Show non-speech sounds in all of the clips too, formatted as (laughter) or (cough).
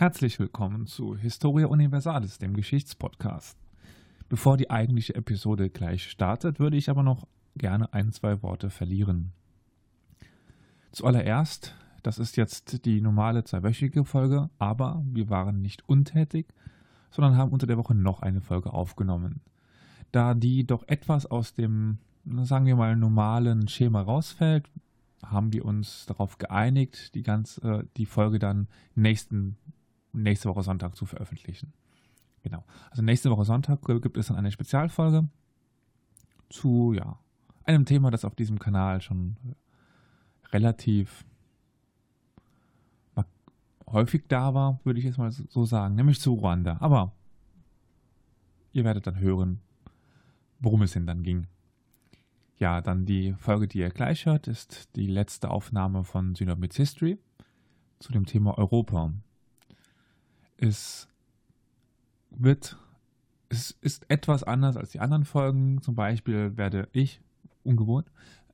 Herzlich willkommen zu Historia Universalis, dem Geschichtspodcast. Bevor die eigentliche Episode gleich startet, würde ich aber noch gerne ein, zwei Worte verlieren. Zuallererst, das ist jetzt die normale zweiwöchige Folge, aber wir waren nicht untätig, sondern haben unter der Woche noch eine Folge aufgenommen. Da die doch etwas aus dem, sagen wir mal, normalen Schema rausfällt, haben wir uns darauf geeinigt, die ganze die Folge dann nächsten nächste Woche Sonntag zu veröffentlichen. Genau. Also nächste Woche Sonntag gibt es dann eine Spezialfolge zu ja, einem Thema, das auf diesem Kanal schon relativ häufig da war, würde ich jetzt mal so sagen, nämlich zu Ruanda. Aber ihr werdet dann hören, worum es denn dann ging. Ja, dann die Folge, die ihr gleich hört, ist die letzte Aufnahme von Synobids History zu dem Thema Europa es wird, es ist etwas anders als die anderen Folgen. Zum Beispiel werde ich, ungewohnt,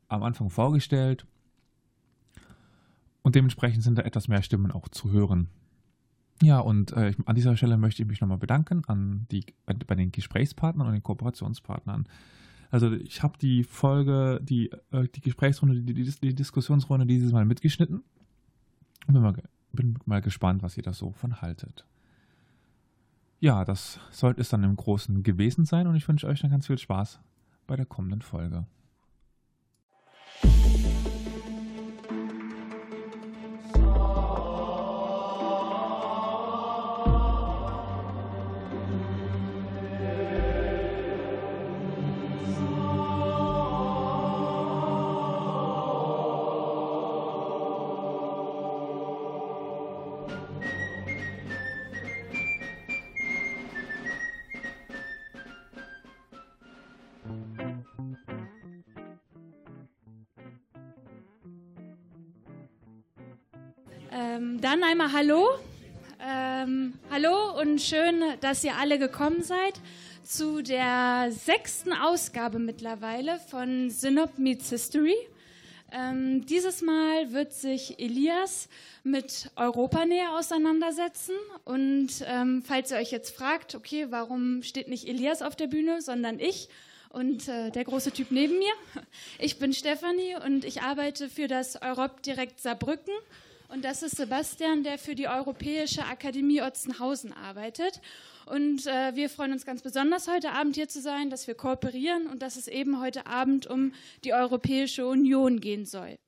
am Anfang vorgestellt und dementsprechend sind da etwas mehr Stimmen auch zu hören. Ja, und äh, an dieser Stelle möchte ich mich nochmal bedanken an die, bei, bei, den Gesprächspartnern und den Kooperationspartnern. Also ich habe die Folge, die, äh, die Gesprächsrunde, die, die, die, Diskussionsrunde dieses Mal mitgeschnitten. Bin mal, bin mal gespannt, was ihr da so von haltet ja, das sollte es dann im Großen gewesen sein und ich wünsche euch dann ganz viel Spaß bei der kommenden Folge. Einmal Hallo. Ähm, hallo und schön, dass ihr alle gekommen seid zu der sechsten Ausgabe mittlerweile von Synop Meets History. Ähm, dieses Mal wird sich Elias mit Europa näher auseinandersetzen. Und ähm, falls ihr euch jetzt fragt, okay, warum steht nicht Elias auf der Bühne, sondern ich und äh, der große Typ neben mir. Ich bin Stefanie und ich arbeite für das Europ Direkt Saarbrücken und das ist Sebastian, der für die Europäische Akademie Otzenhausen arbeitet. Und äh, wir freuen uns ganz besonders, heute Abend hier zu sein, dass wir kooperieren und dass es eben heute Abend um die Europäische Union gehen soll.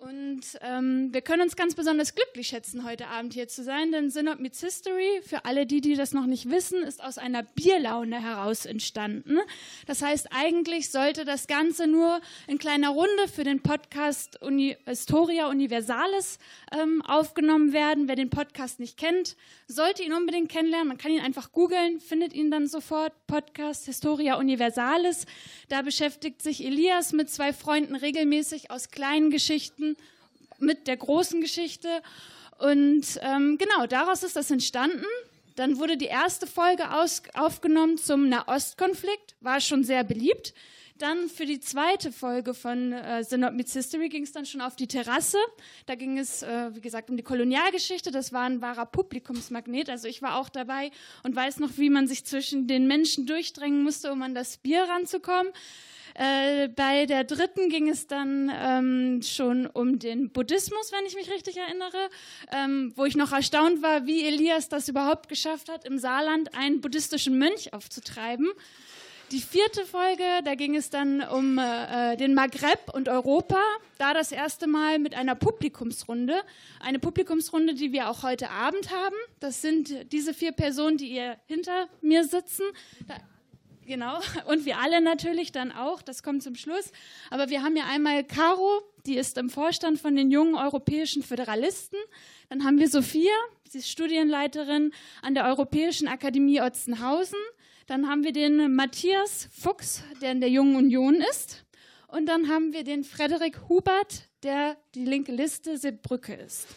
Und ähm, wir können uns ganz besonders glücklich schätzen, heute Abend hier zu sein, denn Synod Meets History, für alle die, die das noch nicht wissen, ist aus einer Bierlaune heraus entstanden. Das heißt, eigentlich sollte das Ganze nur in kleiner Runde für den Podcast Uni Historia Universalis ähm, aufgenommen werden. Wer den Podcast nicht kennt, sollte ihn unbedingt kennenlernen. Man kann ihn einfach googeln, findet ihn dann sofort. Podcast Historia Universalis. Da beschäftigt sich Elias mit zwei Freunden regelmäßig aus kleinen Geschichten mit der großen Geschichte. Und ähm, genau, daraus ist das entstanden. Dann wurde die erste Folge aus, aufgenommen zum Nahostkonflikt, war schon sehr beliebt. Dann für die zweite Folge von äh, Synod Meets History ging es dann schon auf die Terrasse. Da ging es, äh, wie gesagt, um die Kolonialgeschichte. Das war ein wahrer Publikumsmagnet. Also ich war auch dabei und weiß noch, wie man sich zwischen den Menschen durchdrängen musste, um an das Bier ranzukommen. Äh, bei der dritten ging es dann ähm, schon um den Buddhismus, wenn ich mich richtig erinnere, ähm, wo ich noch erstaunt war, wie Elias das überhaupt geschafft hat, im Saarland einen buddhistischen Mönch aufzutreiben. Die vierte Folge, da ging es dann um äh, den Maghreb und Europa, da das erste Mal mit einer Publikumsrunde. Eine Publikumsrunde, die wir auch heute Abend haben. Das sind diese vier Personen, die ihr hinter mir sitzen. Da Genau, (laughs) und wir alle natürlich dann auch, das kommt zum Schluss. Aber wir haben ja einmal Caro, die ist im Vorstand von den jungen europäischen Föderalisten. Dann haben wir Sophia, sie ist Studienleiterin an der Europäischen Akademie Otzenhausen. Dann haben wir den Matthias Fuchs, der in der Jungen Union ist. Und dann haben wir den Frederik Hubert, der die linke Liste Seebrücke ist.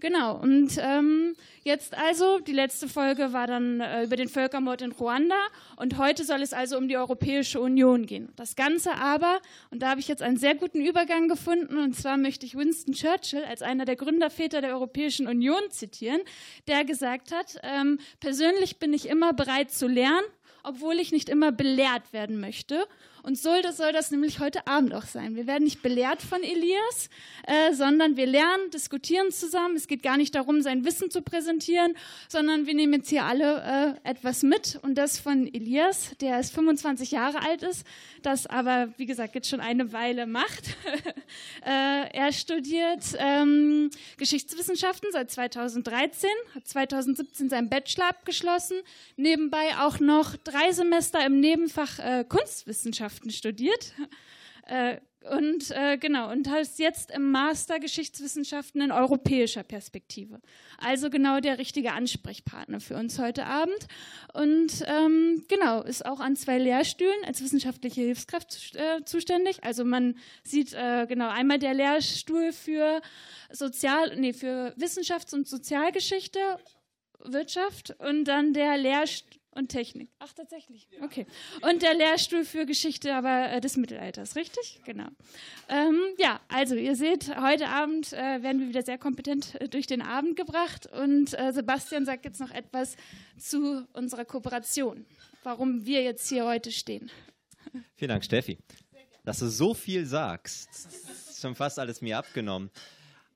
Genau, und ähm, jetzt also, die letzte Folge war dann äh, über den Völkermord in Ruanda und heute soll es also um die Europäische Union gehen. Das Ganze aber, und da habe ich jetzt einen sehr guten Übergang gefunden, und zwar möchte ich Winston Churchill als einer der Gründerväter der Europäischen Union zitieren, der gesagt hat, ähm, persönlich bin ich immer bereit zu lernen, obwohl ich nicht immer belehrt werden möchte. Und das, soll das nämlich heute Abend auch sein. Wir werden nicht belehrt von Elias, äh, sondern wir lernen, diskutieren zusammen. Es geht gar nicht darum, sein Wissen zu präsentieren, sondern wir nehmen jetzt hier alle äh, etwas mit. Und das von Elias, der erst 25 Jahre alt ist, das aber, wie gesagt, jetzt schon eine Weile macht. (laughs) äh, er studiert ähm, Geschichtswissenschaften seit 2013, hat 2017 seinen Bachelor abgeschlossen, nebenbei auch noch drei Semester im Nebenfach äh, Kunstwissenschaften studiert. Äh, und äh, genau, und heißt jetzt im Master Geschichtswissenschaften in europäischer Perspektive. Also genau der richtige Ansprechpartner für uns heute Abend. Und ähm, genau, ist auch an zwei Lehrstühlen als wissenschaftliche Hilfskraft äh, zuständig. Also man sieht äh, genau einmal der Lehrstuhl für Sozial, nee, für Wissenschafts- und Sozialgeschichte, Wirtschaft und dann der Lehrstuhl und Technik. Ach, tatsächlich. Okay. Und der Lehrstuhl für Geschichte aber äh, des Mittelalters, richtig? Genau. Ähm, ja, also ihr seht, heute Abend äh, werden wir wieder sehr kompetent äh, durch den Abend gebracht und äh, Sebastian sagt jetzt noch etwas zu unserer Kooperation, warum wir jetzt hier heute stehen. Vielen Dank, Steffi. Dass du so viel sagst, ist schon fast alles mir abgenommen.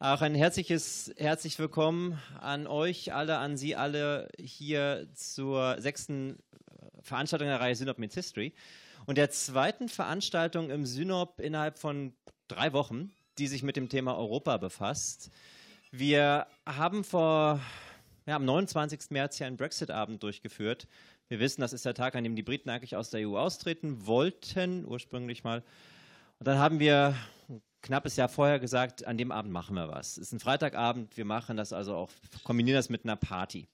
Auch ein herzliches herzlich willkommen an euch alle, an Sie alle hier zur sechsten Veranstaltung der Reihe Synop Meets History und der zweiten Veranstaltung im Synop innerhalb von drei Wochen, die sich mit dem Thema Europa befasst. Wir haben vor ja, am 29. März hier einen Brexit-Abend durchgeführt. Wir wissen, das ist der Tag, an dem die Briten eigentlich aus der EU austreten wollten, ursprünglich mal. Und dann haben wir knappes Jahr vorher gesagt, an dem Abend machen wir was. Es ist ein Freitagabend, wir machen das also auch, kombinieren das mit einer Party.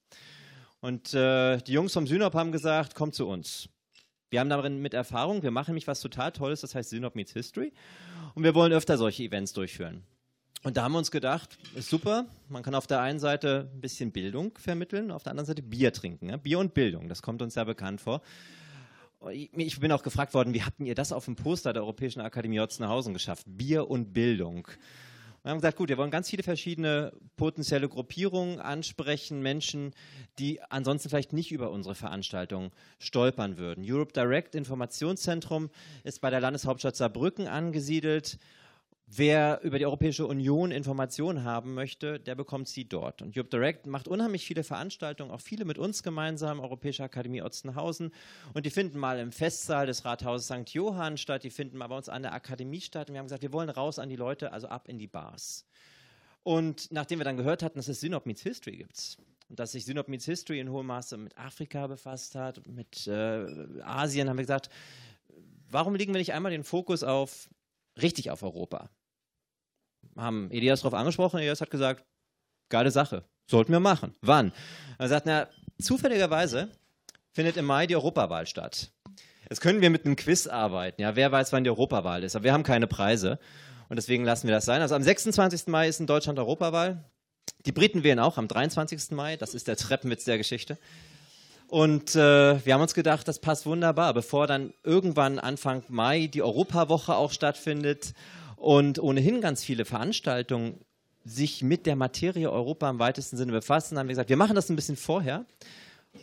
Und äh, die Jungs vom Synop haben gesagt, kommt zu uns. Wir haben darin mit Erfahrung, wir machen nämlich was total Tolles, das heißt Synop Meets History. Und wir wollen öfter solche Events durchführen. Und da haben wir uns gedacht, ist super, man kann auf der einen Seite ein bisschen Bildung vermitteln, auf der anderen Seite Bier trinken. Ja? Bier und Bildung, das kommt uns ja bekannt vor. Ich bin auch gefragt worden, wie habt ihr das auf dem Poster der Europäischen Akademie Otzenhausen geschafft? Bier und Bildung. Wir haben gesagt, gut, wir wollen ganz viele verschiedene potenzielle Gruppierungen ansprechen, Menschen, die ansonsten vielleicht nicht über unsere Veranstaltung stolpern würden. Europe Direct Informationszentrum ist bei der Landeshauptstadt Saarbrücken angesiedelt Wer über die Europäische Union Informationen haben möchte, der bekommt sie dort. Und Europe Direct macht unheimlich viele Veranstaltungen, auch viele mit uns gemeinsam, Europäische Akademie Otzenhausen. Und die finden mal im Festsaal des Rathauses St. Johann statt, die finden mal bei uns an der Akademie statt. Und wir haben gesagt, wir wollen raus an die Leute, also ab in die Bars. Und nachdem wir dann gehört hatten, dass es Synop Meets History gibt, und dass sich Synop Meets History in hohem Maße mit Afrika befasst hat, mit äh, Asien, haben wir gesagt, warum legen wir nicht einmal den Fokus auf richtig auf Europa? Haben Elias darauf angesprochen. Elias hat gesagt, geile Sache, sollten wir machen. Wann? Er sagt, na, zufälligerweise findet im Mai die Europawahl statt. Jetzt können wir mit einem Quiz arbeiten. Ja, wer weiß, wann die Europawahl ist, aber wir haben keine Preise und deswegen lassen wir das sein. Also am 26. Mai ist in Deutschland Europawahl. Die Briten wählen auch am 23. Mai. Das ist der Treppenwitz der Geschichte. Und äh, wir haben uns gedacht, das passt wunderbar, bevor dann irgendwann Anfang Mai die Europawoche auch stattfindet und ohnehin ganz viele Veranstaltungen sich mit der Materie Europa im weitesten Sinne befassen, haben wir gesagt, wir machen das ein bisschen vorher.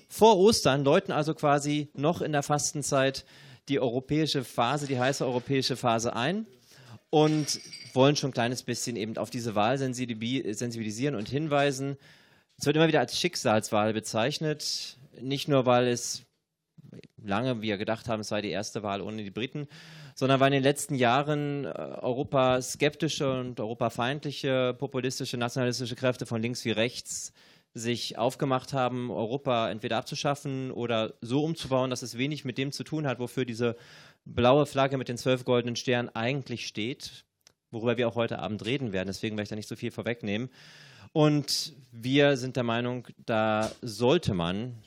Vor Ostern läuten also quasi noch in der Fastenzeit die europäische Phase, die heiße europäische Phase ein und wollen schon ein kleines bisschen eben auf diese Wahl sensibilisieren und hinweisen. Es wird immer wieder als Schicksalswahl bezeichnet, nicht nur weil es lange wir gedacht haben, es sei die erste Wahl ohne die Briten, sondern weil in den letzten Jahren äh, Europa skeptische und europafeindliche, populistische, nationalistische Kräfte von links wie rechts sich aufgemacht haben, Europa entweder abzuschaffen oder so umzubauen, dass es wenig mit dem zu tun hat, wofür diese blaue Flagge mit den zwölf goldenen Sternen eigentlich steht, worüber wir auch heute Abend reden werden. Deswegen werde ich da nicht so viel vorwegnehmen. Und wir sind der Meinung, da sollte man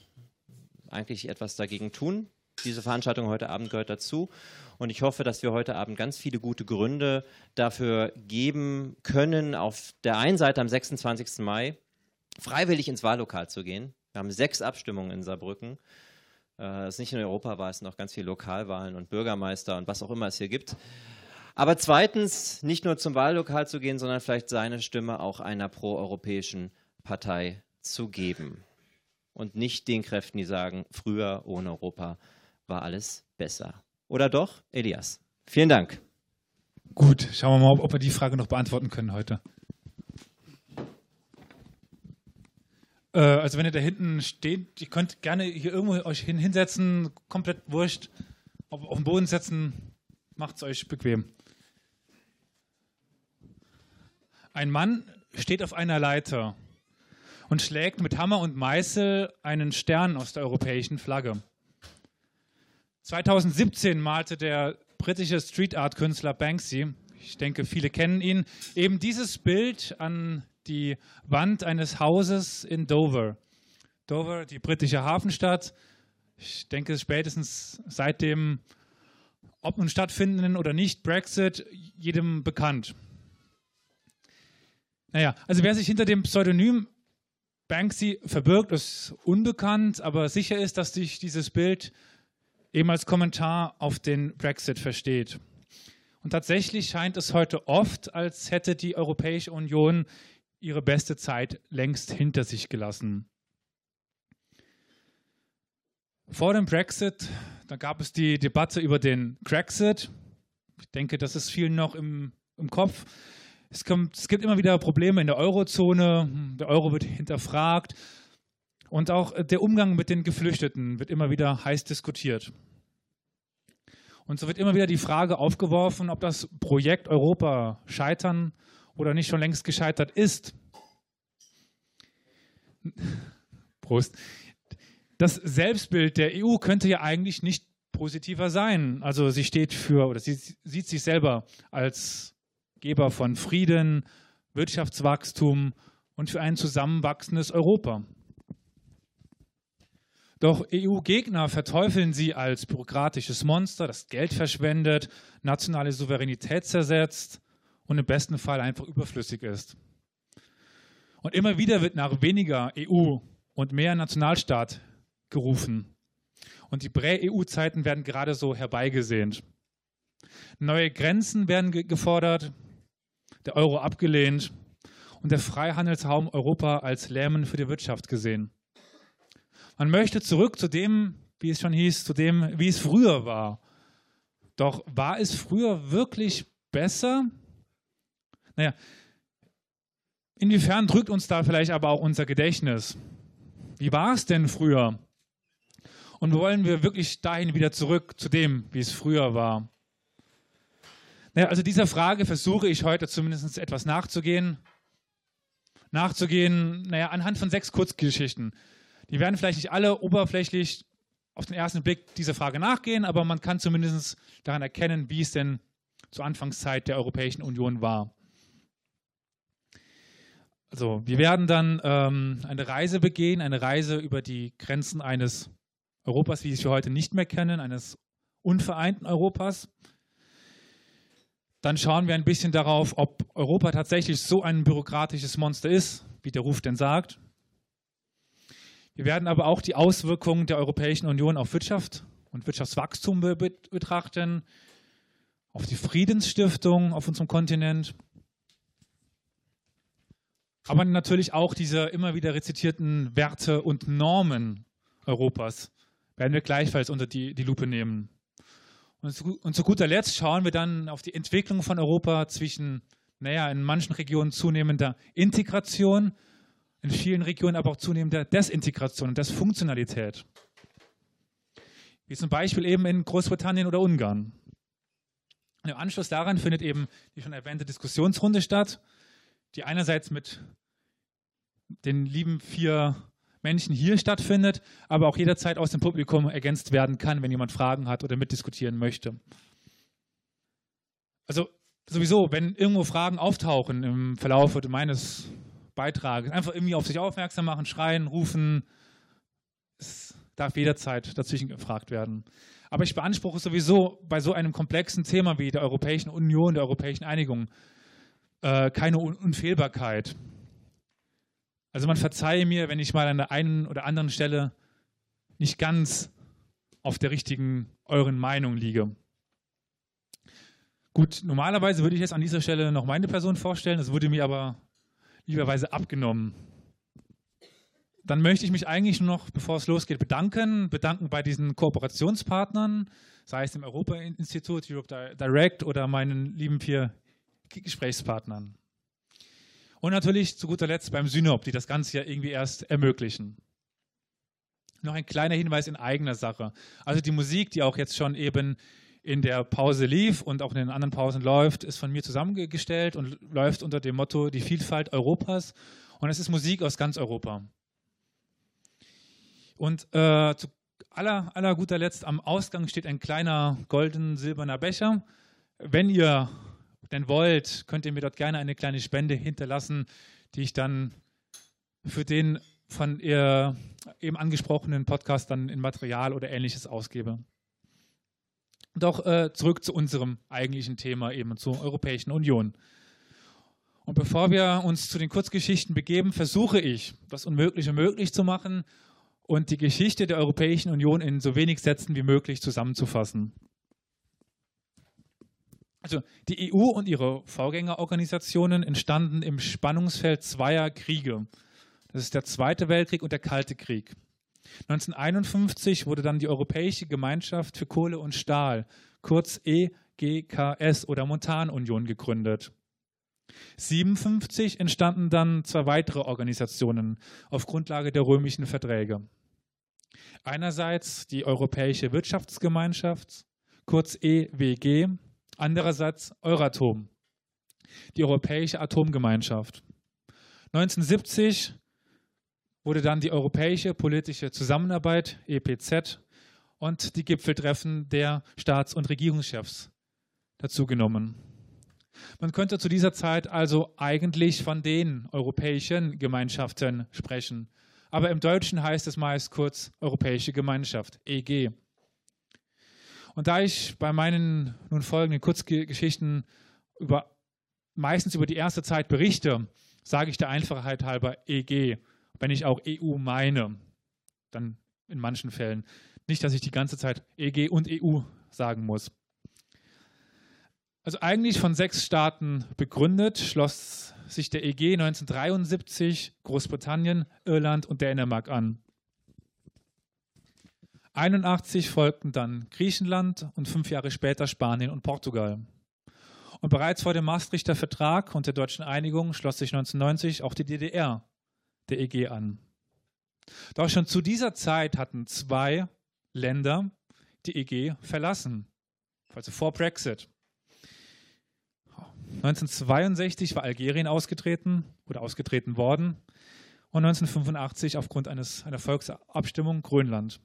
eigentlich etwas dagegen tun. diese Veranstaltung heute Abend gehört dazu. Und ich hoffe, dass wir heute Abend ganz viele gute Gründe dafür geben können, auf der einen Seite am 26. Mai freiwillig ins Wahllokal zu gehen. Wir haben sechs Abstimmungen in Saarbrücken. Äh, es ist nicht nur Europawahl, es sind auch ganz viele Lokalwahlen und Bürgermeister und was auch immer es hier gibt. Aber zweitens, nicht nur zum Wahllokal zu gehen, sondern vielleicht seine Stimme auch einer proeuropäischen Partei zu geben. Und nicht den Kräften, die sagen, früher ohne Europa war alles besser. Oder doch, Elias? Vielen Dank. Gut, schauen wir mal, ob wir die Frage noch beantworten können heute. Äh, also wenn ihr da hinten steht, ihr könnt gerne hier irgendwo euch hin, hinsetzen, komplett wurscht, auf, auf den Boden setzen, macht es euch bequem. Ein Mann steht auf einer Leiter und schlägt mit Hammer und Meißel einen Stern aus der europäischen Flagge. 2017 malte der britische Street Art Künstler Banksy, ich denke, viele kennen ihn, eben dieses Bild an die Wand eines Hauses in Dover. Dover, die britische Hafenstadt. Ich denke, spätestens seit dem, ob nun stattfindenden oder nicht, Brexit, jedem bekannt. Naja, also wer sich hinter dem Pseudonym Banksy verbirgt, ist unbekannt, aber sicher ist, dass sich dieses Bild eben als Kommentar auf den Brexit versteht. Und tatsächlich scheint es heute oft, als hätte die Europäische Union ihre beste Zeit längst hinter sich gelassen. Vor dem Brexit, da gab es die Debatte über den Brexit. Ich denke, das ist vielen noch im, im Kopf. Es, kommt, es gibt immer wieder Probleme in der Eurozone. Der Euro wird hinterfragt. Und auch der Umgang mit den Geflüchteten wird immer wieder heiß diskutiert. Und so wird immer wieder die Frage aufgeworfen, ob das Projekt Europa scheitern oder nicht schon längst gescheitert ist. (laughs) Prost. Das Selbstbild der EU könnte ja eigentlich nicht positiver sein. Also sie steht für oder sie sieht sich selber als Geber von Frieden, Wirtschaftswachstum und für ein zusammenwachsendes Europa. Doch EU-Gegner verteufeln sie als bürokratisches Monster, das Geld verschwendet, nationale Souveränität zersetzt und im besten Fall einfach überflüssig ist. Und immer wieder wird nach weniger EU und mehr Nationalstaat gerufen. Und die Prä-EU-Zeiten werden gerade so herbeigesehnt. Neue Grenzen werden ge gefordert, der Euro abgelehnt und der Freihandelsraum Europa als Lähmen für die Wirtschaft gesehen. Man möchte zurück zu dem, wie es schon hieß, zu dem, wie es früher war. Doch war es früher wirklich besser? Naja, inwiefern drückt uns da vielleicht aber auch unser Gedächtnis? Wie war es denn früher? Und wollen wir wirklich dahin wieder zurück zu dem, wie es früher war? Naja, also dieser Frage versuche ich heute zumindest etwas nachzugehen. Nachzugehen, naja, anhand von sechs Kurzgeschichten. Die werden vielleicht nicht alle oberflächlich auf den ersten Blick dieser Frage nachgehen, aber man kann zumindest daran erkennen, wie es denn zur Anfangszeit der Europäischen Union war. Also, wir werden dann ähm, eine Reise begehen, eine Reise über die Grenzen eines Europas, wie wir heute nicht mehr kennen, eines unvereinten Europas. Dann schauen wir ein bisschen darauf, ob Europa tatsächlich so ein bürokratisches Monster ist, wie der Ruf denn sagt. Wir werden aber auch die Auswirkungen der Europäischen Union auf Wirtschaft und Wirtschaftswachstum betrachten, auf die Friedensstiftung auf unserem Kontinent aber natürlich auch diese immer wieder rezitierten Werte und Normen Europas werden wir gleichfalls unter die, die Lupe nehmen. Und zu, und zu, guter Letzt schauen wir dann auf die Entwicklung von Europa zwischen, naja, in manchen Regionen zunehmender Integration, in vielen Regionen aber auch zunehmender Desintegration und Desfunktionalität. Wie zum Beispiel eben in Großbritannien oder Ungarn. Und Im Anschluss daran findet eben die schon erwähnte Diskussionsrunde statt, die einerseits mit den lieben vier Menschen hier stattfindet, aber auch jederzeit aus dem Publikum ergänzt werden kann, wenn jemand Fragen hat oder mitdiskutieren möchte. Also sowieso, wenn irgendwo Fragen auftauchen im Verlauf meines Beitrages, einfach irgendwie auf sich aufmerksam machen, schreien, rufen. darf jederzeit dazwischen gefragt werden. Aber ich beanspruche sowieso bei so einem komplexen Thema wie der Europäischen Union, der Europäischen Einigung, äh, keine Un Unfehlbarkeit. Also man verzeihe mir, wenn ich mal an der einen oder anderen Stelle nicht ganz auf der richtigen euren Meinung liege. Gut, normalerweise würde ich jetzt an dieser Stelle noch meine Person vorstellen, das wurde mir aber lieberweise abgenommen. Dann möchte ich mich eigentlich nur noch, bevor es losgeht, bedanken. Bedanken bei diesen Kooperationspartnern, sei es dem Europa-Institut, Europe Direct oder meinen lieben vier Gesprächspartnern. Und natürlich zu guter Letzt beim Synop, die das Ganze ja irgendwie erst ermöglichen. Noch ein kleiner Hinweis in eigener Sache. Also die Musik, die auch jetzt schon eben in der Pause lief und auch in den anderen Pausen läuft, ist von mir zusammengestellt und läuft unter dem Motto Die Vielfalt Europas. Und es ist Musik aus ganz Europa. Und äh, zu aller, aller guter Letzt am Ausgang steht ein kleiner golden-silberner Becher. Wenn ihr denn wollt, könnt ihr mir dort gerne eine kleine Spende hinterlassen, die ich dann für den von ihr eben angesprochenen Podcast dann in Material oder ähnliches ausgebe. Doch äh, zurück zu unserem eigentlichen Thema, eben zur Europäischen Union. Und bevor wir uns zu den Kurzgeschichten begeben, versuche ich, das Unmögliche möglich zu machen und die Geschichte der Europäischen Union in so wenig Sätzen wie möglich zusammenzufassen. Also die EU und ihre Vorgängerorganisationen entstanden im Spannungsfeld zweier Kriege. Das ist der Zweite Weltkrieg und der Kalte Krieg. 1951 wurde dann die Europäische Gemeinschaft für Kohle und Stahl, kurz EGKS oder Montanunion gegründet. 1957 entstanden dann zwei weitere Organisationen auf Grundlage der römischen Verträge. Einerseits die Europäische Wirtschaftsgemeinschaft, kurz EWG, andererseits Euratom, die Europäische Atomgemeinschaft. 1970 wurde dann die Europäische Politische Zusammenarbeit, EPZ, und die Gipfeltreffen der Staats- und Regierungschefs dazugenommen. Man könnte zu dieser Zeit also eigentlich von den europäischen Gemeinschaften sprechen. Aber im Deutschen heißt es meist kurz Europäische Gemeinschaft, EG. Und da ich bei meinen nun folgenden Kurzgeschichten über, meistens über die erste Zeit berichte, sage ich der Einfachheit halber EG wenn ich auch EU meine, dann in manchen Fällen. Nicht, dass ich die ganze Zeit EG und EU sagen muss. Also eigentlich von sechs Staaten begründet, schloss sich der EG 1973 Großbritannien, Irland und Dänemark an. 1981 folgten dann Griechenland und fünf Jahre später Spanien und Portugal. Und bereits vor dem Maastrichter Vertrag und der deutschen Einigung schloss sich 1990 auch die DDR der EG an. Doch schon zu dieser Zeit hatten zwei Länder die EG verlassen, also vor Brexit. 1962 war Algerien ausgetreten oder ausgetreten worden und 1985 aufgrund eines, einer Volksabstimmung Grönland.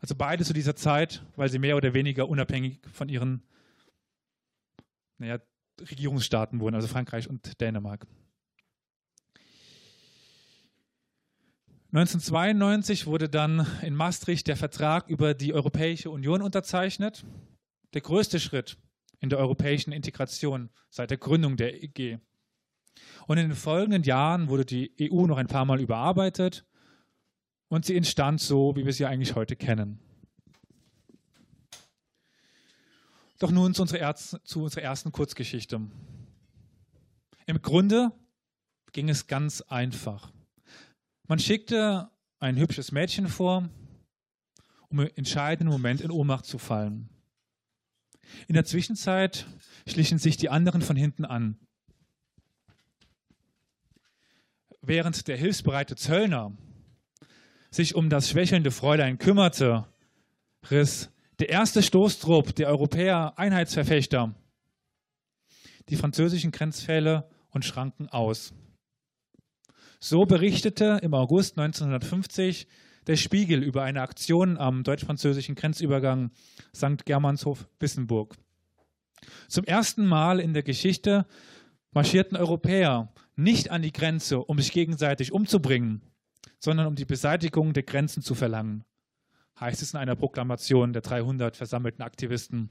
Also beide zu dieser Zeit, weil sie mehr oder weniger unabhängig von ihren naja, Regierungsstaaten wurden, also Frankreich und Dänemark. 1992 wurde dann in Maastricht der Vertrag über die Europäische Union unterzeichnet. Der größte Schritt in der europäischen Integration seit der Gründung der EG. Und in den folgenden Jahren wurde die EU noch ein paar Mal überarbeitet und sie entstand so, wie wir sie eigentlich heute kennen. Doch nun zu unserer, zu unserer ersten Kurzgeschichte. Im Grunde ging es ganz einfach. Man schickte ein hübsches Mädchen vor, um im entscheidenden Moment in Ohnmacht zu fallen. In der Zwischenzeit schlichen sich die anderen von hinten an. Während der hilfsbereite Zöllner sich um das schwächelnde Fräulein kümmerte, riss der erste Stoßtrupp der Europäer Einheitsverfechter die französischen Grenzfälle und Schranken aus. So berichtete im August 1950 der Spiegel über eine Aktion am deutsch-französischen Grenzübergang St. Germanshof-Wissenburg. Zum ersten Mal in der Geschichte marschierten Europäer nicht an die Grenze, um sich gegenseitig umzubringen, sondern um die Beseitigung der Grenzen zu verlangen, heißt es in einer Proklamation der 300 versammelten Aktivisten.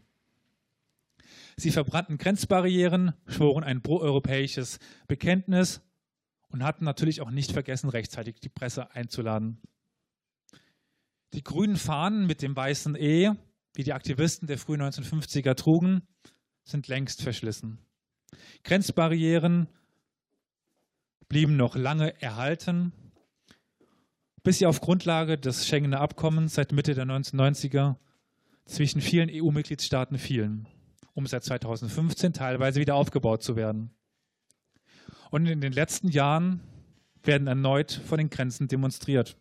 Sie verbrannten Grenzbarrieren, schworen ein proeuropäisches Bekenntnis und hatten natürlich auch nicht vergessen, rechtzeitig die Presse einzuladen. Die grünen Fahnen mit dem weißen E, die die Aktivisten der frühen 1950er trugen, sind längst verschlissen. Grenzbarrieren blieben noch lange erhalten, bis sie auf Grundlage des Schengener Abkommens seit Mitte der 1990er zwischen vielen EU-Mitgliedstaaten fielen, um seit 2015 teilweise wieder aufgebaut zu werden. Und in den letzten Jahren werden erneut vor den Grenzen demonstriert.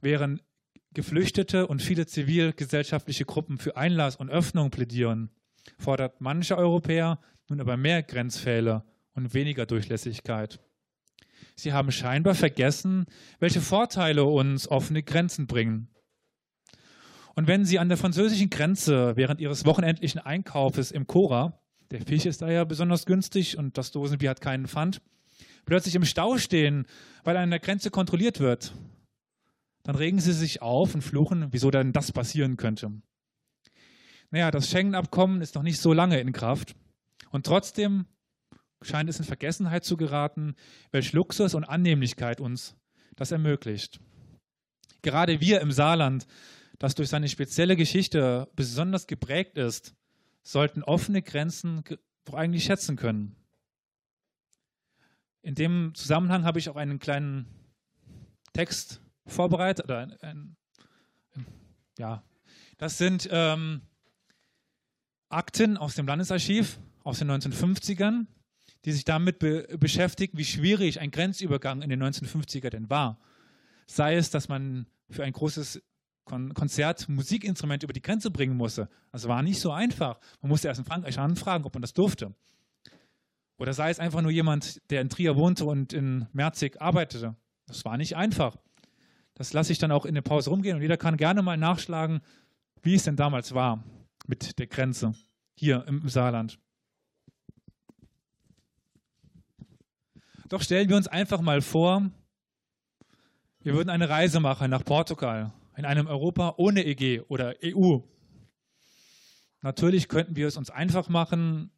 Während Geflüchtete und viele zivilgesellschaftliche Gruppen für Einlass und Öffnung plädieren, fordert manche Europäer nun aber mehr Grenzfälle und weniger Durchlässigkeit. Sie haben scheinbar vergessen, welche Vorteile uns offene Grenzen bringen. Und wenn Sie an der französischen Grenze während Ihres wochenendlichen Einkaufes im Cora, der Fisch ist da ja besonders günstig und das Dosenbier hat keinen Pfand, plötzlich im Stau stehen, weil an der Grenze kontrolliert wird, dann regen Sie sich auf und fluchen, wieso denn das passieren könnte. Naja, das Schengen-Abkommen ist noch nicht so lange in Kraft und trotzdem scheint es in Vergessenheit zu geraten, welch Luxus und Annehmlichkeit uns das ermöglicht. Gerade wir im Saarland, das durch seine spezielle Geschichte besonders geprägt ist, sollten offene Grenzen doch eigentlich schätzen können. In dem Zusammenhang habe ich auch einen kleinen Text vorbereitet. Oder ein, ein, ja, das sind ähm, Akten aus dem Landesarchiv aus den 1950ern, die sich damit be beschäftigen, wie schwierig ein Grenzübergang in den 1950er denn war. Sei es, dass man für ein großes Kon Konzert Musikinstrument über die Grenze bringen musste. Das war nicht so einfach. Man musste erst in Frankreich anfragen, ob man das durfte. Oder sei es einfach nur jemand, der in Trier wohnte und in Merzig arbeitete. Das war nicht einfach. Das lasse ich dann auch in der Pause rumgehen und jeder kann gerne mal nachschlagen, wie es denn damals war mit der Grenze hier im Saarland. Doch stellen wir uns einfach mal vor, wir würden eine Reise machen nach Portugal, in einem Europa ohne EG oder EU. Natürlich könnten wir es uns einfach machen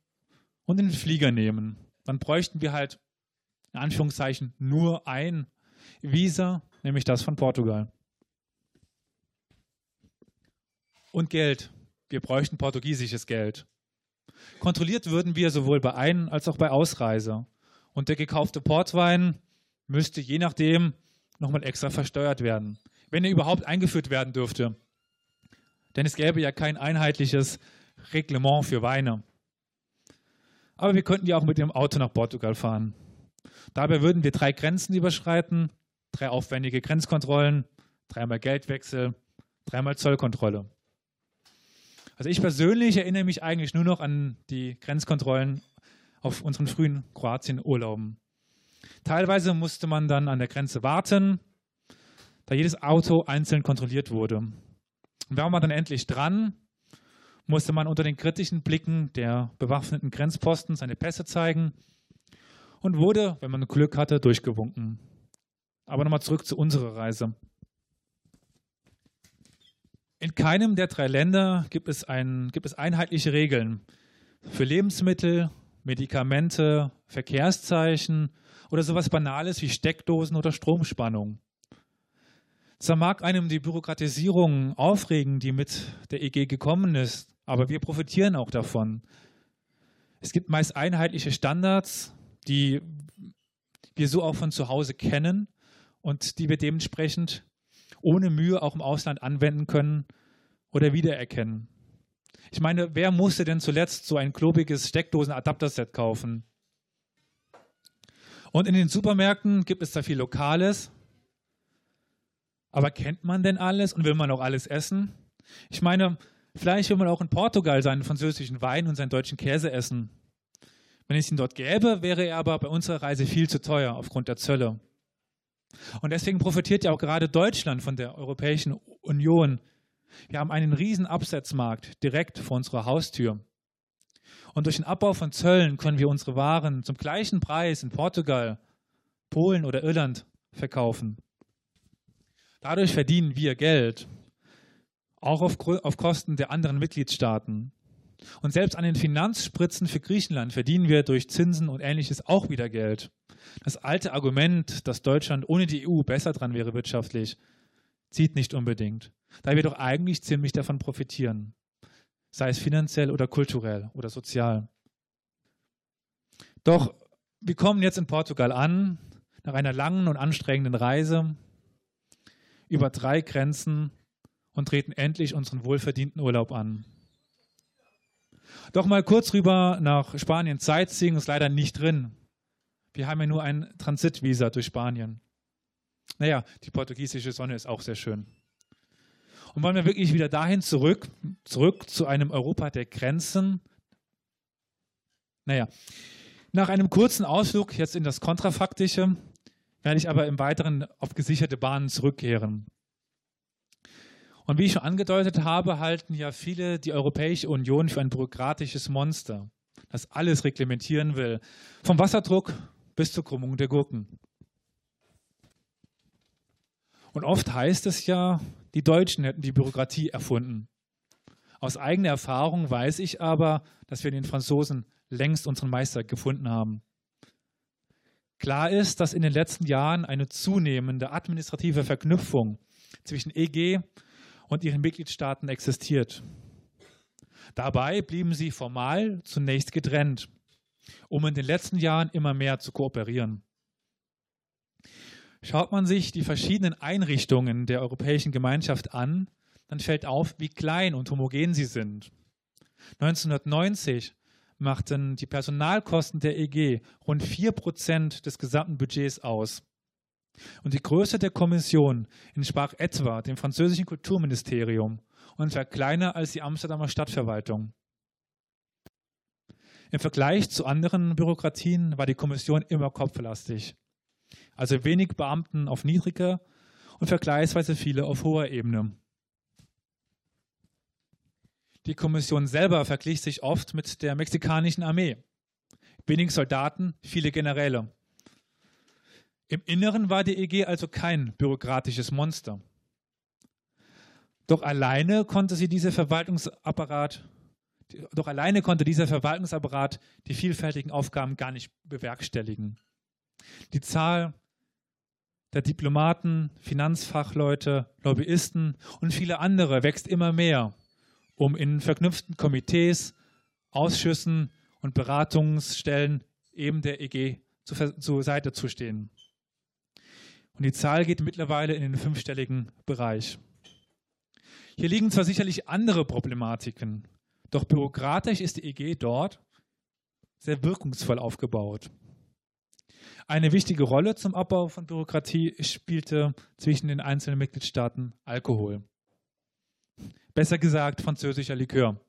und den Flieger nehmen. Dann bräuchten wir halt in Anführungszeichen nur ein Visa, nämlich das von Portugal. Und Geld. Wir bräuchten portugiesisches Geld. Kontrolliert würden wir sowohl bei Ein- als auch bei Ausreise. Und der gekaufte Portwein müsste je nachdem nochmal extra versteuert werden, wenn er überhaupt eingeführt werden dürfte. Denn es gäbe ja kein einheitliches Reglement für Weine. Aber wir könnten ja auch mit dem Auto nach Portugal fahren. Dabei würden wir drei Grenzen überschreiten, drei aufwendige Grenzkontrollen, dreimal Geldwechsel, dreimal Zollkontrolle. Also ich persönlich erinnere mich eigentlich nur noch an die Grenzkontrollen auf unseren frühen Kroatien-Urlauben. Teilweise musste man dann an der Grenze warten, da jedes Auto einzeln kontrolliert wurde. Und war man dann endlich dran, musste man unter den kritischen Blicken der bewaffneten Grenzposten seine Pässe zeigen und wurde, wenn man Glück hatte, durchgewunken. Aber nochmal zurück zu unserer Reise. In keinem der drei Länder gibt es, ein, gibt es einheitliche Regeln für Lebensmittel, Medikamente, Verkehrszeichen oder sowas Banales wie Steckdosen oder Stromspannung. Zwar mag einem die Bürokratisierung aufregen, die mit der EG gekommen ist, aber wir profitieren auch davon. Es gibt meist einheitliche Standards, die wir so auch von zu Hause kennen und die wir dementsprechend ohne Mühe auch im Ausland anwenden können oder wiedererkennen. Ich meine, wer musste denn zuletzt so ein klobiges Steckdosen-Adapterset kaufen? Und in den Supermärkten gibt es da viel Lokales. Aber kennt man denn alles und will man auch alles essen? Ich meine, vielleicht will man auch in Portugal seinen französischen Wein und seinen deutschen Käse essen. Wenn es ihn dort gäbe, wäre er aber bei unserer Reise viel zu teuer aufgrund der Zölle. Und deswegen profitiert ja auch gerade Deutschland von der Europäischen Union, wir haben einen riesen Absatzmarkt direkt vor unserer Haustür. Und durch den Abbau von Zöllen können wir unsere Waren zum gleichen Preis in Portugal Polen oder Irland verkaufen. Dadurch verdienen wir Geld, auch auf, auf Kosten der anderen Mitgliedstaaten. Und selbst an den Finanzspritzen für Griechenland verdienen wir durch Zinsen und ähnliches auch wieder Geld. Das alte Argument, dass Deutschland ohne die EU besser dran wäre wirtschaftlich, zieht nicht unbedingt, da wir doch eigentlich ziemlich davon profitieren, sei es finanziell oder kulturell oder sozial. Doch wir kommen jetzt in Portugal an, nach einer langen und anstrengenden Reise über drei Grenzen und treten endlich unseren wohlverdienten Urlaub an. Doch mal kurz rüber nach Spanien Sightseeing ist leider nicht drin. Wir haben ja nur ein Transitvisa durch Spanien. Naja, die portugiesische Sonne ist auch sehr schön. Und wollen wir wirklich wieder dahin zurück, zurück zu einem Europa der Grenzen? Naja, nach einem kurzen Ausflug jetzt in das Kontrafaktische werde ich aber im Weiteren auf gesicherte Bahnen zurückkehren. Und wie ich schon angedeutet habe, halten ja viele die Europäische Union für ein bürokratisches Monster, das alles reglementieren will, vom Wasserdruck bis zur Krümmung der Gurken. Und oft heißt es ja, die Deutschen hätten die Bürokratie erfunden. Aus eigener Erfahrung weiß ich aber, dass wir in den Franzosen längst unseren Meister gefunden haben. Klar ist, dass in den letzten Jahren eine zunehmende administrative Verknüpfung zwischen EG und ihren Mitgliedstaaten existiert. Dabei blieben sie formal zunächst getrennt, um in den letzten Jahren immer mehr zu kooperieren. Schaut man sich die verschiedenen Einrichtungen der Europäischen Gemeinschaft an, dann fällt auf, wie klein und homogen sie sind. 1990 machten die Personalkosten der EG rund 4% des gesamten Budgets aus. Und die Größe der Kommission entsprach etwa dem französischen Kulturministerium und war kleiner als die Amsterdamer Stadtverwaltung. Im Vergleich zu anderen Bürokratien war die Kommission immer kopflastig. Also wenig Beamten auf niedriger und vergleichsweise viele auf hoher Ebene. Die Kommission selber verglich sich oft mit der mexikanischen Armee. Wenig Soldaten, viele Generäle. Im Inneren war die EG also kein bürokratisches Monster. Doch alleine konnte sie diese Verwaltungsapparat, doch alleine konnte dieser Verwaltungsapparat die vielfältigen Aufgaben gar nicht bewerkstelligen. Die Zahl der Diplomaten, Finanzfachleute, Lobbyisten und viele andere wächst immer mehr, um in verknüpften Komitees, Ausschüssen und Beratungsstellen eben der EG zur Seite zu stehen. Und die Zahl geht mittlerweile in den fünfstelligen Bereich. Hier liegen zwar sicherlich andere Problematiken, doch bürokratisch ist die EG dort sehr wirkungsvoll aufgebaut. Eine wichtige Rolle zum Abbau von Bürokratie spielte zwischen den einzelnen Mitgliedstaaten Alkohol. Besser gesagt französischer Likör.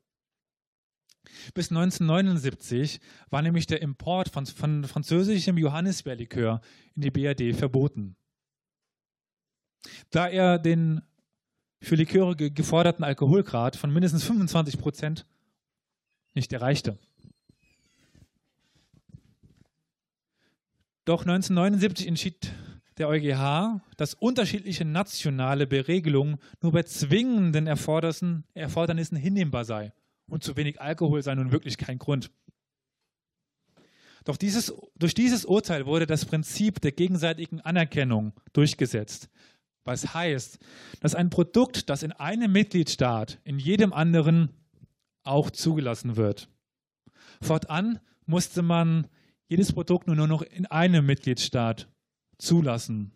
Bis 1979 war nämlich der Import von, von französischem Johannisbeerlikör in die BRD verboten da er den für Liköre geforderten Alkoholgrad von mindestens 25 Prozent nicht erreichte. Doch 1979 entschied der EuGH, dass unterschiedliche nationale Beregelungen nur bei zwingenden Erfordernissen hinnehmbar sei. Und zu wenig Alkohol sei nun wirklich kein Grund. Doch dieses, durch dieses Urteil wurde das Prinzip der gegenseitigen Anerkennung durchgesetzt, was heißt, dass ein Produkt, das in einem Mitgliedstaat in jedem anderen auch zugelassen wird. Fortan musste man jedes Produkt nur noch in einem Mitgliedstaat zulassen.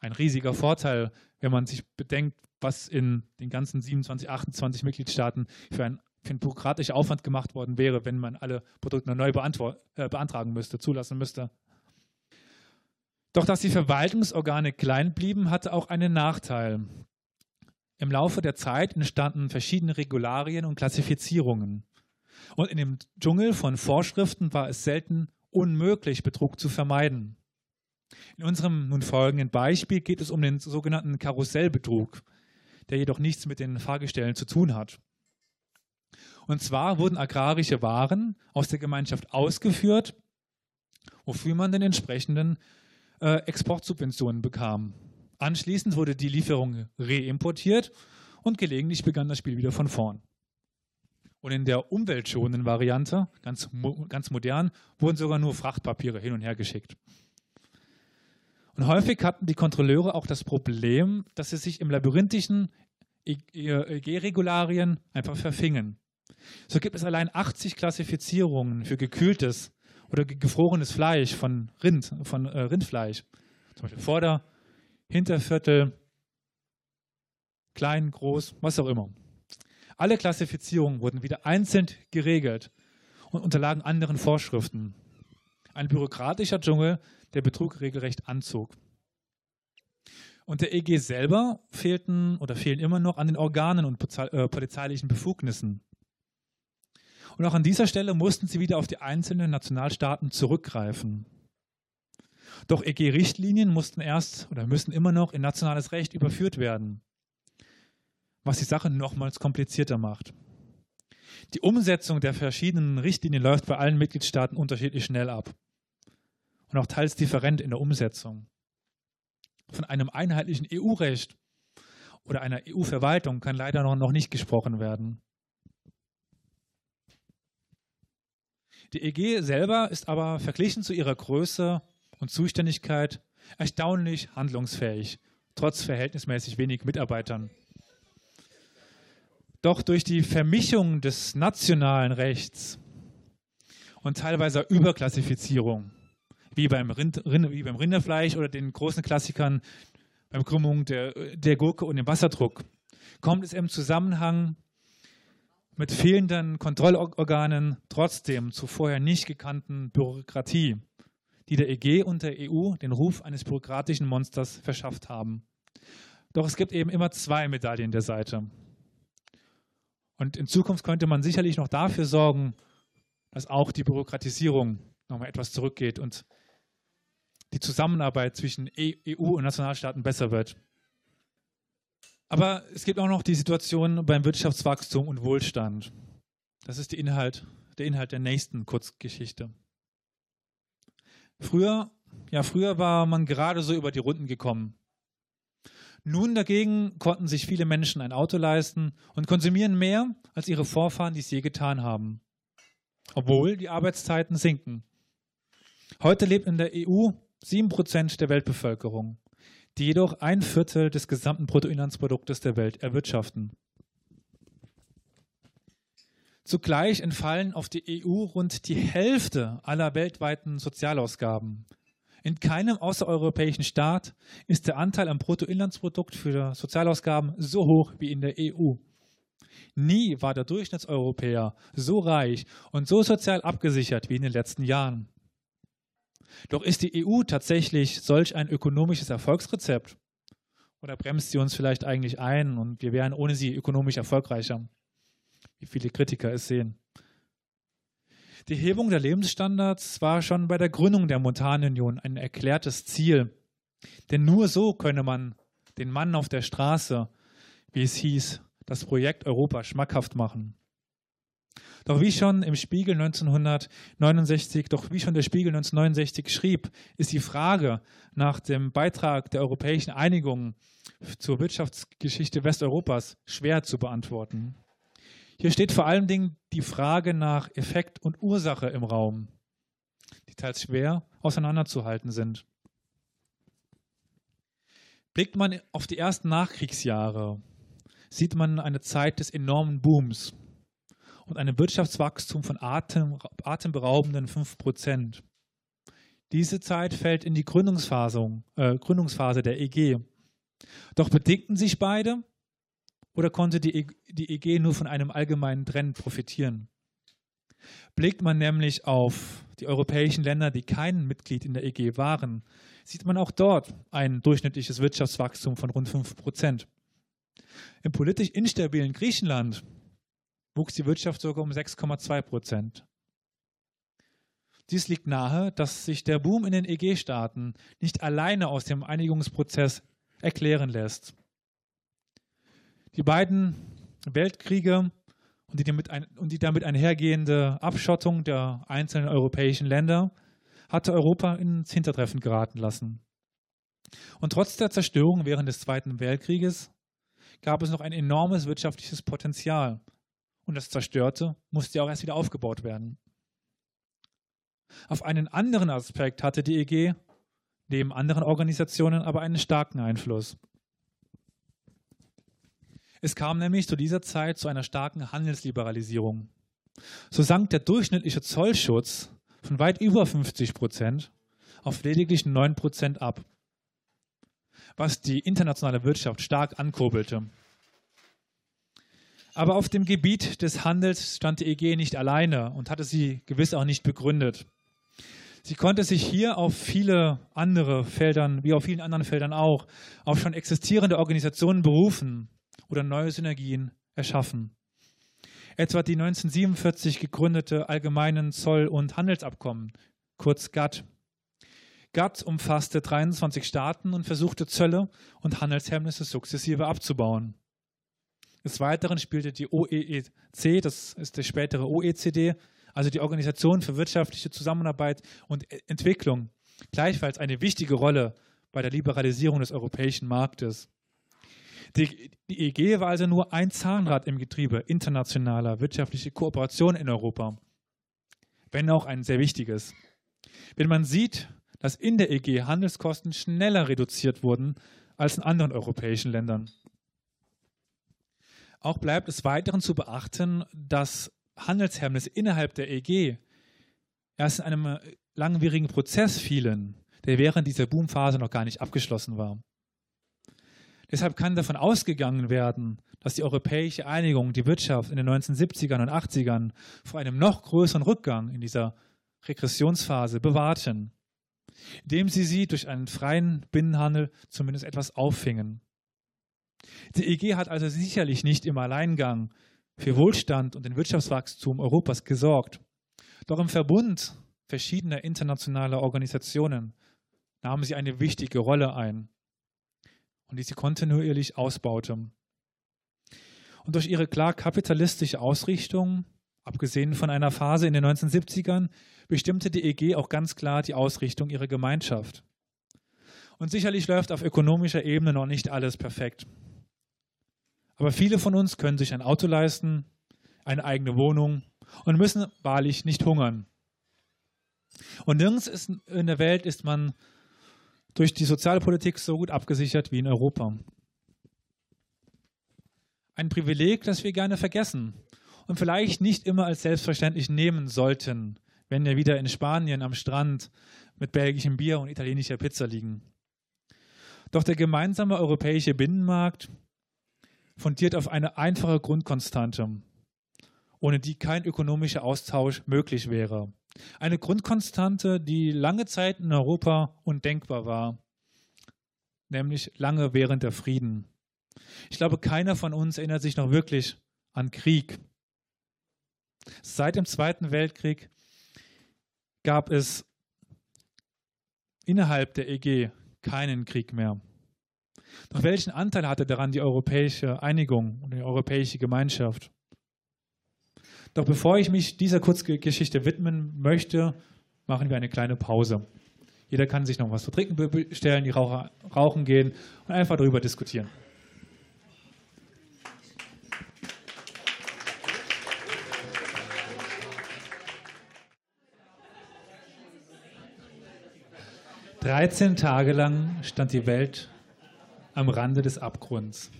Ein riesiger Vorteil, wenn man sich bedenkt, was in den ganzen 27, 28 Mitgliedstaaten für ein, für ein bürokratischer Aufwand gemacht worden wäre, wenn man alle Produkte neu äh, beantragen müsste, zulassen müsste. Doch dass die Verwaltungsorgane klein blieben, hatte auch einen Nachteil. Im Laufe der Zeit entstanden verschiedene Regularien und Klassifizierungen. Und in dem Dschungel von Vorschriften war es selten unmöglich, Betrug zu vermeiden. In unserem nun folgenden Beispiel geht es um den sogenannten Karussellbetrug, der jedoch nichts mit den Fahrgestellen zu tun hat. Und zwar wurden agrarische Waren aus der Gemeinschaft ausgeführt wofür man den entsprechenden äh, Exportsubventionen bekam. Anschließend wurde die Lieferung reimportiert und gelegentlich begann das Spiel wieder von vorn. Und in der umweltschonenden Variante, ganz, ganz modern, wurden sogar nur Frachtpapiere hin und her geschickt. Und häufig hatten die Kontrolleure auch das Problem, dass sie sich im labyrinthischen EG-Regularien einfach verfingen. So gibt es allein 80 Klassifizierungen für gekühltes oder gefrorenes Fleisch von Rind, von äh, Rindfleisch. Zum Beispiel Vorder-, Hinterviertel, klein, groß, was auch immer. Alle Klassifizierungen wurden wieder einzeln geregelt und unterlagen anderen Vorschriften. Ein bürokratischer Dschungel, der Betrug regelrecht anzog. Und der EG selber fehlten oder fehlen immer noch an den Organen und äh, polizeilichen Befugnissen. Und auch an dieser Stelle mussten sie wieder auf die einzelnen Nationalstaaten zurückgreifen. Doch EG-Richtlinien mussten erst oder müssen immer noch in nationales Recht überführt werden, was die Sache nochmals komplizierter macht. Die Umsetzung der verschiedenen Richtlinien läuft bei allen Mitgliedstaaten unterschiedlich schnell ab und auch teils different in der Umsetzung. Von einem einheitlichen EU-Recht oder einer EU-Verwaltung kann leider noch nicht gesprochen werden. Die EG selber ist aber verglichen zu ihrer Größe und Zuständigkeit erstaunlich handlungsfähig, trotz verhältnismäßig wenig Mitarbeitern. Doch durch die Vermischung des nationalen Rechts und teilweise Überklassifizierung, wie beim, Rind, wie beim Rinderfleisch oder den großen Klassikern beim Krümmung der, der Gurke und dem Wasserdruck, kommt es im Zusammenhang mit fehlenden Kontrollorganen trotzdem zu vorher nicht gekannten Bürokratie, die der EG und der EU den Ruf eines bürokratischen Monsters verschafft haben. Doch es gibt eben immer zwei Medaillen der Seite. Und in Zukunft könnte man sicherlich noch dafür sorgen, dass auch die Bürokratisierung nochmal etwas zurückgeht und die Zusammenarbeit zwischen EU e und Nationalstaaten besser wird. Aber es gibt auch noch die Situation beim Wirtschaftswachstum und Wohlstand. Das ist Inhalt, der Inhalt der nächsten Kurzgeschichte. Früher, ja, früher war man gerade so über die Runden gekommen. Nun dagegen konnten sich viele Menschen ein Auto leisten und konsumieren mehr, als ihre Vorfahren dies je getan haben. Obwohl die Arbeitszeiten sinken. Heute lebt in der EU 7% der Weltbevölkerung die jedoch ein Viertel des gesamten Bruttoinlandsproduktes der Welt erwirtschaften. Zugleich entfallen auf die EU rund die Hälfte aller weltweiten Sozialausgaben. In keinem außereuropäischen Staat ist der Anteil am Bruttoinlandsprodukt für Sozialausgaben so hoch wie in der EU. Nie war der Durchschnittseuropäer so reich und so sozial abgesichert wie in den letzten Jahren. Doch ist die EU tatsächlich solch ein ökonomisches Erfolgsrezept? Oder bremst sie uns vielleicht eigentlich ein und wir wären ohne sie ökonomisch erfolgreicher? Wie viele Kritiker es sehen. Die Hebung der Lebensstandards war schon bei der Gründung der Montanunion ein erklärtes Ziel. Denn nur so könne man den Mann auf der Straße, wie es hieß, das Projekt Europa schmackhaft machen. Doch wie schon im Spiegel 1969, doch wie schon der Spiegel 1969 schrieb, ist die Frage nach dem Beitrag der europäischen Einigung zur Wirtschaftsgeschichte Westeuropas schwer zu beantworten. Hier steht vor allen Dingen die Frage nach Effekt und Ursache im Raum, die teils schwer auseinanderzuhalten sind. Blickt man auf die ersten Nachkriegsjahre, sieht man eine Zeit des enormen Booms und einem Wirtschaftswachstum von atem, atemberaubenden 5 Prozent. Diese Zeit fällt in die äh, Gründungsphase der EG. Doch bedingten sich beide oder konnte die, e EG nur von einem allgemeinen Trend profitieren? Blickt man nämlich auf die europäischen Länder, die kein Mitglied in der EG waren, sieht man auch dort ein durchschnittliches Wirtschaftswachstum von rund 5 Prozent. Im politisch instabilen Griechenland wuchs die Wirtschaft sogar um 6,2 Prozent. Dies liegt nahe, dass sich der Boom in den EG-Staaten nicht alleine aus dem Einigungsprozess erklären lässt. Die beiden Weltkriege und die damit, ein, und die damit einhergehende Abschottung der einzelnen europäischen Länder hatte Europa ins Hintertreffen geraten lassen. Und trotz der Zerstörung während des Zweiten Weltkrieges gab es noch ein enormes wirtschaftliches Potenzial. Und das Zerstörte musste ja auch erst wieder aufgebaut werden. Auf einen anderen Aspekt hatte die EG neben anderen Organisationen aber einen starken Einfluss. Es kam nämlich zu dieser Zeit zu einer starken Handelsliberalisierung. So sank der durchschnittliche Zollschutz von weit über 50 Prozent auf lediglich 9 Prozent ab, was die internationale Wirtschaft stark ankurbelte. Aber auf dem Gebiet des Handels stand die EG nicht alleine und hatte sie gewiss auch nicht begründet. Sie konnte sich hier auf viele andere Feldern, wie auf vielen anderen Feldern auch, auf schon existierende Organisationen berufen oder neue Synergien erschaffen. Etwa die 1947 gegründete Allgemeinen Zoll- und Handelsabkommen, kurz GATT. GATT umfasste 23 Staaten und versuchte Zölle und Handelshemmnisse sukzessive abzubauen. Des Weiteren spielte die OEEC, das ist der spätere OECD, also die Organisation für wirtschaftliche Zusammenarbeit und e- Entwicklung, gleichfalls eine wichtige Rolle bei der Liberalisierung des europäischen Marktes. Die, die EG war also nur ein Zahnrad im Getriebe internationaler wirtschaftlicher Kooperation in Europa, wenn auch ein sehr wichtiges. Wenn man sieht, dass in der EG Handelskosten schneller reduziert wurden als in anderen europäischen Ländern. Auch bleibt es weiteren zu beachten, dass Handelshemmnisse innerhalb der EG erst in einem langwierigen Prozess fielen, der während dieser Boomphase noch gar nicht abgeschlossen war. Deshalb kann davon ausgegangen werden, dass die europäische Einigung die Wirtschaft in den 1970ern und 80ern vor einem noch größeren Rückgang in dieser Regressionsphase bewahrten, indem sie sie durch einen freien Binnenhandel zumindest etwas auffingen. Die EG hat also sicherlich nicht im Alleingang für Wohlstand und den Wirtschaftswachstum Europas gesorgt. Doch im Verbund verschiedener internationaler Organisationen nahmen sie eine wichtige Rolle ein und die sie kontinuierlich ausbaute. Und durch ihre klar kapitalistische Ausrichtung, abgesehen von einer Phase in den 1970ern, bestimmte die EG auch ganz klar die Ausrichtung ihrer Gemeinschaft. Und sicherlich läuft auf ökonomischer Ebene noch nicht alles perfekt. Aber viele von uns können sich ein Auto leisten, eine eigene Wohnung und müssen wahrlich nicht hungern. Und nirgends in der Welt ist man durch die Sozialpolitik so gut abgesichert wie in Europa. Ein Privileg, das wir gerne vergessen und vielleicht nicht immer als selbstverständlich nehmen sollten, wenn wir wieder in Spanien am Strand mit belgischem Bier und italienischer Pizza liegen. Doch der gemeinsame europäische Binnenmarkt fundiert auf eine einfache Grundkonstante, ohne die kein ökonomischer Austausch möglich wäre. Eine Grundkonstante, die lange Zeit in Europa undenkbar war, nämlich lange während der Frieden. Ich glaube, keiner von uns erinnert sich noch wirklich an Krieg. Seit dem Zweiten Weltkrieg gab es innerhalb der EG keinen Krieg mehr. Doch welchen Anteil hatte daran die europäische Einigung und die europäische Gemeinschaft? Doch bevor ich mich dieser Kurzgeschichte widmen möchte, machen wir eine kleine Pause. Jeder kann sich noch was zu trinken bestellen, die Raucher rauchen gehen und einfach darüber diskutieren. Dreizehn Tage lang stand die Welt am Rande des Abgrunds.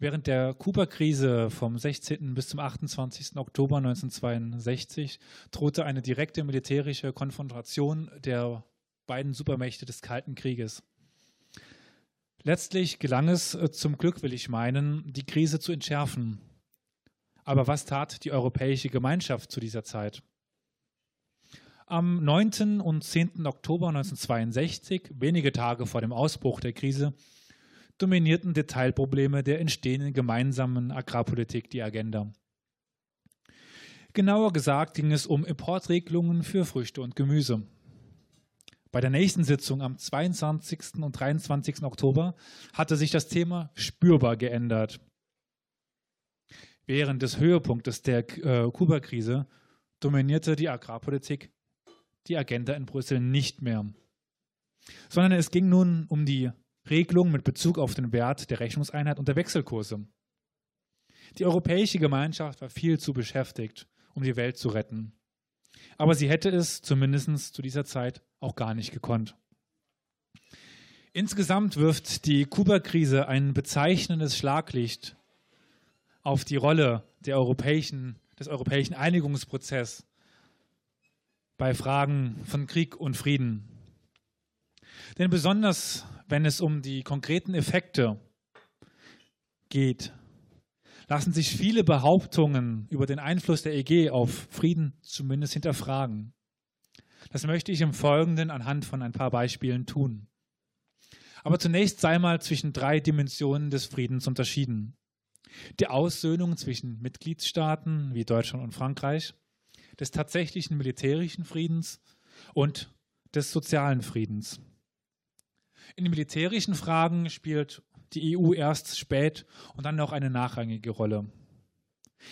Während der Kuba-Krise vom 16. bis zum 28. Oktober 1962 drohte eine direkte militärische Konfrontation der beiden Supermächte des Kalten Krieges. Letztlich gelang es äh, zum Glück, will ich meinen, die Krise zu entschärfen. Aber was tat die europäische Gemeinschaft zu dieser Zeit? Am 9. und 10. Oktober 1962, wenige Tage vor dem Ausbruch der Krise, dominierten Detailprobleme der entstehenden gemeinsamen Agrarpolitik die Agenda. Genauer gesagt ging es um Importregelungen für Früchte und Gemüse. Bei der nächsten Sitzung am 22. und 23. Oktober hatte sich das Thema spürbar geändert. Während des Höhepunktes der äh, Kuba-Krise dominierte die Agrarpolitik die Agenda in Brüssel nicht mehr. Sondern es ging nun um die Regelung mit Bezug auf den Wert der Rechnungseinheit und der Wechselkurse. Die europäische Gemeinschaft war viel zu beschäftigt, um die Welt zu retten. Aber sie hätte es zumindest zu dieser Zeit auch gar nicht gekonnt. Insgesamt wirft die Kuba-Krise ein bezeichnendes Schlaglicht auf die Rolle europäischen, des europäischen Einigungsprozesses bei Fragen von Krieg und Frieden. Denn besonders wenn es um die konkreten Effekte geht, lassen sich viele Behauptungen über den Einfluss der EG auf Frieden zumindest hinterfragen. Das möchte ich im Folgenden anhand von ein paar Beispielen tun. Aber zunächst sei mal zwischen drei Dimensionen des Friedens unterschieden. Die Aussöhnung zwischen Mitgliedstaaten wie Deutschland und Frankreich, des tatsächlichen militärischen Friedens und des sozialen Friedens. In den militärischen Fragen spielt die EU erst spät und dann noch eine nachrangige Rolle.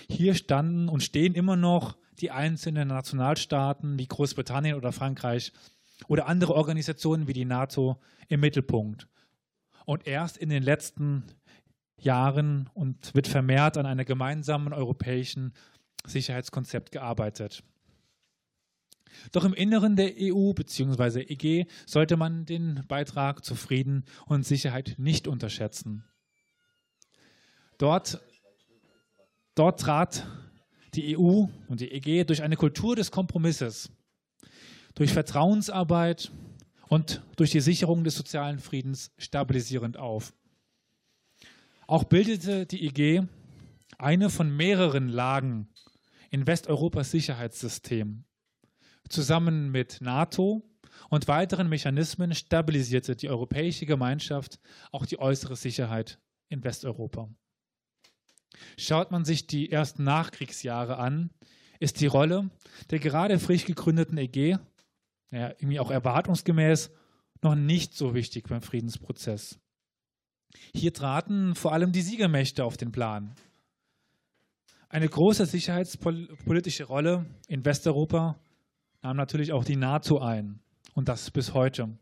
Hier standen und stehen immer noch die einzelnen Nationalstaaten wie Großbritannien oder Frankreich oder andere Organisationen wie die NATO im Mittelpunkt. Und erst in den letzten Jahren und wird vermehrt an einem gemeinsamen europäischen Sicherheitskonzept gearbeitet. Doch im Inneren der EU bzw. EG sollte man den Beitrag zu Frieden und Sicherheit nicht unterschätzen. Dort, dort trat die EU und die EG durch eine Kultur des Kompromisses, durch Vertrauensarbeit und durch die Sicherung des sozialen Friedens stabilisierend auf. Auch bildete die EG eine von mehreren Lagen in Westeuropas Sicherheitssystem. Zusammen mit NATO und weiteren Mechanismen stabilisierte die Europäische Gemeinschaft auch die äußere Sicherheit in Westeuropa. Schaut man sich die ersten Nachkriegsjahre an, ist die Rolle der gerade frisch gegründeten EG, ja, irgendwie auch erwartungsgemäß, noch nicht so wichtig beim Friedensprozess. Hier traten vor allem die Siegermächte auf den Plan. Eine große sicherheitspolitische Rolle in Westeuropa nahm natürlich auch die NATO ein und das bis heute.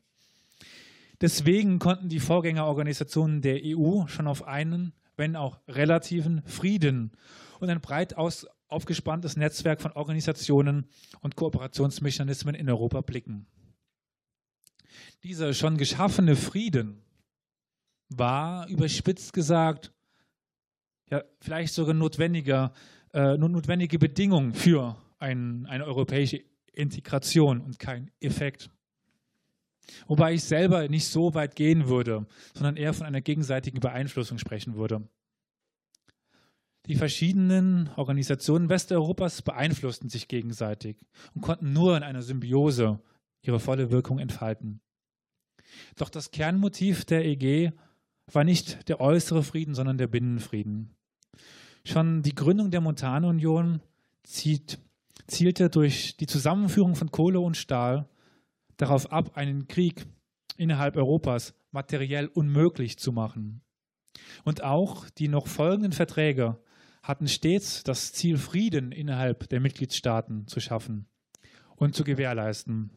Deswegen konnten die Vorgängerorganisationen der EU schon auf einen, wenn auch relativen Frieden und ein breit aus, aufgespanntes Netzwerk von Organisationen und Kooperationsmechanismen in Europa blicken. Dieser schon geschaffene Frieden war, überspitzt gesagt, ja, vielleicht sogar notwendiger, äh, notwendige Bedingung für ein, eine europäische Integration und kein Effekt. Wobei ich selber nicht so weit gehen würde, sondern eher von einer gegenseitigen Beeinflussung sprechen würde. Die verschiedenen Organisationen Westeuropas beeinflussten sich gegenseitig und konnten nur in einer Symbiose ihre volle Wirkung entfalten. Doch das Kernmotiv der EG war nicht der äußere Frieden, sondern der Binnenfrieden. Schon die Gründung der Montanunion zieht zielte durch die Zusammenführung von Kohle und Stahl darauf ab, einen Krieg innerhalb Europas materiell unmöglich zu machen. Und auch die noch folgenden Verträge hatten stets das Ziel, Frieden innerhalb der Mitgliedstaaten zu schaffen und zu gewährleisten.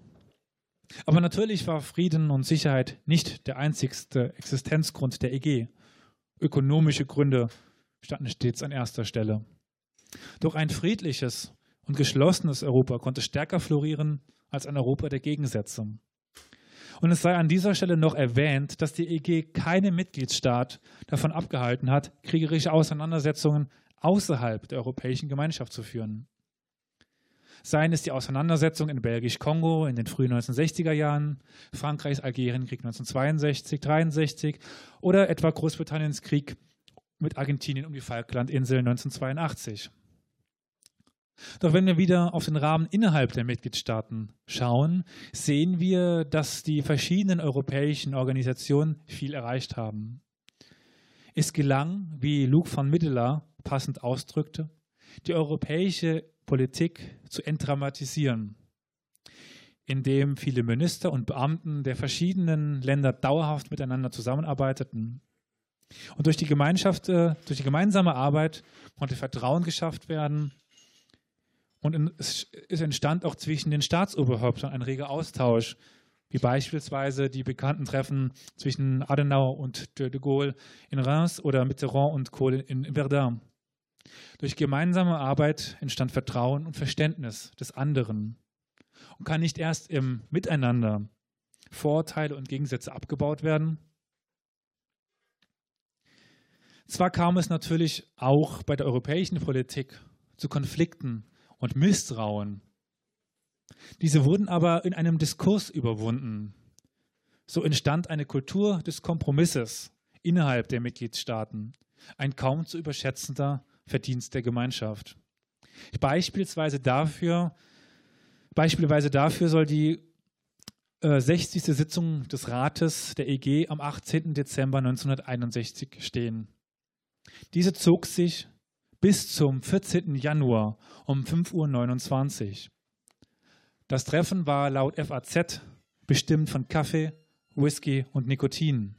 Aber natürlich war Frieden und Sicherheit nicht der einzigste Existenzgrund der EG. Ökonomische Gründe standen stets an erster Stelle. Doch ein friedliches und geschlossenes Europa konnte stärker florieren als ein Europa der Gegensätze. Und es sei an dieser Stelle noch erwähnt, dass die EG keinen Mitgliedstaat davon abgehalten hat, kriegerische Auseinandersetzungen außerhalb der Europäischen Gemeinschaft zu führen. Seien es die Auseinandersetzungen in Belgisch-Kongo in den frühen 1960er Jahren, Frankreichs Algerienkrieg 1962, 63 oder etwa Großbritanniens Krieg mit Argentinien um die Falklandinseln 1982. Doch wenn wir wieder auf den Rahmen innerhalb der Mitgliedstaaten schauen, sehen wir, dass die verschiedenen europäischen Organisationen viel erreicht haben. Es gelang, wie Luc van Middelaar passend ausdrückte, die europäische Politik zu entdramatisieren, indem viele Minister und Beamten der verschiedenen Länder dauerhaft miteinander zusammenarbeiteten. Und durch die Gemeinschaft, äh, durch die gemeinsame Arbeit konnte Vertrauen geschafft werden Und es entstand auch zwischen den Staatsoberhäuptern ein reger Austausch, wie beispielsweise die bekannten Treffen zwischen Adenauer und de Gaulle in Reims oder Mitterrand und Kohl in Verdun. Durch gemeinsame Arbeit entstand Vertrauen und Verständnis des anderen und kann nicht erst im Miteinander Vorurteile und Gegensätze abgebaut werden. Zwar kam es natürlich auch bei der europäischen Politik zu Konflikten und Misstrauen. Diese wurden aber in einem Diskurs überwunden. So entstand eine Kultur des Kompromisses innerhalb der Mitgliedstaaten, ein kaum zu überschätzender Verdienst der Gemeinschaft. Beispielsweise dafür, beispielsweise dafür soll die äh, 60. Sitzung des Rates der EG am 18. Dezember 1961 stehen. Diese zog sich bis zum 14. Januar um 5.29 Uhr. Das Treffen war laut FAZ bestimmt von Kaffee, Whisky und Nikotin.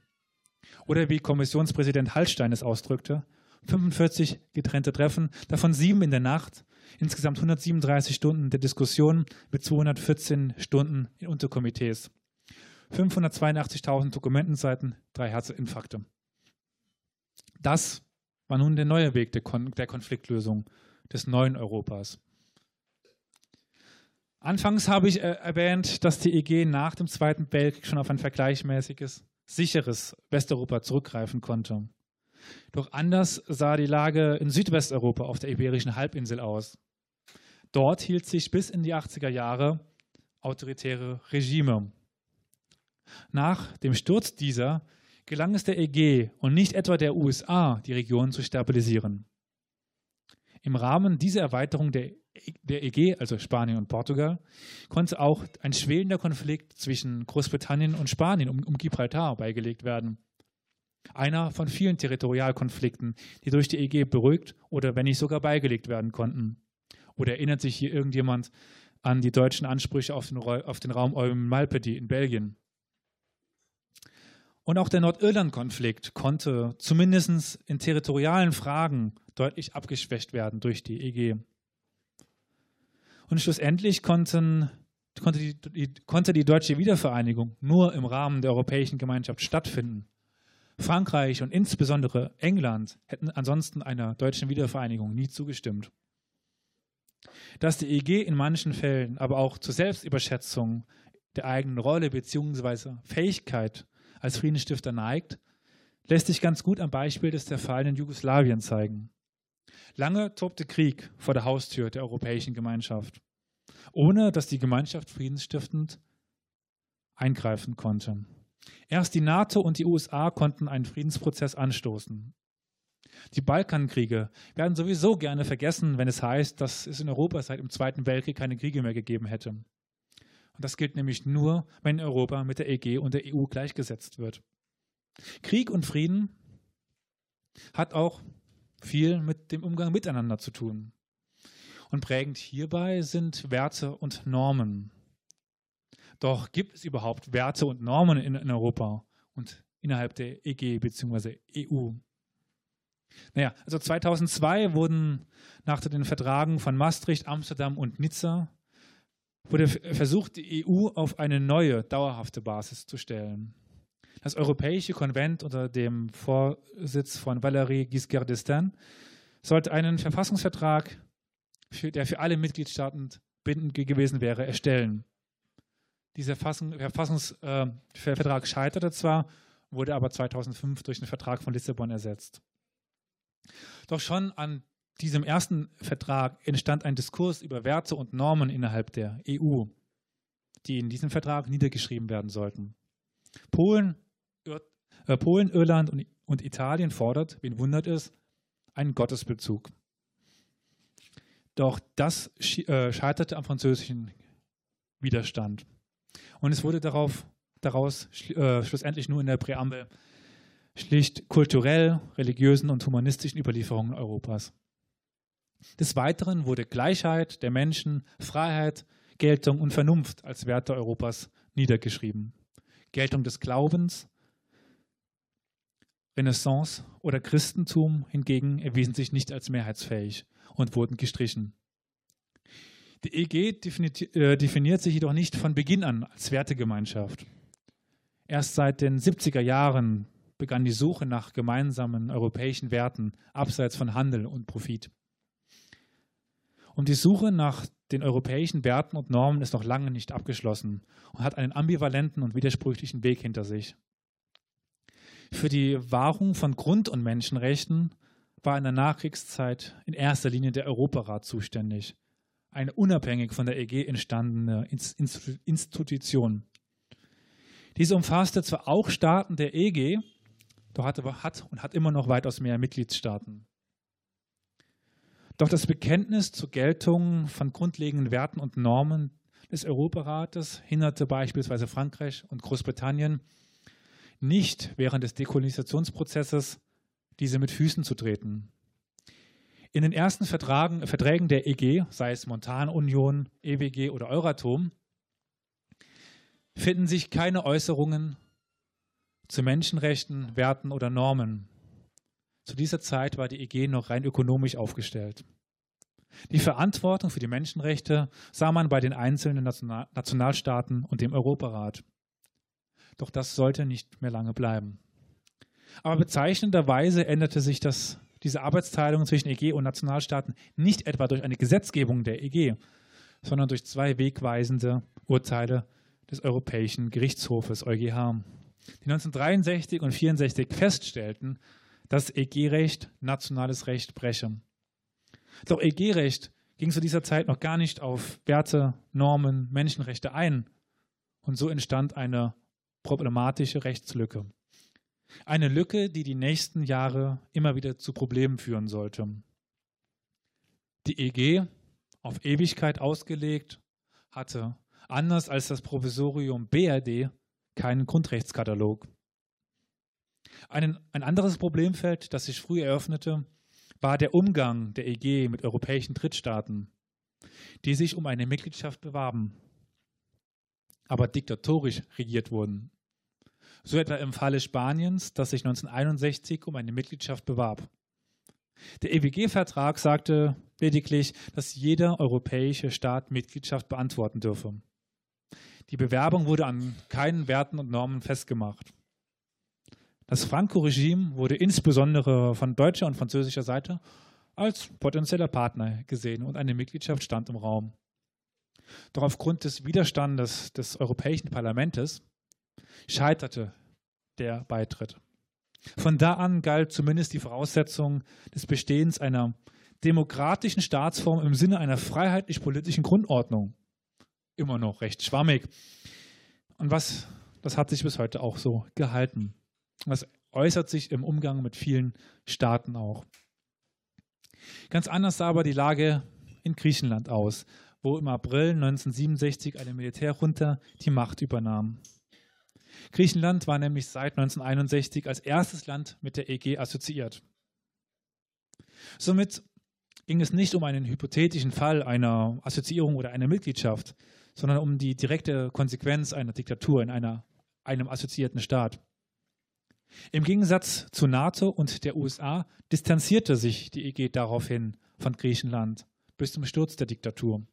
Oder wie Kommissionspräsident Hallstein es ausdrückte, 45 getrennte Treffen, davon sieben in der Nacht, insgesamt 137 Stunden der Diskussion mit 214 Stunden in Unterkomitees, 582.000 Dokumentenseiten, drei Herzinfarkte. Das war nun der neue Weg der, Kon der Konfliktlösung des neuen Europas. Anfangs habe ich äh, erwähnt, dass die EG nach dem Zweiten Weltkrieg schon auf ein vergleichsmäßiges, sicheres Westeuropa zurückgreifen konnte. Doch anders sah die Lage in Südwesteuropa auf der Iberischen Halbinsel aus. Dort hielt sich bis in die 80er Jahre autoritäre Regime. Nach dem Sturz dieser gelang es der EG und nicht etwa der USA, die Region zu stabilisieren. Im Rahmen dieser Erweiterung der, der EG, also Spanien und Portugal, konnte auch ein schwelender Konflikt zwischen Großbritannien und Spanien um, um Gibraltar beigelegt werden. Einer von vielen Territorialkonflikten, die durch die EG beruhigt oder wenn nicht sogar beigelegt werden konnten. Oder erinnert sich hier irgendjemand an die deutschen Ansprüche auf den, auf den Raum Eulen-Malpedi in Belgien? Und auch der Nordirland-Konflikt konnte zumindest in territorialen Fragen deutlich abgeschwächt werden durch die EG. Und schlussendlich konnten, konnte, die, die, konnte die deutsche Wiedervereinigung nur im Rahmen der Europäischen Gemeinschaft stattfinden. Frankreich und insbesondere England hätten ansonsten einer deutschen Wiedervereinigung nie zugestimmt. Dass die EG in manchen Fällen aber auch zur Selbstüberschätzung der eigenen Rolle bzw. Fähigkeit als Friedensstifter neigt, lässt sich ganz gut am Beispiel des zerfallenen Jugoslawien zeigen. Lange tobte Krieg vor der Haustür der Europäischen Gemeinschaft, ohne dass die Gemeinschaft friedensstiftend eingreifen konnte. Erst die NATO und die USA konnten einen Friedensprozess anstoßen. Die Balkankriege werden sowieso gerne vergessen, wenn es heißt, dass es in Europa seit dem Zweiten Weltkrieg keine Kriege mehr gegeben hätte. Und das gilt nämlich nur, wenn Europa mit der EG und der EU gleichgesetzt wird. Krieg und Frieden hat auch viel mit dem Umgang miteinander zu tun. Und prägend hierbei sind Werte und Normen. Doch gibt es überhaupt Werte und Normen in, in Europa und innerhalb der EG bzw. EU? Naja, also 2002 wurden nach den Vertragen von Maastricht, Amsterdam und Nizza wurde versucht, die EU auf eine neue, dauerhafte Basis zu stellen. Das Europäische Konvent unter dem Vorsitz von Valéry Giscard d'Estaing sollte einen Verfassungsvertrag, für, der für alle Mitgliedstaaten bindend gewesen wäre, erstellen. Dieser Verfassungsvertrag äh, scheiterte zwar, wurde aber 2005 durch den Vertrag von Lissabon ersetzt. Doch schon an diesem ersten Vertrag entstand ein Diskurs über Werte und Normen innerhalb der EU, die in diesem Vertrag niedergeschrieben werden sollten. Polen, äh, Polen Irland und, und Italien fordert, wen wundert es, einen Gottesbezug. Doch das äh, scheiterte am französischen Widerstand. Und es wurde darauf, daraus äh, schlussendlich nur in der Präambel schlicht kulturell, religiösen und humanistischen Überlieferungen Europas. Des Weiteren wurde Gleichheit der Menschen, Freiheit, Geltung und Vernunft als Werte Europas niedergeschrieben. Geltung des Glaubens, Renaissance oder Christentum hingegen erwiesen sich nicht als mehrheitsfähig und wurden gestrichen. Die EG definiert, äh, definiert sich jedoch nicht von Beginn an als Wertegemeinschaft. Erst seit den 70er Jahren begann die Suche nach gemeinsamen europäischen Werten abseits von Handel und Profit. Und die Suche nach den europäischen Werten und Normen ist noch lange nicht abgeschlossen und hat einen ambivalenten und widersprüchlichen Weg hinter sich. Für die Wahrung von Grund- und Menschenrechten war in der Nachkriegszeit in erster Linie der Europarat zuständig, eine unabhängig von der EG entstandene Institution. Diese umfasste zwar auch Staaten der EG, doch hat, hat und hat immer noch weitaus mehr Mitgliedstaaten. Doch das Bekenntnis zur Geltung von grundlegenden Werten und Normen des Europarates hinderte beispielsweise Frankreich und Großbritannien nicht während des Dekolonisationsprozesses diese mit Füßen zu treten. In den ersten Vertragen, Verträgen der EG, sei es Montanunion, EWG oder Euratom, finden sich keine Äußerungen zu Menschenrechten, Werten oder Normen. Zu dieser Zeit war die EG noch rein ökonomisch aufgestellt. Die Verantwortung für die Menschenrechte sah man bei den einzelnen Nationalstaaten und dem Europarat. Doch das sollte nicht mehr lange bleiben. Aber bezeichnenderweise änderte sich das, diese Arbeitsteilung zwischen EG und Nationalstaaten nicht etwa durch eine Gesetzgebung der EG, sondern durch zwei wegweisende Urteile des Europäischen Gerichtshofes EuGH, die 1963 und 1964 feststellten, dass EG-Recht nationales Recht breche. Doch EG-Recht ging zu dieser Zeit noch gar nicht auf Werte, Normen, Menschenrechte ein. Und so entstand eine problematische Rechtslücke. Eine Lücke, die die nächsten Jahre immer wieder zu Problemen führen sollte. Die EG, auf Ewigkeit ausgelegt, hatte, anders als das Provisorium BRD, keinen Grundrechtskatalog. Ein, ein anderes Problemfeld, das sich früh eröffnete, war der Umgang der EG mit europäischen Drittstaaten, die sich um eine Mitgliedschaft bewarben, aber diktatorisch regiert wurden. So etwa im Falle Spaniens, das sich 1961 um eine Mitgliedschaft bewarb. Der EWG-Vertrag sagte lediglich, dass jeder europäische Staat Mitgliedschaft beantworten dürfe. Die Bewerbung wurde an keinen Werten und Normen festgemacht. Das Franco-Regime wurde insbesondere von deutscher und französischer Seite als potenzieller Partner gesehen und eine Mitgliedschaft stand im Raum. Doch aufgrund des Widerstandes des Europäischen Parlaments scheiterte der Beitritt. Von da an galt zumindest die Voraussetzung des Bestehens einer demokratischen Staatsform im Sinne einer freiheitlich-politischen Grundordnung. Immer noch recht schwammig. Und was, das hat sich bis heute auch so gehalten. Das äußert sich im Umgang mit vielen Staaten auch. Ganz anders sah aber die Lage in Griechenland aus, wo im April 1967 eine Militärjunta die Macht übernahm. Griechenland war nämlich seit 1961 als erstes Land mit der EG assoziiert. Somit ging es nicht um einen hypothetischen Fall einer Assoziierung oder einer Mitgliedschaft, sondern um die direkte Konsequenz einer Diktatur in einer, einem assoziierten Staat. Im Gegensatz zu NATO und der USA distanzierte sich die EG daraufhin von Griechenland bis zum Sturz der Diktatur.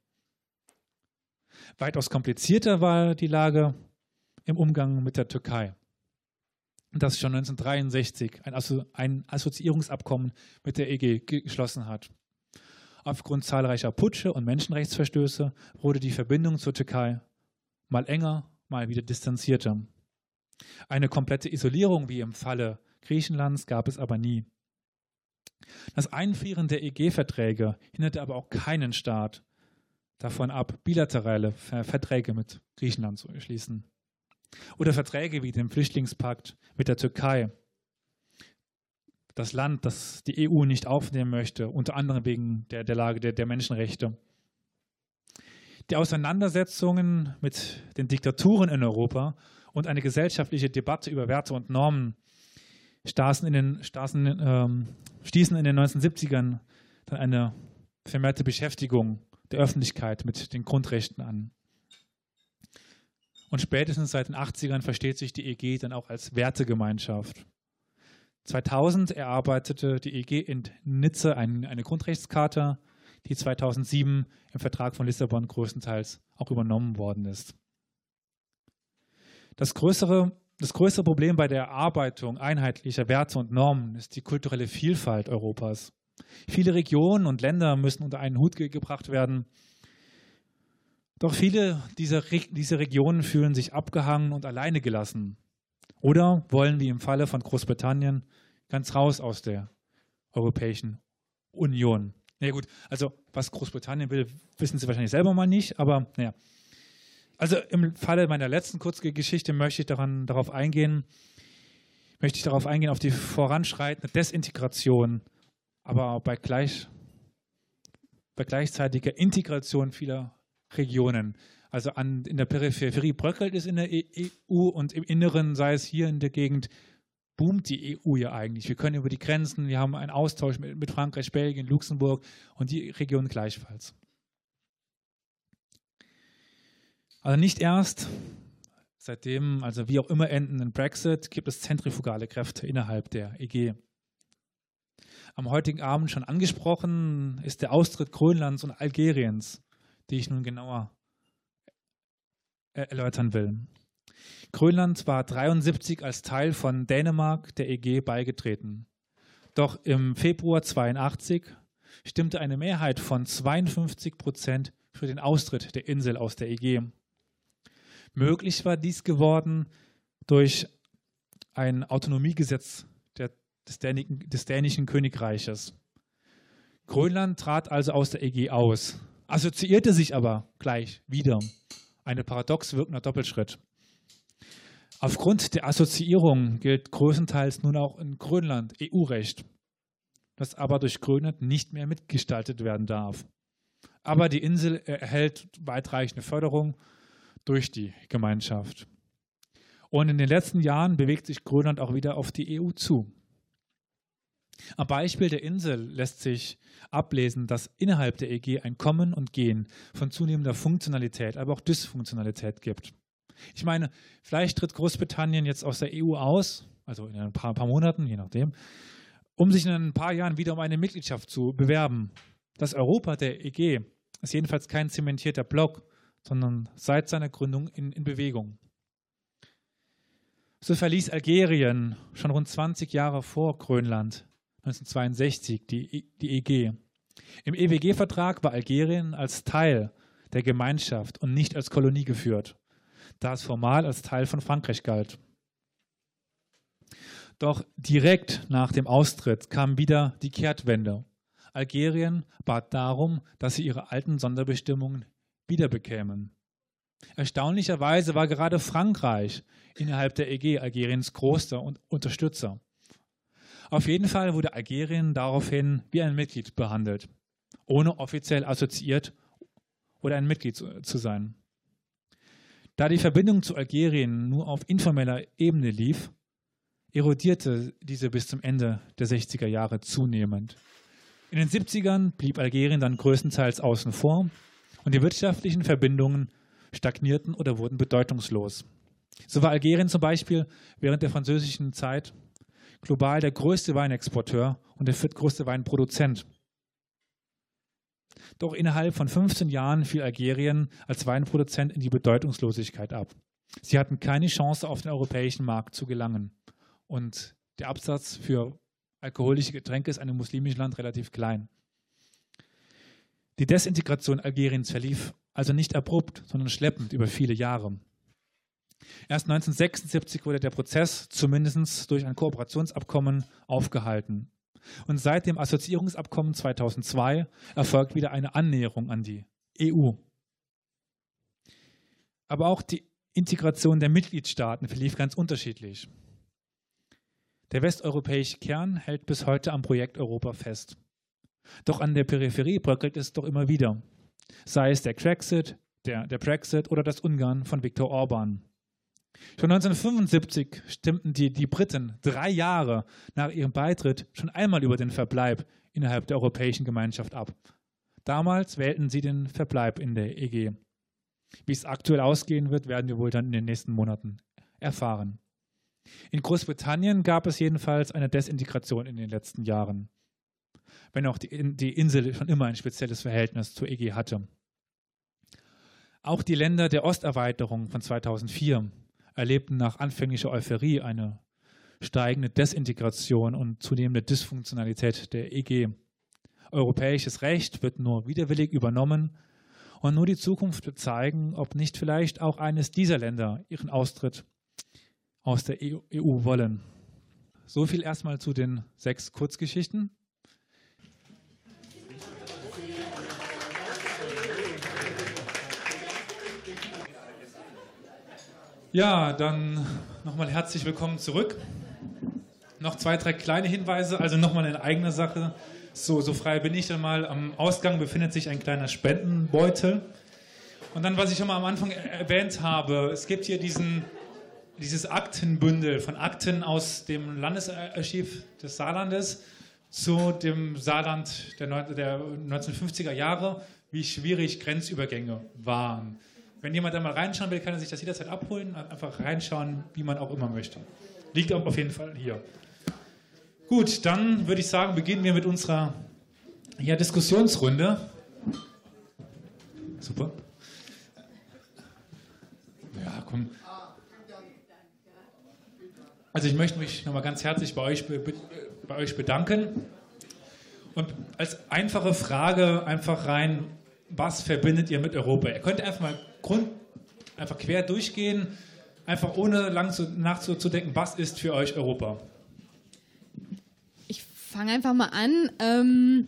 Weitaus komplizierter war die Lage im Umgang mit der Türkei, das schon 1963 ein, Assozi ein Assoziierungsabkommen mit der EG geschlossen hat. Aufgrund zahlreicher Putsche und Menschenrechtsverstöße wurde die Verbindung zur Türkei mal enger, mal wieder distanzierter. Eine komplette Isolierung wie im Falle Griechenlands gab es aber nie. Das Einfrieren der EG-Verträge hinderte aber auch keinen Staat davon ab, bilaterale Verträge mit Griechenland zu schließen. Oder Verträge wie den Flüchtlingspakt mit der Türkei. Das Land, das die EU nicht aufnehmen möchte, unter anderem wegen der, der Lage der, der Menschenrechte. Die Auseinandersetzungen mit den Diktaturen in Europa und eine gesellschaftliche Debatte über Werte und Normen stießen in den, stießen, ähm, stießen in den 1970ern dann eine vermehrte Beschäftigung der Öffentlichkeit mit den Grundrechten an. Und spätestens seit den 80ern versteht sich die EG dann auch als Wertegemeinschaft. 2000 erarbeitete die EG in Nizza eine Grundrechtscharta, die 2007 im Vertrag von Lissabon größtenteils auch übernommen worden ist. Das größere, das größere Problem bei der Erarbeitung einheitlicher Werte und Normen ist die kulturelle Vielfalt Europas. Viele Regionen und Länder müssen unter einen Hut ge gebracht werden. Doch viele dieser, dieser Regionen fühlen sich abgehangen und alleine gelassen. Oder wollen, wie im Falle von Großbritannien, ganz raus aus der Europäischen Union. Na ja, gut, also was Großbritannien will, wissen Sie wahrscheinlich selber mal nicht, aber naja. Also im Falle meiner letzten Kurzgeschichte möchte ich daran, darauf eingehen, möchte ich darauf eingehen, auf die voranschreitende Desintegration, aber bei, gleich, bei gleichzeitiger Integration vieler Regionen. Also an, in der Peripherie bröckelt es in der EU und im Inneren, sei es hier in der Gegend, boomt die EU ja eigentlich. Wir können über die Grenzen, wir haben einen Austausch mit, mit Frankreich, Belgien, Luxemburg und die Region gleichfalls. Also nicht erst seitdem, also wie auch immer endenden Brexit, gibt es zentrifugale Kräfte innerhalb der EG. Am heutigen Abend schon angesprochen ist der Austritt Grönlands und Algeriens, die ich nun genauer erläutern will. Grönland war 73 als Teil von Dänemark der EG beigetreten. Doch im Februar 82 stimmte eine Mehrheit von 52 Prozent für den Austritt der Insel aus der EG. Möglich war dies geworden durch ein Autonomiegesetz der, des, Dänischen, des dänischen Königreiches. Grönland trat also aus der EG aus, assoziierte sich aber gleich wieder. Eine paradox wirkender Doppelschritt. Aufgrund der Assoziierung gilt größtenteils nun auch in Grönland EU-Recht, das aber durch Grönland nicht mehr mitgestaltet werden darf. Aber die Insel erhält weitreichende Förderung durch die Gemeinschaft. Und in den letzten Jahren bewegt sich Grönland auch wieder auf die EU zu. Am Beispiel der Insel lässt sich ablesen, dass innerhalb der EG ein Kommen und Gehen von zunehmender Funktionalität, aber auch Dysfunktionalität gibt. Ich meine, vielleicht tritt Großbritannien jetzt aus der EU aus, also in ein paar, paar Monaten, je nachdem, um sich in ein paar Jahren wieder um eine Mitgliedschaft zu bewerben. Das Europa der EG ist jedenfalls kein zementierter Block, sondern seit seiner Gründung in, in Bewegung. So verließ Algerien schon rund 20 Jahre vor Grönland, 1962, die, die EG. Im EWG-Vertrag war Algerien als Teil der Gemeinschaft und nicht als Kolonie geführt da es formal als Teil von Frankreich galt. Doch direkt nach dem Austritt kam wieder die Kehrtwende. Algerien bat darum, dass sie ihre alten Sonderbestimmungen wiederbekämen. Erstaunlicherweise war gerade Frankreich innerhalb der EG Algeriens großer Unterstützer. Auf jeden Fall wurde Algerien daraufhin wie ein Mitglied behandelt, ohne offiziell assoziiert oder ein Mitglied zu sein. Da die Verbindung zu Algerien nur auf informeller Ebene lief, erodierte diese bis zum Ende der 60er Jahre zunehmend. In den 70ern blieb Algerien dann größtenteils außen vor und die wirtschaftlichen Verbindungen stagnierten oder wurden bedeutungslos. So war Algerien zum Beispiel während der französischen Zeit global der größte Weinexporteur und der viertgrößte Weinproduzent. Doch innerhalb von 15 Jahren fiel Algerien als Weinproduzent in die Bedeutungslosigkeit ab. Sie hatten keine Chance, auf den europäischen Markt zu gelangen. Und der Absatz für alkoholische Getränke ist in einem muslimischen Land relativ klein. Die Desintegration Algeriens verlief also nicht abrupt, sondern schleppend über viele Jahre. Erst 1976 wurde der Prozess zumindest durch ein Kooperationsabkommen aufgehalten. Und seit dem Assoziierungsabkommen 2002 erfolgt wieder eine Annäherung an die EU. Aber auch die Integration der Mitgliedstaaten verlief ganz unterschiedlich. Der westeuropäische Kern hält bis heute am Projekt Europa fest. Doch an der Peripherie bröckelt es doch immer wieder. Sei es der Brexit, der, der Brexit oder das Ungarn von Viktor Orban. Schon 1975 stimmten die, die Briten drei Jahre nach ihrem Beitritt schon einmal über den Verbleib innerhalb der Europäischen Gemeinschaft ab. Damals wählten sie den Verbleib in der EG. Wie es aktuell ausgehen wird, werden wir wohl dann in den nächsten Monaten erfahren. In Großbritannien gab es jedenfalls eine Desintegration in den letzten Jahren. Wenn auch die, die Insel schon immer ein spezielles Verhältnis zur EG hatte. Auch die Länder der Osterweiterung von 2004 erlebten nach anfänglicher Euphorie eine steigende Desintegration und zunehmende Dysfunktionalität der EG. Europäisches Recht wird nur widerwillig übernommen und nur die Zukunft wird zeigen, ob nicht vielleicht auch eines dieser Länder ihren Austritt aus der EU e wollen. So viel erstmal zu den sechs Kurzgeschichten. Ja, dann nochmal herzlich willkommen zurück. Noch zwei, drei kleine Hinweise, also nochmal eine eigene Sache. So, so frei bin ich dann mal. Am Ausgang befindet sich ein kleiner Spendenbeutel. Und dann, was ich schon mal am Anfang erwähnt habe, es gibt hier diesen, dieses Aktenbündel von Akten aus dem Landesarchiv des Saarlandes zu dem Saarland der, der 1950er Jahre, wie schwierig Grenzübergänge waren. Wenn jemand da mal reinschauen will, kann er sich das jederzeit abholen. Einfach reinschauen, wie man auch immer möchte. Liegt auf jeden Fall hier. Gut, dann würde ich sagen, beginnen wir mit unserer ja, Diskussionsrunde. Super. Ja, komm. Also ich möchte mich nochmal ganz herzlich bei euch, bei euch bedanken. Und als einfache Frage einfach rein, was verbindet ihr mit Europa? Ihr könnt einfach mal Grund, einfach quer durchgehen, einfach ohne lang zu, nachzudenken, was ist für euch Europa? Ich fange einfach mal an. Ähm,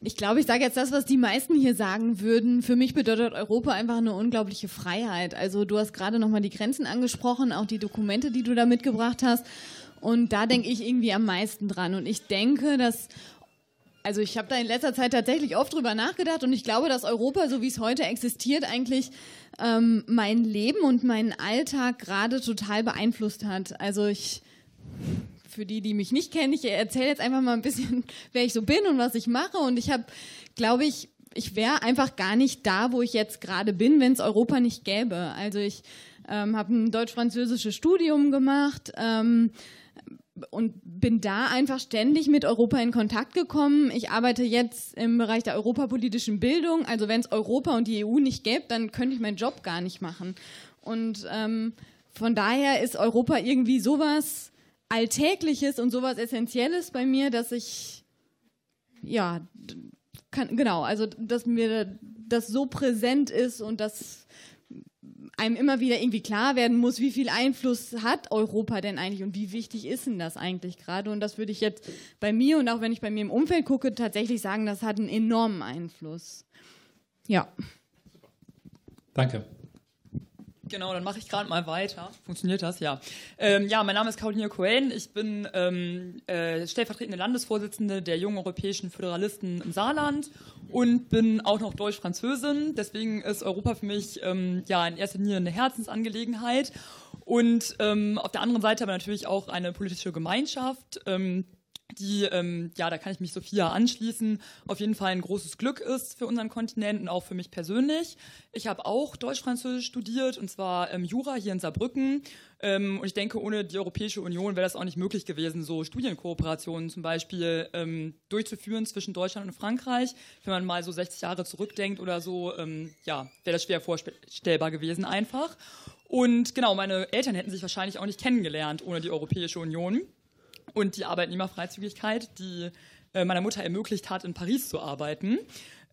ich glaube, ich sage jetzt das, was die meisten hier sagen würden. Für mich bedeutet Europa einfach eine unglaubliche Freiheit. Also du hast gerade nochmal die Grenzen angesprochen, auch die Dokumente, die du da mitgebracht hast. Und da denke ich irgendwie am meisten dran. Und ich denke, dass also ich habe da in letzter Zeit tatsächlich oft drüber nachgedacht und ich glaube, dass Europa, so wie es heute existiert, eigentlich ähm, mein Leben und meinen Alltag gerade total beeinflusst hat. Also ich, für die, die mich nicht kennen, ich erzähle jetzt einfach mal ein bisschen, (laughs) wer ich so bin und was ich mache und ich habe, glaube ich, ich wäre einfach gar nicht da, wo ich jetzt gerade bin, wenn es Europa nicht gäbe. Also ich ähm, habe ein deutsch-französisches Studium gemacht. Ähm, und bin da einfach ständig mit Europa in Kontakt gekommen. Ich arbeite jetzt im Bereich der europapolitischen Bildung. Also wenn es Europa und die EU nicht gäbe, dann könnte ich meinen Job gar nicht machen. Und ähm, von daher ist Europa irgendwie sowas Alltägliches und sowas Essentielles bei mir, dass ich ja kann, genau, also dass mir das so präsent ist und das einem immer wieder irgendwie klar werden muss, wie viel Einfluss hat Europa denn eigentlich und wie wichtig ist denn das eigentlich gerade? Und das würde ich jetzt bei mir und auch wenn ich bei mir im Umfeld gucke, tatsächlich sagen, das hat einen enormen Einfluss. Ja. Danke. Genau, dann mache ich gerade mal weiter. Funktioniert das? Ja. Ähm, ja, mein Name ist Caroline Cohen. Ich bin ähm, äh, stellvertretende Landesvorsitzende der Jungen Europäischen Föderalisten im Saarland und bin auch noch Deutsch-Französin. Deswegen ist Europa für mich ähm, ja in erster Linie eine Herzensangelegenheit. Und ähm, auf der anderen Seite aber natürlich auch eine politische Gemeinschaft, ähm, die, ähm, ja, da kann ich mich Sophia anschließen, auf jeden Fall ein großes Glück ist für unseren Kontinent und auch für mich persönlich. Ich habe auch Deutsch-Französisch studiert und zwar ähm, Jura hier in Saarbrücken. Ähm, und ich denke, ohne die Europäische Union wäre das auch nicht möglich gewesen, so Studienkooperationen zum Beispiel ähm, durchzuführen zwischen Deutschland und Frankreich. Wenn man mal so 60 Jahre zurückdenkt oder so, ähm, ja, wäre das schwer vorstellbar gewesen einfach. Und genau, meine Eltern hätten sich wahrscheinlich auch nicht kennengelernt ohne die Europäische Union und die Arbeitnehmerfreizügigkeit, die äh, meiner Mutter ermöglicht hat, in Paris zu arbeiten.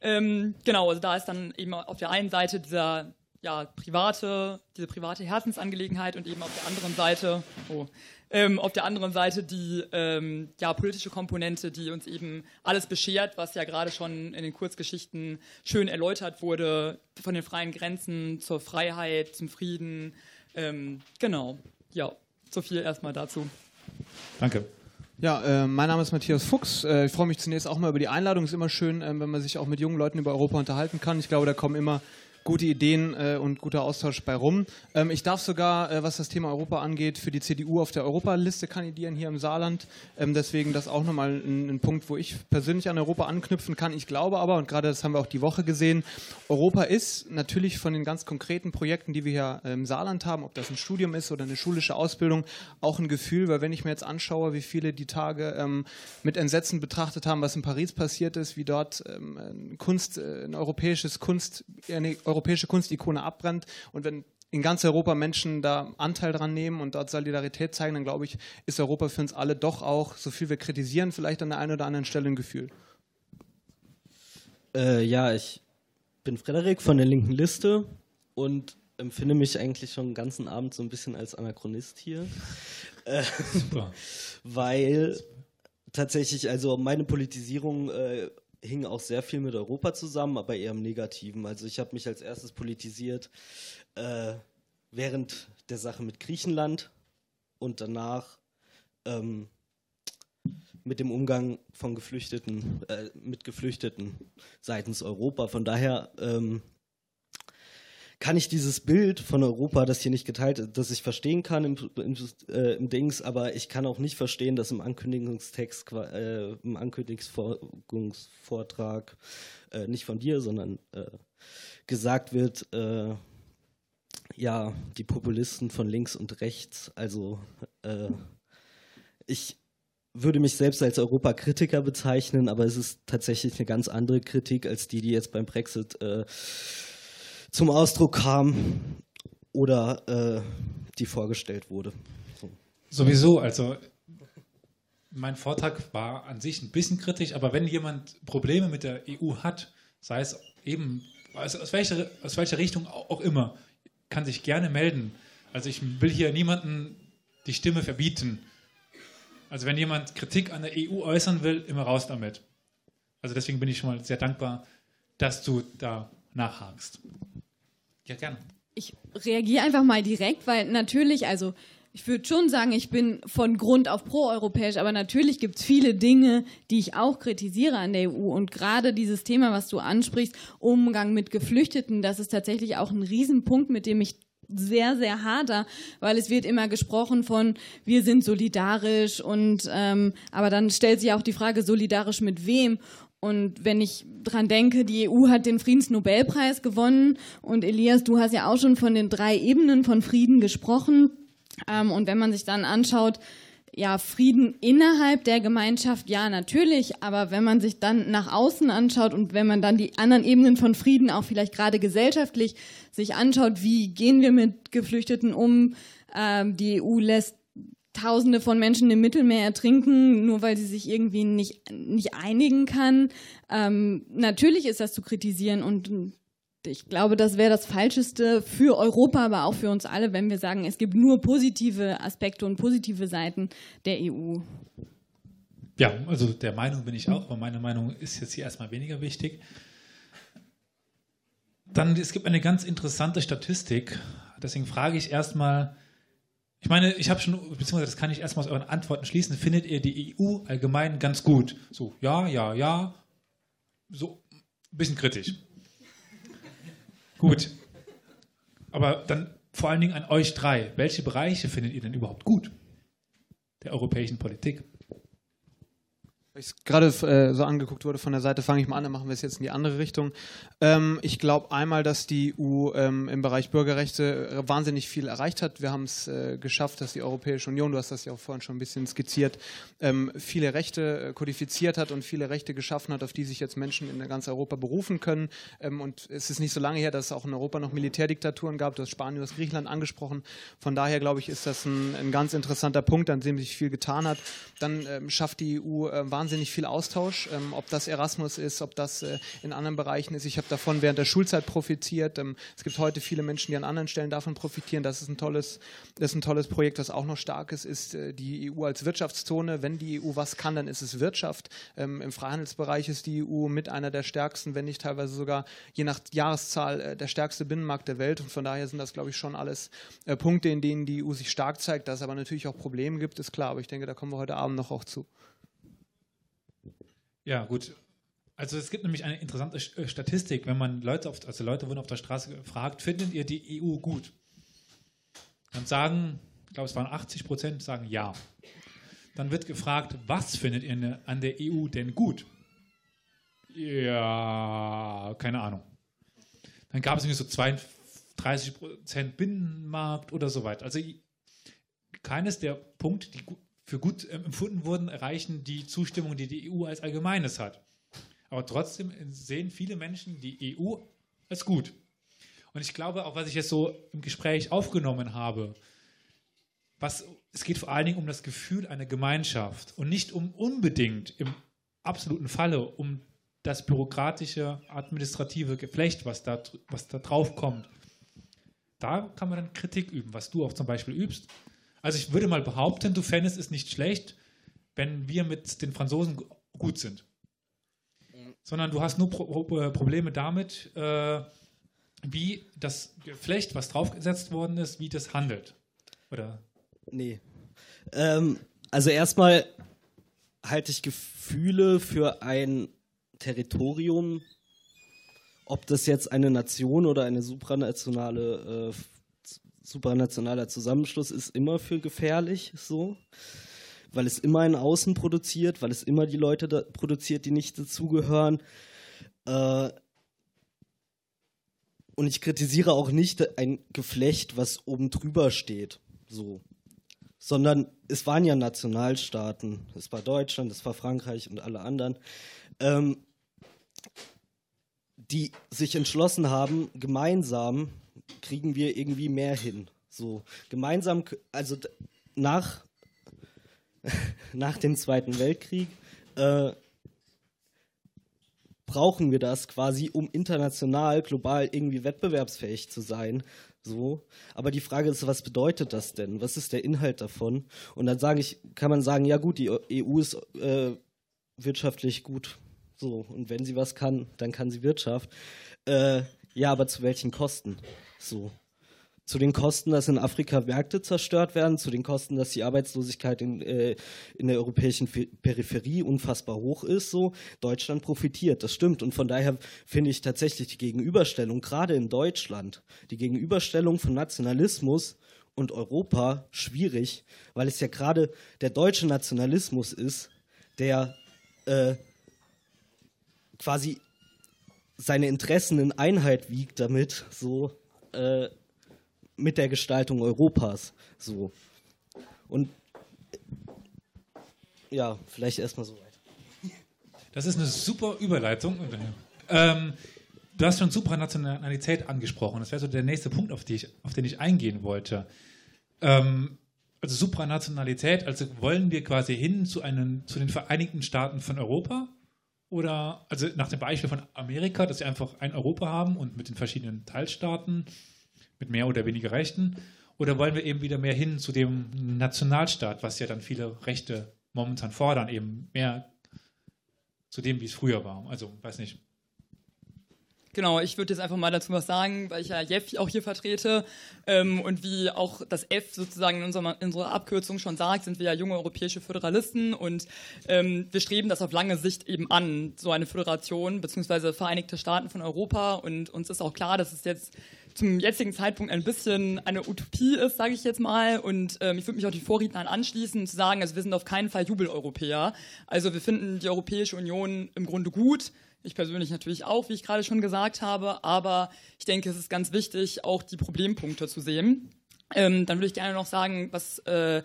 Ähm, genau, also da ist dann eben auf der einen Seite dieser ja, private, diese private Herzensangelegenheit und eben auf der anderen Seite, oh, ähm, auf der anderen Seite die ähm, ja, politische Komponente, die uns eben alles beschert, was ja gerade schon in den Kurzgeschichten schön erläutert wurde, von den freien Grenzen zur Freiheit, zum Frieden. Ähm, genau, ja, so viel erstmal dazu. Danke. Ja, äh, mein Name ist Matthias Fuchs. Äh, ich freue mich zunächst auch mal über die Einladung. Es ist immer schön, äh, wenn man sich auch mit jungen Leuten über Europa unterhalten kann. Ich glaube, da kommen immer gute Ideen äh, und guter Austausch bei rum. Ähm, ich darf sogar, äh, was das Thema Europa angeht, für die CDU auf der Europaliste kandidieren hier im Saarland. Ähm, deswegen das auch nochmal ein, ein Punkt, wo ich persönlich an Europa anknüpfen kann. Ich glaube aber, und gerade das haben wir auch die Woche gesehen, Europa ist natürlich von den ganz konkreten Projekten, die wir hier im Saarland haben, ob das ein Studium ist oder eine schulische Ausbildung, auch ein Gefühl, weil wenn ich mir jetzt anschaue, wie viele die Tage ähm, mit Entsetzen betrachtet haben, was in Paris passiert ist, wie dort ähm, Kunst, äh, ein europäisches Kunst, eine europäische Kunstikone abbrennt und wenn in ganz Europa Menschen da Anteil dran nehmen und dort Solidarität zeigen, dann glaube ich, ist Europa für uns alle doch auch, so viel wir kritisieren, vielleicht an der einen oder anderen Stelle ein Gefühl. Äh, ja, ich bin Frederik von der linken Liste und empfinde mich eigentlich schon den ganzen Abend so ein bisschen als Anachronist hier. Äh, Super. (laughs) Weil tatsächlich, also meine Politisierung äh, hing auch sehr viel mit Europa zusammen, aber eher im Negativen. Also ich habe mich als erstes politisiert äh, während der Sache mit Griechenland und danach ähm, mit dem Umgang von Geflüchteten, äh, mit Geflüchteten seitens Europa. Von daher ähm, kann ich dieses Bild von Europa, das hier nicht geteilt ist, das ich verstehen kann im, im, äh, im Dings, aber ich kann auch nicht verstehen, dass im Ankündigungstext, äh, im Ankündigungsvortrag, äh, nicht von dir, sondern äh, gesagt wird, äh, ja, die Populisten von links und rechts, also äh, ich würde mich selbst als Europakritiker bezeichnen, aber es ist tatsächlich eine ganz andere Kritik als die, die jetzt beim Brexit zum Ausdruck kam oder äh, die vorgestellt wurde. So. Sowieso, also mein Vortrag war an sich ein bisschen kritisch, aber wenn jemand Probleme mit der EU hat, sei es eben also aus, welcher, aus welcher Richtung auch immer, kann sich gerne melden. Also ich will hier niemanden die Stimme verbieten. Also wenn jemand Kritik an der EU äußern will, immer raus damit. Also deswegen bin ich schon mal sehr dankbar, dass du da nachhakst. Ja, gerne. Ich reagiere einfach mal direkt, weil natürlich, also ich würde schon sagen, ich bin von Grund auf proeuropäisch, aber natürlich gibt es viele Dinge, die ich auch kritisiere an der EU. Und gerade dieses Thema, was du ansprichst, Umgang mit Geflüchteten, das ist tatsächlich auch ein Riesenpunkt, mit dem ich sehr, sehr hader, weil es wird immer gesprochen von, wir sind solidarisch und ähm, aber dann stellt sich auch die Frage, solidarisch mit wem? Und wenn ich dran denke, die EU hat den Friedensnobelpreis gewonnen und Elias, du hast ja auch schon von den drei Ebenen von Frieden gesprochen. Ähm, und wenn man sich dann anschaut, ja, Frieden innerhalb der Gemeinschaft, ja, natürlich, aber wenn man sich dann nach außen anschaut und wenn man dann die anderen Ebenen von Frieden auch vielleicht gerade gesellschaftlich sich anschaut, wie gehen wir mit Geflüchteten um? Ähm, die EU lässt Tausende von Menschen im Mittelmeer ertrinken, nur weil sie sich irgendwie nicht, nicht einigen kann. Ähm, natürlich ist das zu kritisieren und ich glaube, das wäre das Falscheste für Europa, aber auch für uns alle, wenn wir sagen, es gibt nur positive Aspekte und positive Seiten der EU. Ja, also der Meinung bin ich auch, aber meine Meinung ist jetzt hier erstmal weniger wichtig. Dann, es gibt eine ganz interessante Statistik, deswegen frage ich erstmal, ich meine, ich habe schon, beziehungsweise das kann ich erstmal aus euren Antworten schließen. Findet ihr die EU allgemein ganz gut? So, ja, ja, ja. So, ein bisschen kritisch. gut. Aber dann vor allen Dingen an euch drei. Welche Bereiche findet ihr denn überhaupt gut der europäischen Politik? Ich gerade äh, so angeguckt wurde von der Seite, fange ich mal an, dann machen wir es jetzt in die andere Richtung. Ähm, ich glaube einmal, dass die EU ähm, im Bereich Bürgerrechte äh, wahnsinnig viel erreicht hat. Wir haben es äh, geschafft, dass die Europäische Union, du hast das ja auch vorhin schon ein bisschen skizziert, ähm, viele Rechte äh, kodifiziert hat und viele Rechte geschaffen hat, auf die sich jetzt Menschen in ganz Europa berufen können. Ähm, und es ist nicht so lange her, dass es auch in Europa noch Militärdiktaturen gab. Du hast Spanien, du hast Griechenland angesprochen. Von daher glaube ich, ist das ein, ein, ganz interessanter Punkt, an dem sich viel getan hat. Dann ähm, schafft die EU äh, wahnsinnig viel Austausch, ähm, ob das Erasmus ist, ob das äh, in anderen Bereichen ist. Ich habe davon während der Schulzeit profitiert. Ähm, es gibt heute viele Menschen, die an anderen Stellen davon profitieren. Das ist ein tolles, das ist ein tolles Projekt, was auch noch stark ist, ist äh, die EU als Wirtschaftszone. Wenn die EU was kann, dann ist es Wirtschaft. Ähm, Im Freihandelsbereich ist die EU mit einer der stärksten, wenn nicht teilweise sogar je nach Jahreszahl äh, der stärkste Binnenmarkt der Welt. Und von daher sind das, glaube ich, schon alles äh, Punkte, in denen die EU sich stark zeigt. Dass es aber natürlich auch Probleme gibt, ist klar. Aber ich denke, da kommen wir heute Abend noch auch zu. Ja, gut. Also es gibt nämlich eine interessante äh, Statistik, wenn man Leute auf, also Leute wurden auf der Straße gefragt, findet ihr die EU gut? Dann sagen, ich glaube es waren 80 Prozent, sagen ja. Dann wird gefragt, was findet ihr ne, an der EU denn gut? Ja, keine Ahnung. Dann gab es irgendwie so 32 Prozent Binnenmarkt oder so weiter. Also keines der Punkte, die für gut äh, empfunden wurden, erreichen die Zustimmung, die die EU als Allgemeines hat. Aber trotzdem sehen viele Menschen die EU als gut. Und ich glaube auch, was ich jetzt so im Gespräch aufgenommen habe, was, es geht vor allen Dingen um das Gefühl einer Gemeinschaft und nicht um unbedingt im absoluten Falle um das bürokratische, administrative Geflecht, was da, was da drauf kommt. Da kann man dann Kritik üben, was du auch zum Beispiel übst. Also ich würde mal behaupten, du fändest es nicht schlecht, wenn wir mit den Franzosen gut sind sondern du hast nur Pro äh, Probleme damit, äh, wie das Geflecht, was draufgesetzt worden ist, wie das handelt. Oder? Nee. Ähm, also erstmal halte ich Gefühle für ein Territorium, ob das jetzt eine Nation oder eine supranationale äh, supranationaler Zusammenschluss ist, immer für gefährlich so weil es immer ein Außen produziert, weil es immer die Leute produziert, die nicht dazugehören. Äh, und ich kritisiere auch nicht ein Geflecht, was oben drüber steht, so. Sondern es waren ja Nationalstaaten. Es war Deutschland, es war Frankreich und alle anderen, ähm, die sich entschlossen haben, gemeinsam kriegen wir irgendwie mehr hin. So, gemeinsam, also nach (laughs) nach dem Zweiten Weltkrieg äh, brauchen wir das quasi, um international, global irgendwie wettbewerbsfähig zu sein. So. Aber die Frage ist, was bedeutet das denn? Was ist der Inhalt davon? Und dann sage ich, kann man sagen, ja gut, die EU ist äh, wirtschaftlich gut. So. Und wenn sie was kann, dann kann sie Wirtschaft. Äh, ja, aber zu welchen Kosten? So zu den Kosten, dass in Afrika Märkte zerstört werden, zu den Kosten, dass die Arbeitslosigkeit in, äh, in der europäischen Peripherie unfassbar hoch ist. So Deutschland profitiert, das stimmt. Und von daher finde ich tatsächlich die Gegenüberstellung, gerade in Deutschland, die Gegenüberstellung von Nationalismus und Europa schwierig, weil es ja gerade der deutsche Nationalismus ist, der äh, quasi seine Interessen in Einheit wiegt damit, so äh, mit der Gestaltung Europas. So. Und ja, vielleicht erstmal so weit. Das ist eine super Überleitung. Ähm, du hast schon Supranationalität angesprochen. Das wäre so der nächste Punkt, auf, ich, auf den ich eingehen wollte. Ähm, also Supranationalität, also wollen wir quasi hin zu, einen, zu den Vereinigten Staaten von Europa? Oder, also nach dem Beispiel von Amerika, dass sie einfach ein Europa haben und mit den verschiedenen Teilstaaten mit mehr oder weniger Rechten? Oder wollen wir eben wieder mehr hin zu dem Nationalstaat, was ja dann viele Rechte momentan fordern, eben mehr zu dem, wie es früher war? Also, weiß nicht. Genau, ich würde jetzt einfach mal dazu was sagen, weil ich ja Jeff auch hier vertrete. Ähm, und wie auch das F sozusagen in unserer, in unserer Abkürzung schon sagt, sind wir ja junge europäische Föderalisten und ähm, wir streben das auf lange Sicht eben an, so eine Föderation, beziehungsweise Vereinigte Staaten von Europa. Und uns ist auch klar, dass es jetzt zum jetzigen Zeitpunkt ein bisschen eine Utopie ist, sage ich jetzt mal. Und ähm, ich würde mich auch die Vorrednern anschließen, zu sagen, also wir sind auf keinen Fall Jubeleuropäer. Also wir finden die Europäische Union im Grunde gut. Ich persönlich natürlich auch, wie ich gerade schon gesagt habe. Aber ich denke, es ist ganz wichtig, auch die Problempunkte zu sehen. Ähm, dann würde ich gerne noch sagen, was äh,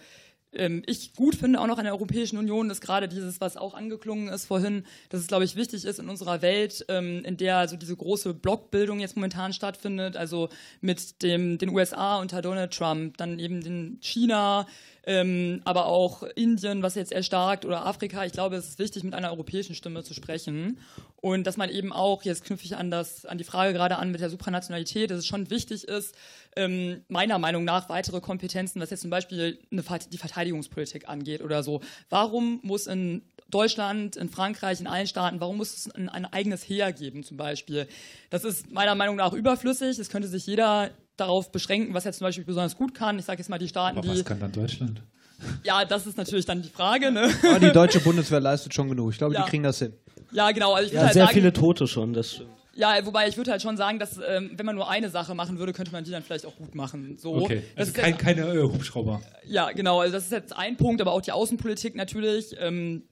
ähm, ich gut finde, auch noch an der Europäischen Union, ist gerade dieses, was auch angeklungen ist vorhin, dass es, glaube ich, wichtig ist in unserer Welt, ähm, in der also diese große Blockbildung jetzt momentan stattfindet, also mit dem, den USA unter Donald Trump, dann eben den China, ähm, aber auch Indien, was jetzt erstarkt, oder Afrika. Ich glaube, es ist wichtig, mit einer europäischen Stimme zu sprechen. Und dass man eben auch, jetzt knüpfe ich an, das, an die Frage gerade an mit der Supranationalität, dass es schon wichtig ist, ähm, meiner Meinung nach weitere Kompetenzen, was jetzt zum Beispiel eine, die Verteidigungspolitik angeht oder so. Warum muss in Deutschland, in Frankreich, in allen Staaten, warum muss es ein, ein eigenes Heer geben zum Beispiel? Das ist meiner Meinung nach überflüssig. Es könnte sich jeder darauf beschränken, was er zum Beispiel besonders gut kann. Ich sage jetzt mal die Staaten, Aber was die. Was kann dann Deutschland? Ja, das ist natürlich dann die Frage. Ne? Ja, die deutsche Bundeswehr leistet schon genug. Ich glaube, ja. die kriegen das hin. Ja, genau. Also ich Ja, halt sehr sagen, viele Tote schon, das stimmt. Ja, wobei ich würde halt schon sagen, dass ähm, wenn man nur eine Sache machen würde, könnte man die dann vielleicht auch gut machen. So. Okay, also ist kein, jetzt, keine äh, Hubschrauber. ja, genau. Also das ist jetzt ein Punkt, aber auch die Außenpolitik natürlich. Ähm,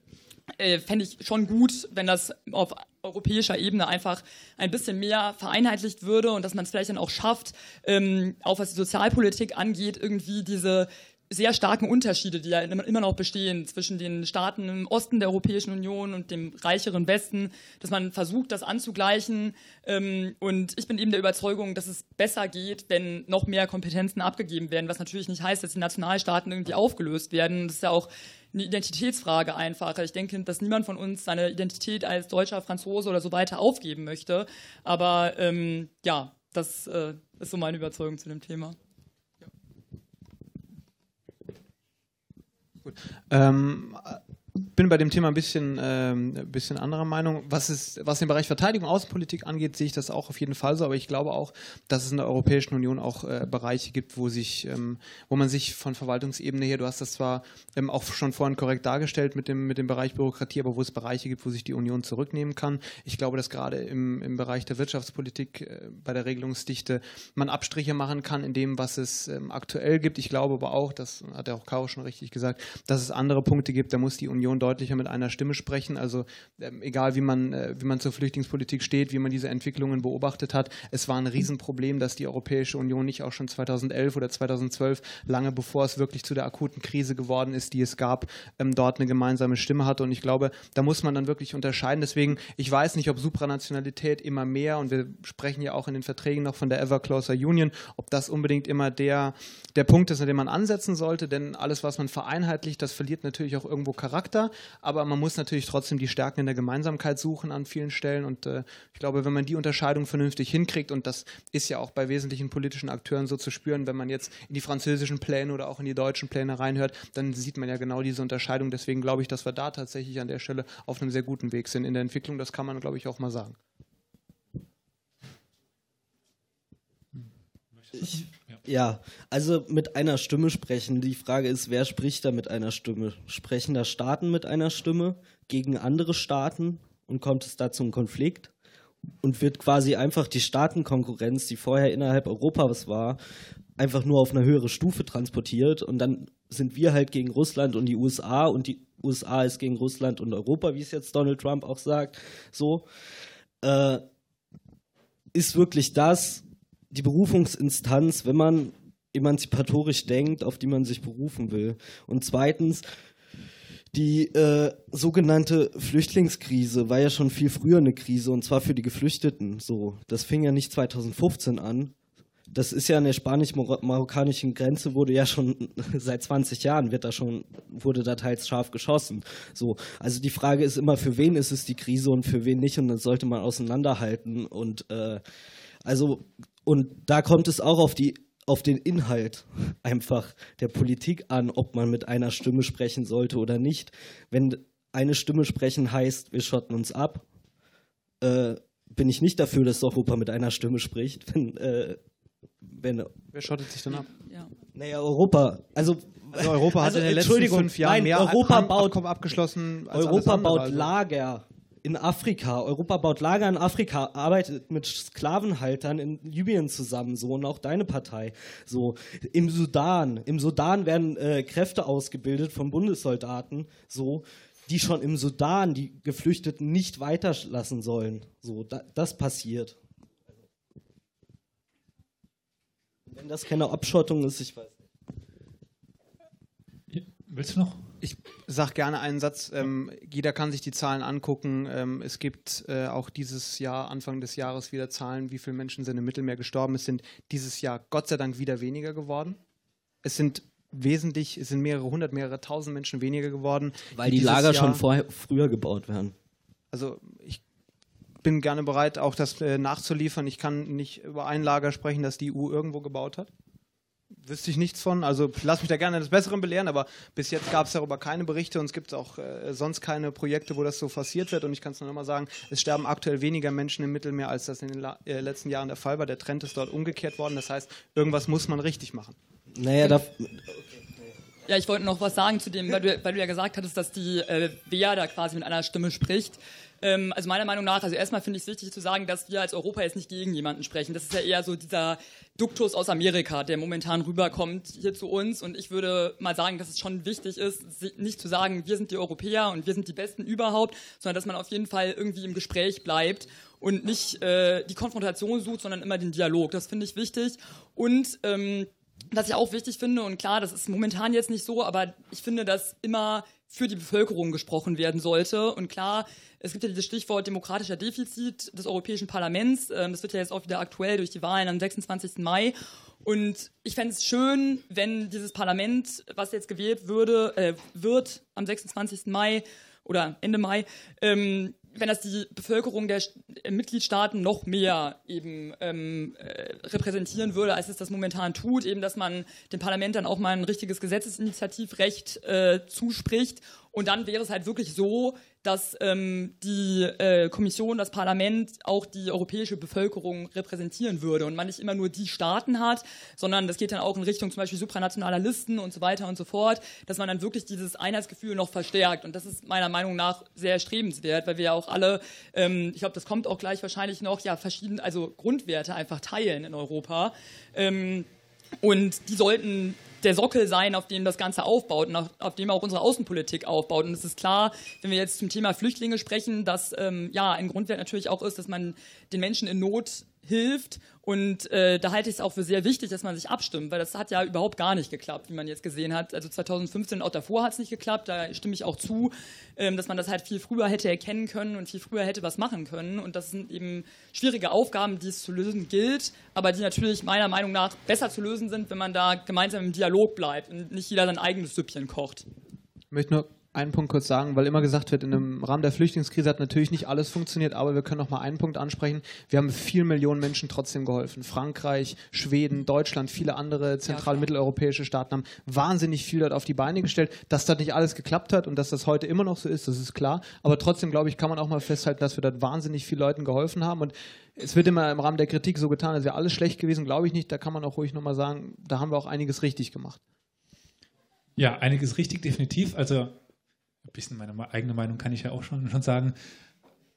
äh, fände ich schon gut, wenn das auf europäischer Ebene einfach ein bisschen mehr vereinheitlicht würde und dass man es vielleicht dann auch schafft, ähm, auch was die Sozialpolitik angeht, irgendwie diese sehr starken Unterschiede, die ja immer noch bestehen zwischen den Staaten im Osten der Europäischen Union und dem reicheren Westen, dass man versucht, das anzugleichen. Ähm, und ich bin eben der Überzeugung, dass es besser geht, wenn noch mehr Kompetenzen abgegeben werden, was natürlich nicht heißt, dass die Nationalstaaten irgendwie aufgelöst werden. Das ist ja auch eine Identitätsfrage einfach. Ich denke, dass niemand von uns seine Identität als Deutscher, Franzose oder so weiter aufgeben möchte. Aber ähm, ja, das äh, ist so meine Überzeugung zu dem Thema. Ähm, bin bei dem Thema ein bisschen, ähm, bisschen anderer Meinung. Was, ist, was den Bereich Verteidigung Außenpolitik angeht, sehe ich das auch auf jeden Fall so. Aber ich glaube auch, dass es in der Europäischen Union auch äh, Bereiche gibt, wo, sich, ähm, wo man sich von Verwaltungsebene her, du hast das zwar ähm, auch schon vorhin korrekt dargestellt mit dem, mit dem Bereich Bürokratie, aber wo es Bereiche gibt, wo sich die Union zurücknehmen kann. Ich glaube, dass gerade im, im Bereich der Wirtschaftspolitik äh, bei der Regelungsdichte man Abstriche machen kann in dem, was es ähm, aktuell gibt. Ich glaube aber auch, das hat ja auch Caro schon richtig gesagt, dass es andere Punkte gibt, da muss die Union deutlicher mit einer Stimme sprechen. Also ähm, egal, wie man, äh, wie man zur Flüchtlingspolitik steht, wie man diese Entwicklungen beobachtet hat, es war ein Riesenproblem, dass die Europäische Union nicht auch schon 2011 oder 2012, lange bevor es wirklich zu der akuten Krise geworden ist, die es gab, ähm, dort eine gemeinsame Stimme hatte. Und ich glaube, da muss man dann wirklich unterscheiden. Deswegen, ich weiß nicht, ob Supranationalität immer mehr, und wir sprechen ja auch in den Verträgen noch von der Ever Closer Union, ob das unbedingt immer der, der Punkt ist, an dem man ansetzen sollte, denn alles, was man vereinheitlicht, das verliert natürlich auch irgendwo Charakter, aber man muss natürlich trotzdem die Stärken in der Gemeinsamkeit suchen an vielen Stellen und äh, ich glaube, wenn man die Unterscheidung vernünftig hinkriegt und das ist ja auch bei wesentlichen politischen Akteuren so zu spüren, wenn man jetzt in die französischen Pläne oder auch in die deutschen Pläne reinhört, dann sieht man ja genau diese Unterscheidung. Deswegen glaube ich, dass wir da tatsächlich an der Stelle auf einem sehr guten Weg sind in der Entwicklung. Das kann man, glaube ich, auch mal sagen. Ich, ja, also mit einer Stimme sprechen. Die Frage ist, wer spricht da mit einer Stimme? Sprechen da Staaten mit einer Stimme gegen andere Staaten und kommt es da zum Konflikt? Und wird quasi einfach die Staatenkonkurrenz, die vorher innerhalb Europas war, einfach nur auf eine höhere Stufe transportiert und dann sind wir halt gegen Russland und die USA und die USA ist gegen Russland und Europa, wie es jetzt Donald Trump auch sagt. So äh, ist wirklich das die Berufungsinstanz, wenn man emanzipatorisch denkt, auf die man sich berufen will. Und zweitens, die äh, sogenannte Flüchtlingskrise war ja schon viel früher eine Krise und zwar für die Geflüchteten. So, das fing ja nicht 2015 an. Das ist ja an der spanisch-marokkanischen Grenze wurde ja schon (laughs) seit 20 Jahren wird da schon wurde da teils scharf geschossen. So, also die Frage ist immer, für wen ist es die Krise und für wen nicht und das sollte man auseinanderhalten und äh, also und da kommt es auch auf die auf den Inhalt einfach der Politik an, ob man mit einer Stimme sprechen sollte oder nicht. Wenn eine Stimme sprechen heißt, wir schotten uns ab, äh, bin ich nicht dafür, dass Europa mit einer Stimme spricht. (laughs) Wenn, äh, wenn, Wer schottet sich dann ab? Ja. naja, Europa, also, Also Europa hat also, in den letzten fünf Jahren nein, mehr Europa Ab- baut, Abkommen abgeschlossen als alles Europa andere, baut also. Lager in Afrika. Europa baut Lager in Afrika, arbeitet mit Sklavenhaltern in Libyen zusammen, so und auch deine Partei. So im Sudan, im Sudan werden äh, Kräfte ausgebildet von Bundessoldaten, so die schon im Sudan die Geflüchteten nicht weiterlassen sollen. So da, das passiert. Wenn das keine Abschottung ist, ich weiß. Willst du noch? Ich sage gerne einen Satz. Ähm, jeder kann sich die Zahlen angucken. Ähm, es gibt äh, auch dieses Jahr, Anfang des Jahres, wieder Zahlen, wie viele Menschen sind im Mittelmeer gestorben. Es sind dieses Jahr Gott sei Dank wieder weniger geworden. Es sind wesentlich, es sind mehrere hundert, mehrere tausend Menschen weniger geworden. Weil die Lager Jahr- schon vorher, früher gebaut werden. Also ich bin gerne bereit, auch das äh, nachzuliefern. Ich kann nicht über ein Lager sprechen, das die EU irgendwo gebaut hat. Wüsste ich nichts von. Also lass mich da gerne des Besseren belehren, aber bis jetzt gab es darüber keine Berichte und es gibt auch äh, sonst keine Projekte, wo das so forciert wird. Und ich kann es nur noch mal sagen, es sterben aktuell weniger Menschen im Mittelmeer, als das in den La äh, letzten Jahren der Fall war. Der Trend ist dort umgekehrt worden. Das heißt, irgendwas muss man richtig machen. Naja, da, Ja, ich wollte noch was sagen zu dem, weil du, weil du ja gesagt hattest, dass die äh, Wehr da quasi mit einer Stimme spricht. Ähm, also meiner Meinung nach, also erstmal finde ich es wichtig zu sagen, dass wir als Europa jetzt nicht gegen jemanden sprechen. Das ist ja eher so dieser Duktus aus Amerika, der momentan rüberkommt hier zu uns. Und ich würde mal sagen, dass es schon wichtig ist, nicht zu sagen, wir sind die Europäer und wir sind die Besten überhaupt, sondern dass man auf jeden Fall irgendwie im Gespräch bleibt und nicht äh, die Konfrontation sucht, sondern immer den Dialog. Das finde ich wichtig. Und ähm, was ich auch wichtig finde, und klar, das ist momentan jetzt nicht so, aber ich finde, dass immer für die Bevölkerung gesprochen werden sollte. Und klar, es gibt ja dieses Stichwort demokratischer Defizit des Europäischen Parlaments. Ähm, das wird ja jetzt auch wieder aktuell durch die Wahlen am 26. Mai. Und ich fände es schön, wenn dieses Parlament, was jetzt gewählt würde, äh, wird am 26. Mai oder Ende Mai, ähm, wenn das die Bevölkerung der äh, Mitgliedstaaten noch mehr eben ähm, äh, repräsentieren würde, als es das momentan tut, eben dass man dem Parlament dann auch mal ein richtiges Gesetzesinitiativrecht äh, zuspricht. Und dann wäre es halt wirklich so, dass ähm, die äh, Kommission, das Parlament auch die europäische Bevölkerung repräsentieren würde und man nicht immer nur die Staaten hat, sondern das geht dann auch in Richtung zum Beispiel supranationaler Listen und so weiter und so fort, dass man dann wirklich dieses Einheitsgefühl noch verstärkt. Und das ist meiner Meinung nach sehr erstrebenswert, weil wir ja auch alle, ähm, ich glaube, das kommt auch gleich wahrscheinlich noch, ja, verschiedene, also Grundwerte einfach teilen in Europa. Ähm, und die sollten der Sockel sein, auf dem das Ganze aufbaut und auf, auf, dem auch unsere Außenpolitik aufbaut. Und es ist klar, wenn wir jetzt zum Thema Flüchtlinge sprechen, dass ähm, ja ein Grundwert natürlich auch ist, dass man den Menschen in Not hilft. Und äh, da halte ich es auch für sehr wichtig, dass man sich abstimmt, weil das hat ja überhaupt gar nicht geklappt, wie man jetzt gesehen hat. Also 2015 und auch davor hat es nicht geklappt, da stimme ich auch zu, ähm, dass man das halt viel früher hätte erkennen können und viel früher hätte was machen können. Und das sind eben schwierige Aufgaben, die es zu lösen gilt, aber die natürlich meiner Meinung nach besser zu lösen sind, wenn man da gemeinsam im Dialog bleibt und nicht jeder sein eigenes Süppchen kocht. Ich möchte nur einen Punkt kurz sagen, weil immer gesagt wird, in dem Rahmen der Flüchtlingskrise hat natürlich nicht alles funktioniert, aber wir können noch mal einen Punkt ansprechen. Wir haben vielen Millionen Menschen trotzdem geholfen. Frankreich, Schweden, Deutschland, viele andere zentral- und mitteleuropäische Staaten haben wahnsinnig viel dort auf die Beine gestellt. Dass das nicht alles geklappt hat und dass das heute immer noch so ist, das ist klar. Aber trotzdem, glaube ich, kann man auch mal festhalten, dass wir dort wahnsinnig vielen Leuten geholfen haben. Und es wird immer im Rahmen der Kritik so getan, als wäre alles schlecht gewesen, glaube ich nicht. Da kann man auch ruhig nochmal sagen, da haben wir auch einiges richtig gemacht. Ja, einiges richtig, definitiv. Also ein bisschen meine eigene Meinung kann ich ja auch schon, schon sagen.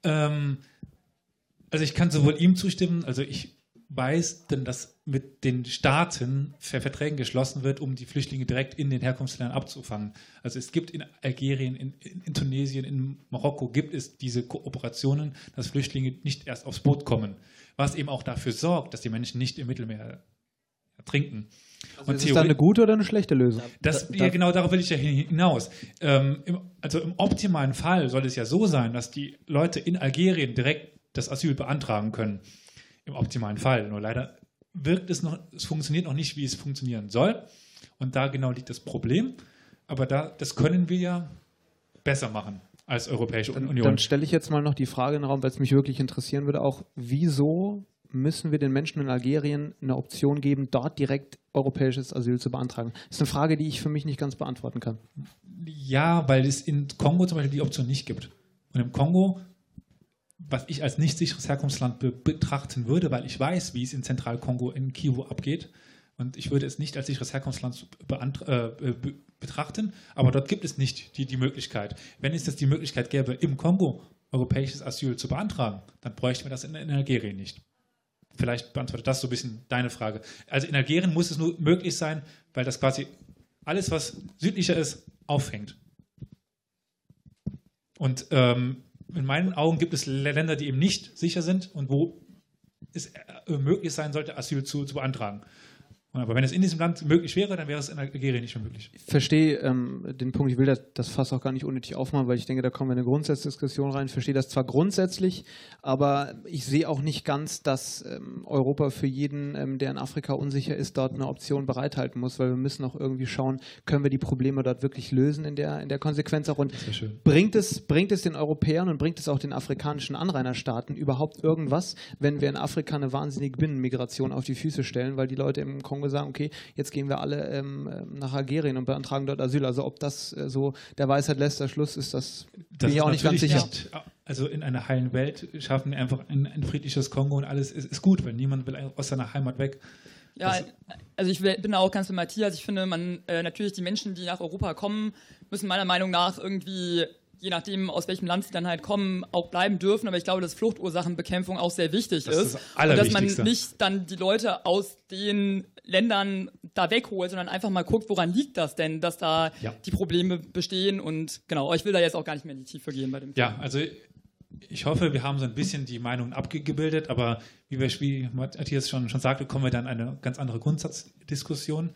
Ähm, also ich kann sowohl ihm zustimmen, also ich weiß denn, dass mit den Staaten Verträgen geschlossen wird, um die Flüchtlinge direkt in den Herkunftsländern abzufangen. Also es gibt in Algerien, in, in, Tunesien, in Marokko gibt es diese Kooperationen, dass Flüchtlinge nicht erst aufs Boot kommen, was eben auch dafür sorgt, dass die Menschen nicht im Mittelmeer ertrinken. Also ist das dann eine gute oder eine schlechte Lösung? Das, ja, genau darauf will ich ja hinaus. Ähm, im, also im optimalen Fall soll es ja so sein, dass die Leute in Algerien direkt das Asyl beantragen können. Im optimalen Fall. Nur leider wirkt es noch, es funktioniert noch nicht, wie es funktionieren soll. Und da genau liegt das Problem. Aber da, das können wir ja besser machen als Europäische dann, Union. Dann stelle ich jetzt mal noch die Frage in den Raum, weil es mich wirklich interessieren würde, auch wieso müssen wir den Menschen in Algerien eine Option geben, dort direkt europäisches Asyl zu beantragen? Das ist eine Frage, die ich für mich nicht ganz beantworten kann. Ja, weil es in Kongo zum Beispiel die Option nicht gibt. Und im Kongo, was ich als nicht sicheres Herkunftsland be betrachten würde, weil ich weiß, wie es in Zentralkongo in Kivu abgeht, und ich würde es nicht als sicheres Herkunftsland äh, be betrachten, aber dort gibt es nicht die, die Möglichkeit. Wenn es jetzt die Möglichkeit gäbe, im Kongo europäisches Asyl zu beantragen, dann bräuchten wir das in, in Algerien nicht. Vielleicht beantwortet das so ein bisschen deine Frage. Also in Algerien muss es nur möglich sein, weil das quasi alles, was südlicher ist, auffängt. Und ähm, in meinen Augen gibt es Länder, die eben nicht sicher sind und wo es äh, möglich sein sollte, Asyl zu, zu beantragen. Aber wenn es in diesem Land möglich wäre, dann wäre es in Algerien nicht mehr möglich. Ich verstehe ähm, den Punkt, ich will das, das Fass auch gar nicht unnötig aufmachen, weil ich denke, da kommen wir in eine Grundsatzdiskussion rein. Ich verstehe das zwar grundsätzlich, aber ich sehe auch nicht ganz, dass ähm, Europa für jeden, ähm, der in Afrika unsicher ist, dort eine Option bereithalten muss, weil wir müssen auch irgendwie schauen, können wir die Probleme dort wirklich lösen in der, in der Konsequenz auch. Und bringt es, bringt es den Europäern und bringt es auch den afrikanischen Anrainerstaaten überhaupt irgendwas, wenn wir in Afrika eine wahnsinnige Binnenmigration auf die Füße stellen, weil die Leute im Kongo Kongo sagen, okay, jetzt gehen wir alle ähm, nach Algerien und beantragen dort Asyl. Also ob das äh, so der Weisheit letzter Schluss ist, das, das bin ich auch nicht ganz sicher. Nicht, also in einer heilen Welt schaffen wir einfach ein, ein friedliches Kongo und alles ist, ist, gut, weil niemand will aus seiner Heimat weg. Ja, also ich bin da auch ganz bei Matthias. Ich finde, man äh, natürlich die Menschen, die nach Europa kommen, müssen meiner Meinung nach irgendwie je nachdem, aus welchem Land sie dann halt kommen, auch bleiben dürfen. Aber ich glaube, dass Fluchtursachenbekämpfung auch sehr wichtig Das ist. ist das und dass man nicht dann die Leute aus den Ländern da wegholt, sondern einfach mal guckt, woran liegt das denn, dass da Ja. die Probleme bestehen. Und genau, ich will da jetzt auch gar nicht mehr in die Tiefe gehen bei dem Ja, also ich hoffe, wir haben so ein bisschen die Meinungen abgebildet, aber wie, wir, wie Matthias schon, schon sagte, kommen wir dann in eine ganz andere Grundsatzdiskussion.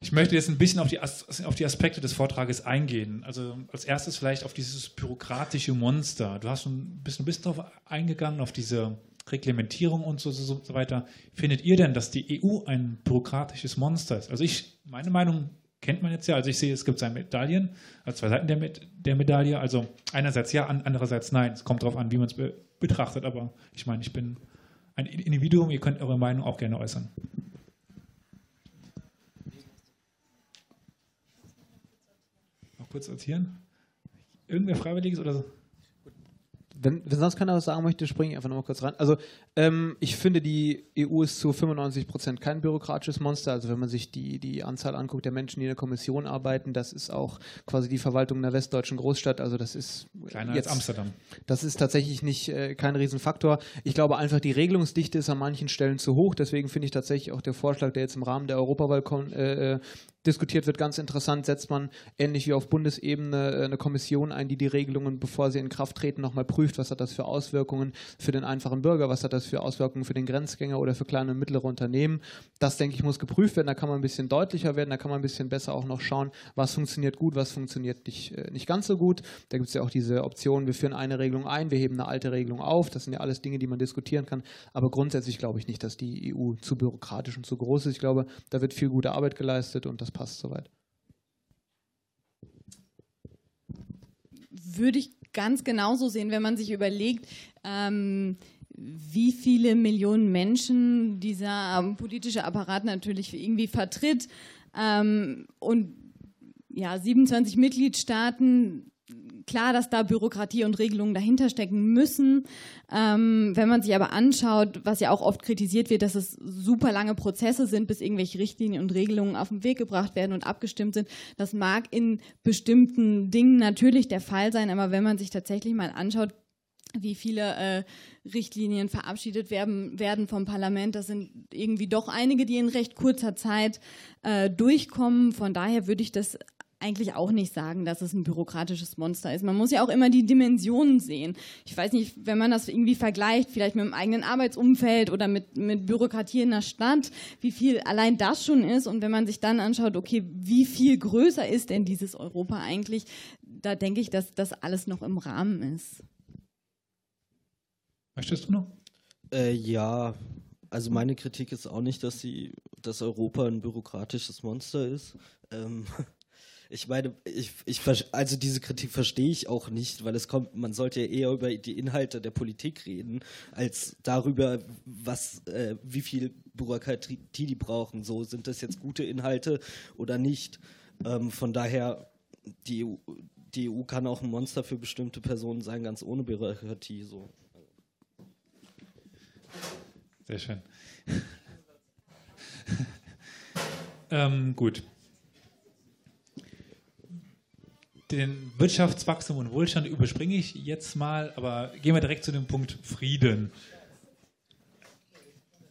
Ich möchte jetzt ein bisschen auf die, As auf die Aspekte des Vortrages eingehen. Also als erstes vielleicht auf dieses bürokratische Monster. Du hast schon ein bisschen, ein bisschen darauf eingegangen, auf diese Reglementierung und so, so, so weiter. Findet ihr denn, dass die EU ein bürokratisches Monster ist? Also ich, meine Meinung kennt man jetzt ja. Also ich sehe, es gibt zwei Medaillen, also zwei Seiten der, Med der Medaille. Also einerseits ja, an- andererseits nein. Es kommt darauf an, wie man es be betrachtet. Aber ich meine, ich bin ein Individuum. Ihr könnt eure Meinung auch gerne äußern. Noch kurz sortieren. Irgendwer Freiwilliges oder so? Wenn, wenn sonst keiner was sagen möchte, springe ich einfach nochmal kurz rein. Also ähm, ich finde, die EU ist zu 95 Prozent kein bürokratisches Monster. Also wenn man sich die, die Anzahl anguckt der Menschen, die in der Kommission arbeiten, das ist auch quasi die Verwaltung einer westdeutschen Großstadt. Also das ist Kleiner jetzt, als Amsterdam. Das ist tatsächlich nicht äh, kein Riesenfaktor. Ich glaube einfach, die Regelungsdichte ist an manchen Stellen zu hoch. Deswegen finde ich tatsächlich auch der Vorschlag, der jetzt im Rahmen der Europawahl äh, äh, diskutiert wird, ganz interessant. Setzt man ähnlich wie auf Bundesebene äh, eine Kommission ein, die die Regelungen, bevor sie in Kraft treten, nochmal prüft, was hat das für Auswirkungen für den einfachen Bürger, was hat das für Auswirkungen für den Grenzgänger oder für kleine und mittlere Unternehmen. Das, denke ich, muss geprüft werden. Da kann man ein bisschen deutlicher werden, da kann man ein bisschen besser auch noch schauen, was funktioniert gut, was funktioniert nicht, äh, nicht ganz so gut. Da gibt es ja auch diese Option, wir führen eine Regelung ein, wir heben eine alte Regelung auf. Das sind ja alles Dinge, die man diskutieren kann. Aber grundsätzlich glaube ich nicht, dass die EU zu bürokratisch und zu groß ist. Ich glaube, da wird viel gute Arbeit geleistet und das passt soweit. würde ich ganz genauso sehen, wenn man sich überlegt, ähm, wie viele Millionen Menschen dieser ähm, politische Apparat natürlich irgendwie vertritt. Ähm, und ja, 27 Mitgliedstaaten, klar, dass da Bürokratie und Regelungen dahinter stecken müssen. Ähm, wenn man sich aber anschaut, was ja auch oft kritisiert wird, dass es super lange Prozesse sind, bis irgendwelche Richtlinien und Regelungen auf den Weg gebracht werden und abgestimmt sind, das mag in bestimmten Dingen natürlich der Fall sein, aber wenn man sich tatsächlich mal anschaut, wie viele äh, Richtlinien verabschiedet werden, werden vom Parlament. Das sind irgendwie doch einige, die in recht kurzer Zeit äh, durchkommen. Von daher würde ich das eigentlich auch nicht sagen, dass es ein bürokratisches Monster ist. Man muss ja auch immer die Dimensionen sehen. Ich weiß nicht, wenn man das irgendwie vergleicht, vielleicht mit dem eigenen Arbeitsumfeld oder mit, mit Bürokratie in der Stadt, wie viel allein das schon ist. Und wenn man sich dann anschaut, okay, wie viel größer ist denn dieses Europa eigentlich, da denke ich, dass das alles noch im Rahmen ist. Möchtest du noch? Äh, ja, also meine Kritik ist auch nicht, dass, sie, dass Europa ein bürokratisches Monster ist. Ähm, ich meine, ich, ich, also diese Kritik verstehe ich auch nicht, weil es kommt, man sollte ja eher über die Inhalte der Politik reden, als darüber, was, äh, wie viel Bürokratie die brauchen. So, sind das jetzt gute Inhalte oder nicht? Ähm, von daher, die EU, die EU kann auch ein Monster für bestimmte Personen sein, ganz ohne Bürokratie. So. Sehr schön. (laughs) ähm, gut. Den Wirtschaftswachstum und Wohlstand überspringe ich jetzt mal, aber gehen wir direkt zu dem Punkt Frieden.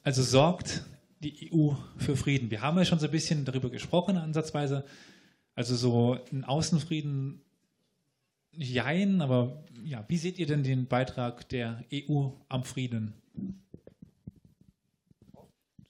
Also sorgt die EU für Frieden. Wir haben ja schon so ein bisschen darüber gesprochen, ansatzweise. Also so ein Außenfrieden, jein, aber ja, wie seht ihr denn den Beitrag der EU am Frieden?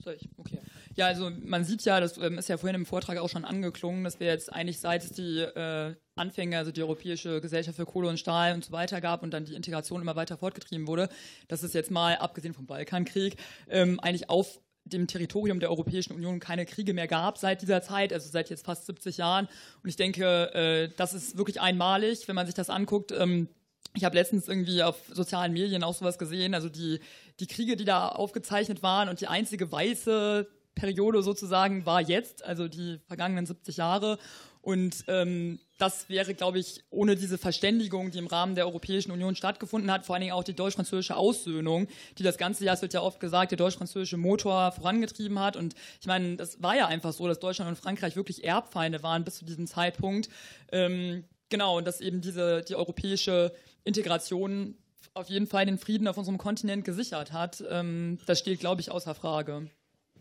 Soll ich? Okay. Ja, also man sieht ja, das ähm, ist ja vorhin im Vortrag auch schon angeklungen, dass wir jetzt eigentlich seit es die äh, Anfänge, also die Europäische Gesellschaft für Kohle und Stahl und so weiter gab und dann die Integration immer weiter fortgetrieben wurde, dass es jetzt mal, abgesehen vom Balkankrieg, ähm, eigentlich auf dem Territorium der Europäischen Union keine Kriege mehr gab seit dieser Zeit, also seit jetzt fast 70 Jahren. Und ich denke, äh, das ist wirklich einmalig, wenn man sich das anguckt. Ähm, ich habe letztens irgendwie auf sozialen Medien auch sowas gesehen, also die, die Kriege, die da aufgezeichnet waren und die einzige weiße Periode sozusagen war jetzt, also die vergangenen 70 Jahre. Und ähm, das wäre, glaube ich, ohne diese Verständigung, die im Rahmen der Europäischen Union stattgefunden hat, vor allen Dingen auch die deutsch-französische Aussöhnung, die das ganze Jahr, es wird ja oft gesagt, der deutsch-französische Motor vorangetrieben hat. Und ich meine, das war ja einfach so, dass Deutschland und Frankreich wirklich Erbfeinde waren bis zu diesem Zeitpunkt. Ähm, genau, und dass eben diese, die europäische Integration auf jeden Fall den Frieden auf unserem Kontinent gesichert hat. Ähm, das steht, glaube ich, außer Frage.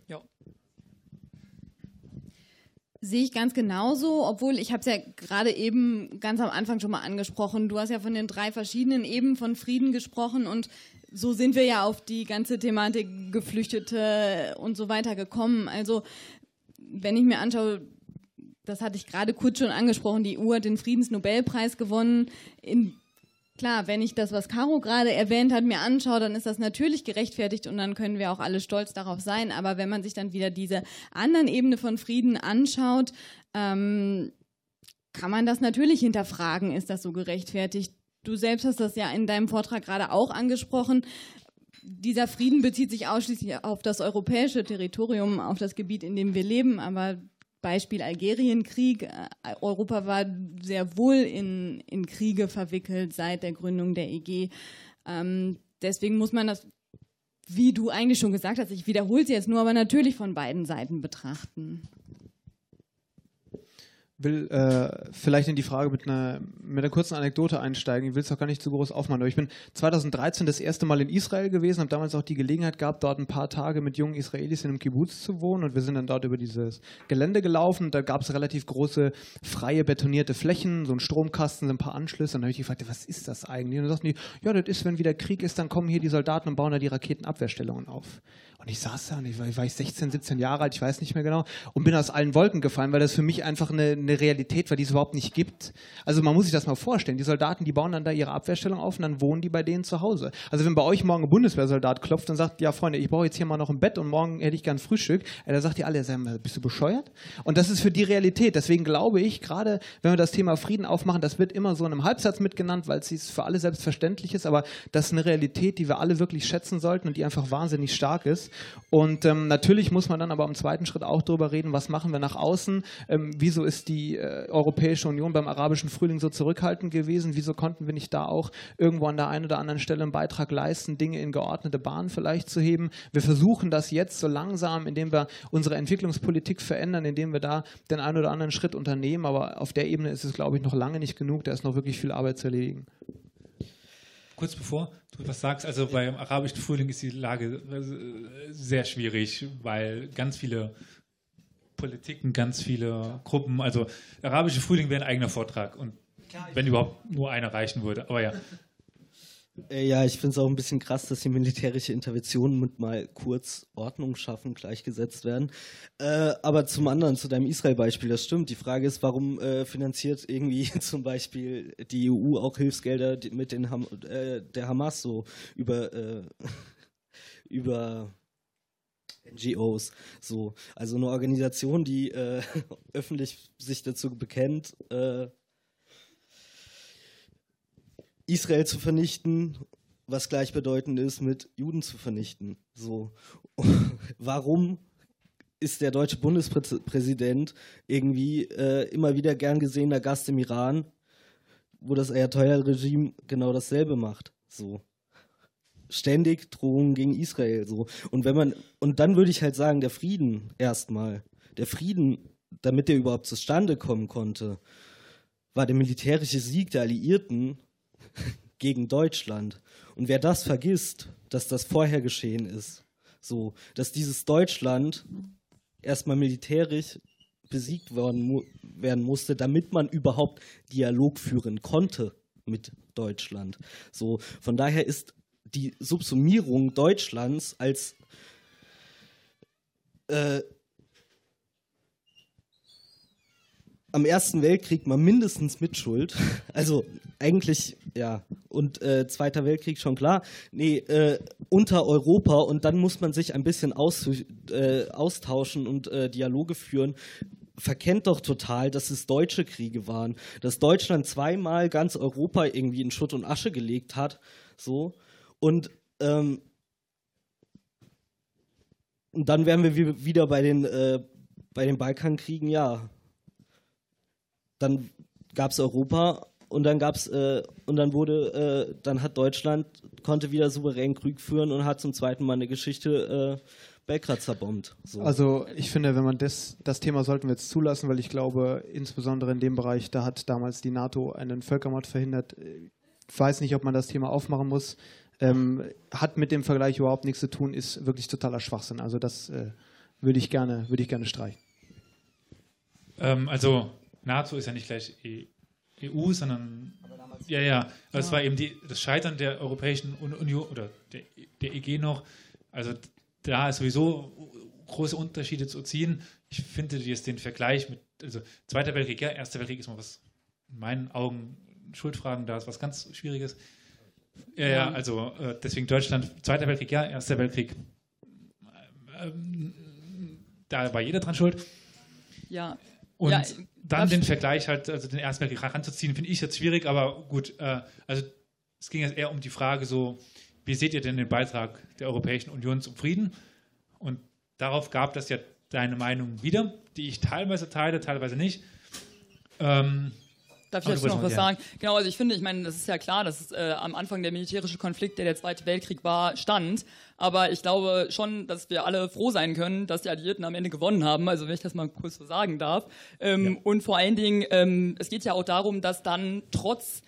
Ja. Sehe ich ganz genauso, obwohl ich habe es ja gerade eben ganz am Anfang schon mal angesprochen. Du hast ja von den drei verschiedenen Ebenen von Frieden gesprochen und so sind wir ja auf die ganze Thematik Geflüchtete und so weiter gekommen. Also wenn ich mir anschaue, das hatte ich gerade kurz schon angesprochen, die EU hat den Friedensnobelpreis gewonnen. In Klar, wenn ich das, was Caro gerade erwähnt hat, mir anschaue, dann ist das natürlich gerechtfertigt und dann können wir auch alle stolz darauf sein. Aber wenn man sich dann wieder diese anderen Ebene von Frieden anschaut, ähm, kann man das natürlich hinterfragen, ist das so gerechtfertigt? Du selbst hast das ja in deinem Vortrag gerade auch angesprochen. Dieser Frieden bezieht sich ausschließlich auf das europäische Territorium, auf das Gebiet, in dem wir leben, aber Beispiel Algerienkrieg. Äh, Europa war sehr wohl in, in Kriege verwickelt seit der Gründung der EG. Ähm, deswegen muss man das, wie du eigentlich schon gesagt hast, ich wiederhole es jetzt nur, aber natürlich von beiden Seiten betrachten will äh, vielleicht in die Frage mit einer, mit einer kurzen Anekdote einsteigen. Ich will es auch gar nicht zu groß aufmachen, aber ich bin 2013 das erste Mal in Israel gewesen, habe damals auch die Gelegenheit gehabt, dort ein paar Tage mit jungen Israelis in einem Kibbutz zu wohnen und wir sind dann dort über dieses Gelände gelaufen. Da gab es relativ große, freie, betonierte Flächen, so ein Stromkasten, ein paar Anschlüsse und dann habe ich gefragt, was ist das eigentlich? Und dann sagten die, ja, das ist, wenn wieder Krieg ist, dann kommen hier die Soldaten und bauen da die Raketenabwehrstellungen auf. Und ich saß da und ich war, ich war 16, 17 Jahre alt, ich weiß nicht mehr genau, und bin aus allen Wolken gefallen, weil das für mich einfach eine, eine Realität war, die es überhaupt nicht gibt. Also man muss sich das mal vorstellen. Die Soldaten, die bauen dann da ihre Abwehrstellung auf und dann wohnen die bei denen zu Hause. Also wenn bei euch morgen ein Bundeswehrsoldat klopft und sagt, ja Freunde, ich brauche jetzt hier mal noch ein Bett und morgen hätte ich gern Frühstück, ja, da sagt ihr alle, bist du bescheuert? Und das ist für die Realität. Deswegen glaube ich, gerade wenn wir das Thema Frieden aufmachen, das wird immer so in einem Halbsatz mitgenannt, weil es für alle selbstverständlich ist, aber das ist eine Realität, die wir alle wirklich schätzen sollten und die einfach wahnsinnig stark ist. Und ähm, natürlich muss man dann aber im zweiten Schritt auch darüber reden, was machen wir nach außen? Ähm, wieso ist die äh, Europäische Union beim arabischen Frühling so zurückhaltend gewesen? Wieso konnten wir nicht da auch irgendwo an der einen oder anderen Stelle einen Beitrag leisten, Dinge in geordnete Bahnen vielleicht zu heben? Wir versuchen das jetzt so langsam, indem wir unsere Entwicklungspolitik verändern, indem wir da den einen oder anderen Schritt unternehmen. Aber auf der Ebene ist es, glaube ich, noch lange nicht genug. Da ist noch wirklich viel Arbeit zu erledigen kurz bevor du was sagst, also beim arabischen Frühling ist die Lage äh, sehr schwierig, weil ganz viele Politiken, ganz viele Gruppen, also arabische Frühling wäre ein eigener Vortrag. Und wenn überhaupt nur einer reichen würde. Aber ja, ja, ich finde es auch ein bisschen krass, dass die militärische Interventionen mit mal kurz Ordnung schaffen gleichgesetzt werden. Äh, aber zum anderen, zu deinem Israel-Beispiel, das stimmt. Die Frage ist, warum äh, finanziert irgendwie (laughs) zum Beispiel die EU auch Hilfsgelder mit den Ham äh, der Hamas so über, äh, (laughs) über NGOs. So. Also eine Organisation, die äh, (laughs) öffentlich sich dazu bekennt, Israel zu vernichten, was gleichbedeutend ist mit Juden zu vernichten. So. (laughs) Warum ist der deutsche Bundespräsident irgendwie äh, immer wieder gern gesehener Gast im Iran, wo das Ayatollah-Regime genau dasselbe macht? So. Ständig Drohungen gegen Israel. So. Und wenn man, und dann würde ich halt sagen, der Frieden erstmal, der Frieden, damit der überhaupt zustande kommen konnte, war der militärische Sieg der Alliierten gegen Deutschland. Und wer das vergisst, dass das vorher geschehen ist, so, dass dieses Deutschland erstmal militärisch besiegt worden, mu werden musste, damit man überhaupt Dialog führen konnte mit Deutschland. So, von daher ist die Subsumierung Deutschlands als äh, am Ersten Weltkrieg mal mindestens Mitschuld. (laughs) Also eigentlich, ja. Und äh, Zweiter Weltkrieg schon klar. Nee, äh, unter Europa und dann muss man sich ein bisschen aus, äh, austauschen und äh, Dialoge führen. Verkennt doch total, dass es deutsche Kriege waren. Dass Deutschland zweimal ganz Europa irgendwie in Schutt und Asche gelegt hat. So. Und ähm, und dann wären wir wieder bei den, äh, bei den Balkankriegen, ja, dann gab es Europa und dann gab's äh, und dann wurde äh, dann hat Deutschland konnte wieder souverän Krieg führen und hat zum zweiten Mal eine Geschichte äh, Belgrad zerbombt. So. Also ich finde, wenn man das, das Thema sollten wir jetzt zulassen, weil ich glaube, insbesondere in dem Bereich, da hat damals die NATO einen Völkermord verhindert. Ich weiß nicht, ob man das Thema aufmachen muss. Ähm, hat mit dem Vergleich überhaupt nichts zu tun, ist wirklich totaler Schwachsinn. Also das äh, würde ich gerne, würde ich gerne streichen. Ähm, also NATO ist ja nicht gleich EU, e sondern ja, ja. Das war eben die, das Scheitern der Europäischen Union oder der, der EG noch. Also da ist sowieso große Unterschiede zu ziehen. Ich finde jetzt den Vergleich mit, also Zweiter Weltkrieg, ja, Erster Weltkrieg ist mal was, in meinen Augen, Schuldfragen, da ist was ganz Schwieriges. Ja, ja, also äh, deswegen Deutschland, Zweiter Weltkrieg, ja, Erster Weltkrieg, ähm, da war jeder dran schuld. Ja. Und ja, dann den Vergleich halt, also den Ersten Weltkrieg ranzuziehen, finde ich jetzt schwierig, aber gut, äh, also es ging jetzt eher um die Frage so, wie seht ihr denn den Beitrag der Europäischen Union zum Frieden? Und darauf gab das ja deine Meinung wieder, die ich teilweise teile, teilweise nicht. Ähm, Darf ich jetzt noch was sagen? Genau, also ich finde, ich meine, das ist ja klar, dass äh, am Anfang der militärische Konflikt, der der Zweite Weltkrieg war, stand. Aber ich glaube schon, dass wir alle froh sein können, dass die Alliierten am Ende gewonnen haben. Also wenn ich das mal kurz so sagen darf. Ähm, ja. Und vor allen Dingen, ähm, es geht ja auch darum, dass dann trotz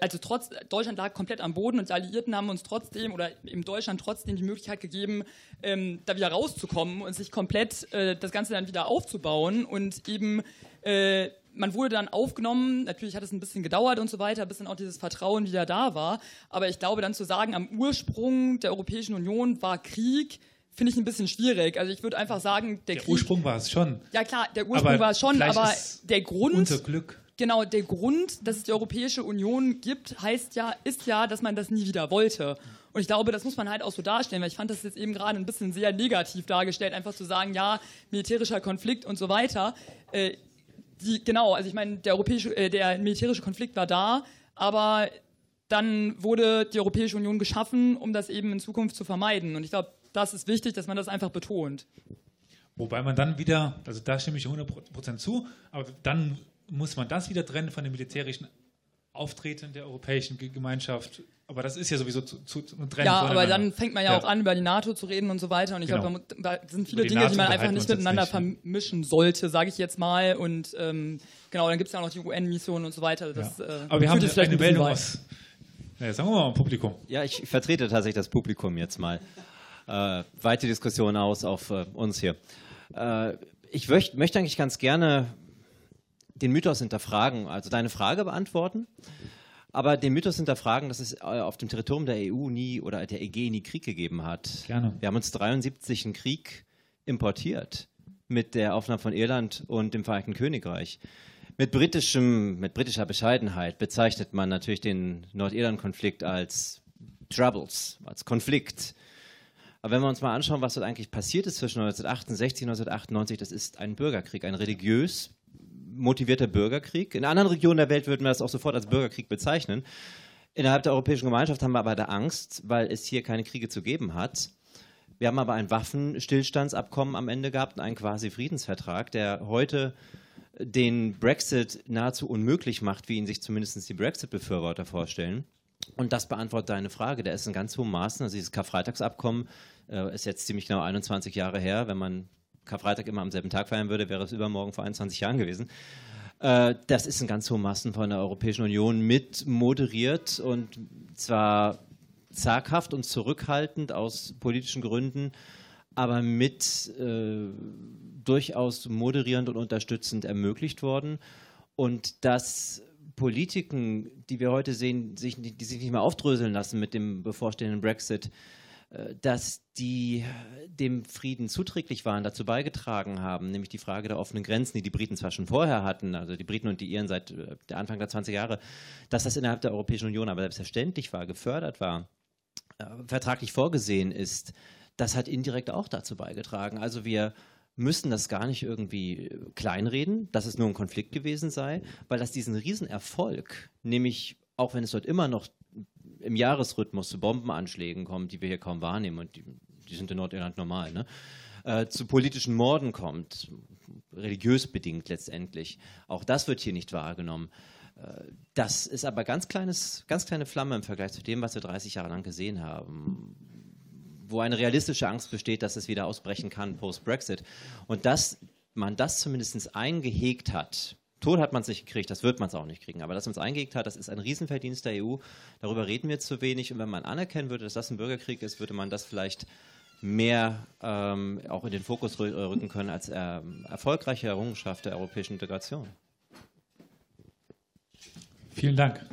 also trotz, Deutschland lag komplett am Boden und die Alliierten haben uns trotzdem oder im Deutschland trotzdem die Möglichkeit gegeben, ähm, da wieder rauszukommen und sich komplett äh, das Ganze dann wieder aufzubauen und eben äh, man wurde dann aufgenommen, natürlich hat es ein bisschen gedauert und so weiter, bis dann auch dieses Vertrauen wieder da war, aber ich glaube dann zu sagen, am Ursprung der Europäischen Union war Krieg, finde ich ein bisschen schwierig. Also ich würde einfach sagen, der, der Krieg, Ursprung war es schon. Ja klar, der Ursprung war es schon, aber der Grund unser Glück genau, der Grund, dass es die Europäische Union gibt, heißt ja, ist ja, dass man das nie wieder wollte. Und ich glaube, das muss man halt auch so darstellen, weil ich fand das jetzt eben gerade ein bisschen sehr negativ dargestellt, einfach zu sagen, ja, militärischer Konflikt und so weiter. Äh, die, genau, also ich meine, der europäische, äh, der militärische Konflikt war da, aber dann wurde die Europäische Union geschaffen, um das eben in Zukunft zu vermeiden. Und ich glaube, das ist wichtig, dass man das einfach betont. Wobei man dann wieder, also da stimme ich 100% zu, aber dann muss man das wieder trennen von dem militärischen Auftreten der europäischen Gemeinschaft. Aber das ist ja sowieso zu, zu, zu trennen. Ja, aber dann fängt man ja, ja, auch an, über die NATO zu reden und so weiter. Und ich genau. glaube, da sind viele die Dinge, NATO die man einfach nicht miteinander nicht, vermischen sollte, sage ich jetzt mal. Und ähm, genau, dann gibt es ja auch noch die UN-Missionen und so weiter. Das, ja. äh, aber wir haben jetzt eine Meldung aus. Ja, sagen wir mal Publikum. Ja, ich vertrete tatsächlich das Publikum jetzt mal. Äh, weite Diskussion aus auf äh, uns hier. Äh, ich möcht, möchte eigentlich ganz gerne den Mythos hinterfragen, also deine Frage beantworten, aber den Mythos hinterfragen, dass es äh, auf dem Territorium der EU nie oder der EG nie Krieg gegeben hat. Gerne. Wir haben uns 73 einen Krieg importiert mit der Aufnahme von Irland und dem Vereinigten Königreich. Mit, britischem, mit britischer Bescheidenheit bezeichnet man natürlich den Nordirland-Konflikt als Troubles, als Konflikt. Aber wenn wir uns mal anschauen, was dort eigentlich passiert ist zwischen 1968 und 1998, das ist ein Bürgerkrieg, ein religiös motivierter Bürgerkrieg. In anderen Regionen der Welt würden wir das auch sofort als Bürgerkrieg bezeichnen. Innerhalb der Europäischen Gemeinschaft haben wir aber da Angst, weil es hier keine Kriege zu geben hat. Wir haben aber ein Waffenstillstandsabkommen am Ende gehabt und einen quasi Friedensvertrag, der heute den Brexit nahezu unmöglich macht, wie ihn sich zumindest die Brexit-Befürworter vorstellen. Und das beantwortet deine Frage. Der ist in ganz hohem Maßen, also dieses Karfreitagsabkommen äh, ist jetzt ziemlich genau 21 Jahre her, wenn man Karfreitag immer am selben Tag feiern würde, wäre es übermorgen vor 21 Jahren gewesen. Äh, das ist in ganz hohen Massen von der Europäischen Union mit moderiert und zwar zaghaft und zurückhaltend aus politischen Gründen, aber mit äh, durchaus moderierend und unterstützend ermöglicht worden. Und dass Politiken, die wir heute sehen, sich, die sich nicht mehr aufdröseln lassen mit dem bevorstehenden Brexit, dass die dem Frieden zuträglich waren, dazu beigetragen haben, nämlich die Frage der offenen Grenzen, die die Briten zwar schon vorher hatten, also die Briten und die Iren seit äh, der Anfang der 20 Jahre, dass das innerhalb der Europäischen Union aber selbstverständlich war, gefördert war, äh, vertraglich vorgesehen ist, das hat indirekt auch dazu beigetragen. Also wir müssen das gar nicht irgendwie kleinreden, dass es nur ein Konflikt gewesen sei, weil das diesen Riesenerfolg, nämlich auch wenn es dort immer noch im Jahresrhythmus zu Bombenanschlägen kommt, die wir hier kaum wahrnehmen und die, die sind in Nordirland normal, ne? äh, zu politischen Morden kommt. religiös bedingt letztendlich. Auch das wird hier nicht wahrgenommen. Äh, das ist aber ganz kleines, ganz kleine Flamme im Vergleich zu dem, was wir 30 Jahre lang gesehen haben, wo eine realistische Angst besteht, dass es wieder ausbrechen kann post-Brexit. Und dass man das zumindest eingehegt hat, Tod hat man es nicht gekriegt, das wird man es auch nicht kriegen. Aber dass man es eingehegt hat, das ist ein Riesenverdienst der EU. Darüber reden wir zu wenig. Und wenn man anerkennen würde, dass das ein Bürgerkrieg ist, würde man das vielleicht mehr ähm, auch in den Fokus rücken können als ähm, erfolgreiche Errungenschaft der europäischen Integration. Vielen Dank.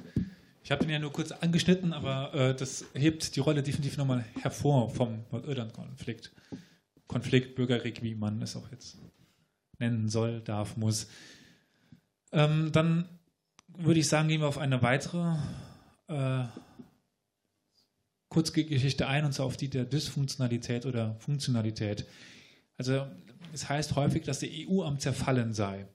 Ich habe den ja nur kurz angeschnitten, aber äh, das hebt die Rolle definitiv nochmal hervor vom Nordirland-Konflikt. Konflikt, Bürgerkrieg, wie man es auch jetzt nennen soll, darf, muss. Ähm, dann würde ich sagen, gehen wir auf eine weitere äh, Kurzgeschichte ein, und zwar auf die der Dysfunktionalität oder Funktionalität. Also es heißt häufig, dass die EU am Zerfallen sei.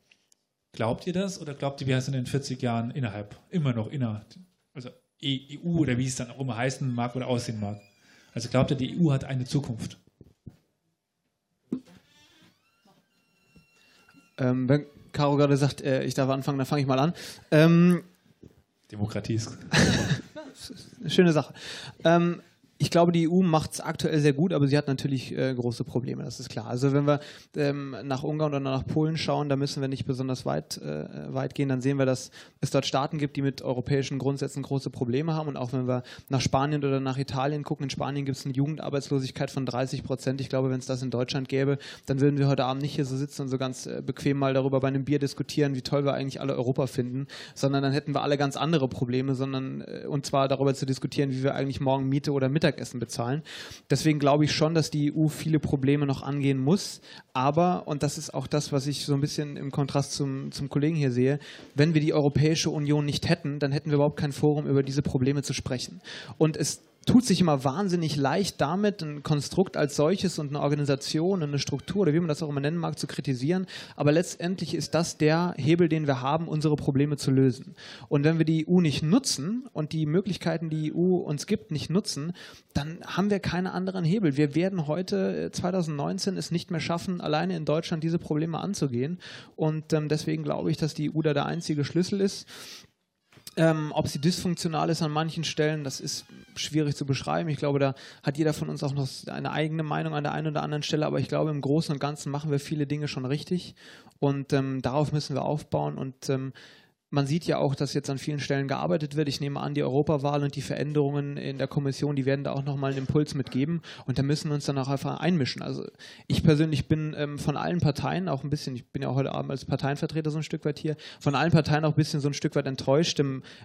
Glaubt ihr das oder glaubt ihr, wir sind in den 40 Jahren innerhalb, immer noch innerhalb, also EU oder wie es dann auch immer heißen mag oder aussehen mag? Also glaubt ihr, die EU hat eine Zukunft? Ähm, wenn Caro gerade sagt, äh, ich darf anfangen, dann fange ich mal an. Ähm, Demokratie ist. (laughs) Schöne Sache. Ähm, ich glaube, die EU macht es aktuell sehr gut, aber sie hat natürlich äh, große Probleme, das ist klar. Also wenn wir ähm, nach Ungarn oder nach Polen schauen, da müssen wir nicht besonders weit, äh, weit gehen, dann sehen wir, dass es dort Staaten gibt, die mit europäischen Grundsätzen große Probleme haben. Und auch wenn wir nach Spanien oder nach Italien gucken, in Spanien gibt es eine Jugendarbeitslosigkeit von 30 Prozent. Ich glaube, wenn es das in Deutschland gäbe, dann würden wir heute Abend nicht hier so sitzen und so ganz äh, bequem mal darüber bei einem Bier diskutieren, wie toll wir eigentlich alle Europa finden, sondern dann hätten wir alle ganz andere Probleme, sondern äh, und zwar darüber zu diskutieren, wie wir eigentlich morgen Miete oder Mittag Mittagessen bezahlen. Deswegen glaube ich schon, dass die EU viele Probleme noch angehen muss. Aber, und das ist auch das, was ich so ein bisschen im Kontrast zum, zum Kollegen hier sehe, wenn wir die Europäische Union nicht hätten, dann hätten wir überhaupt kein Forum, über diese Probleme zu sprechen. Und es tut sich immer wahnsinnig leicht damit, ein Konstrukt als solches und eine Organisation, eine Struktur oder wie man das auch immer nennen mag, zu kritisieren. Aber letztendlich ist das der Hebel, den wir haben, unsere Probleme zu lösen. Und wenn wir die EU nicht nutzen und die Möglichkeiten, die EU uns gibt, nicht nutzen, dann haben wir keine anderen Hebel. Wir werden heute 2019 äh, es nicht mehr schaffen, alleine in Deutschland diese Probleme anzugehen. Und ähm, deswegen glaube ich, dass die EU da der einzige Schlüssel ist. Ähm, ob sie dysfunktional ist an manchen Stellen, das ist schwierig zu beschreiben. Ich glaube, da hat jeder von uns auch noch eine eigene Meinung an der einen oder anderen Stelle, aber ich glaube, im Großen und Ganzen machen wir viele Dinge schon richtig. Und ähm, darauf müssen wir aufbauen. Und ähm, man sieht ja auch, dass jetzt an vielen Stellen gearbeitet wird. Ich nehme an, die Europawahl und die Veränderungen in der Kommission, die werden da auch nochmal einen Impuls mitgeben. Und da müssen wir uns dann auch einfach einmischen. Also ich persönlich bin ähm, von allen Parteien auch ein bisschen, ich bin ja heute Abend als Parteienvertreter so ein Stück weit hier, von allen Parteien auch ein bisschen so ein Stück weit enttäuscht.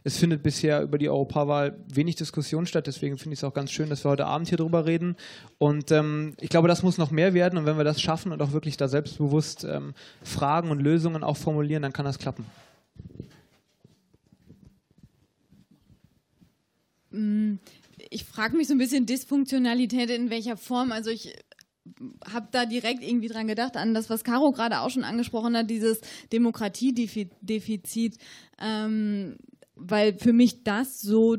Es findet bisher über die Europawahl wenig Diskussion statt. Deswegen finde ich es auch ganz schön, dass wir heute Abend hier drüber reden. Und ähm, ich glaube, das muss noch mehr werden. Und wenn wir das schaffen und auch wirklich da selbstbewusst ähm, Fragen und Lösungen auch formulieren, dann kann das klappen. Mm, ich frage mich so ein bisschen Dysfunktionalität in welcher Form. Also ich habe da direkt irgendwie dran gedacht, an das, was Caro gerade auch schon angesprochen hat, dieses Demokratiedefizit, ähm, weil für mich das so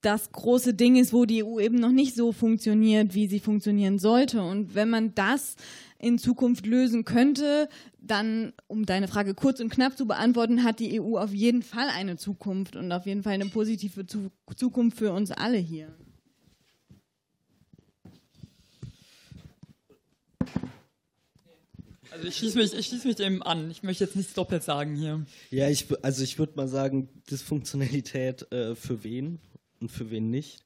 das große Ding ist, wo die EU eben noch nicht so funktioniert, wie sie funktionieren sollte. Und wenn man das in Zukunft lösen könnte, dann, um deine Frage kurz und knapp zu beantworten, hat die EU auf jeden Fall eine Zukunft und auf jeden Fall eine positive Zukunft für uns alle hier. Also ich schließe mich, ich schließe mich dem an. Ich möchte jetzt nichts doppelt sagen hier. Ja, ich, also ich würde mal sagen, Dysfunktionalität äh, für wen und für wen nicht.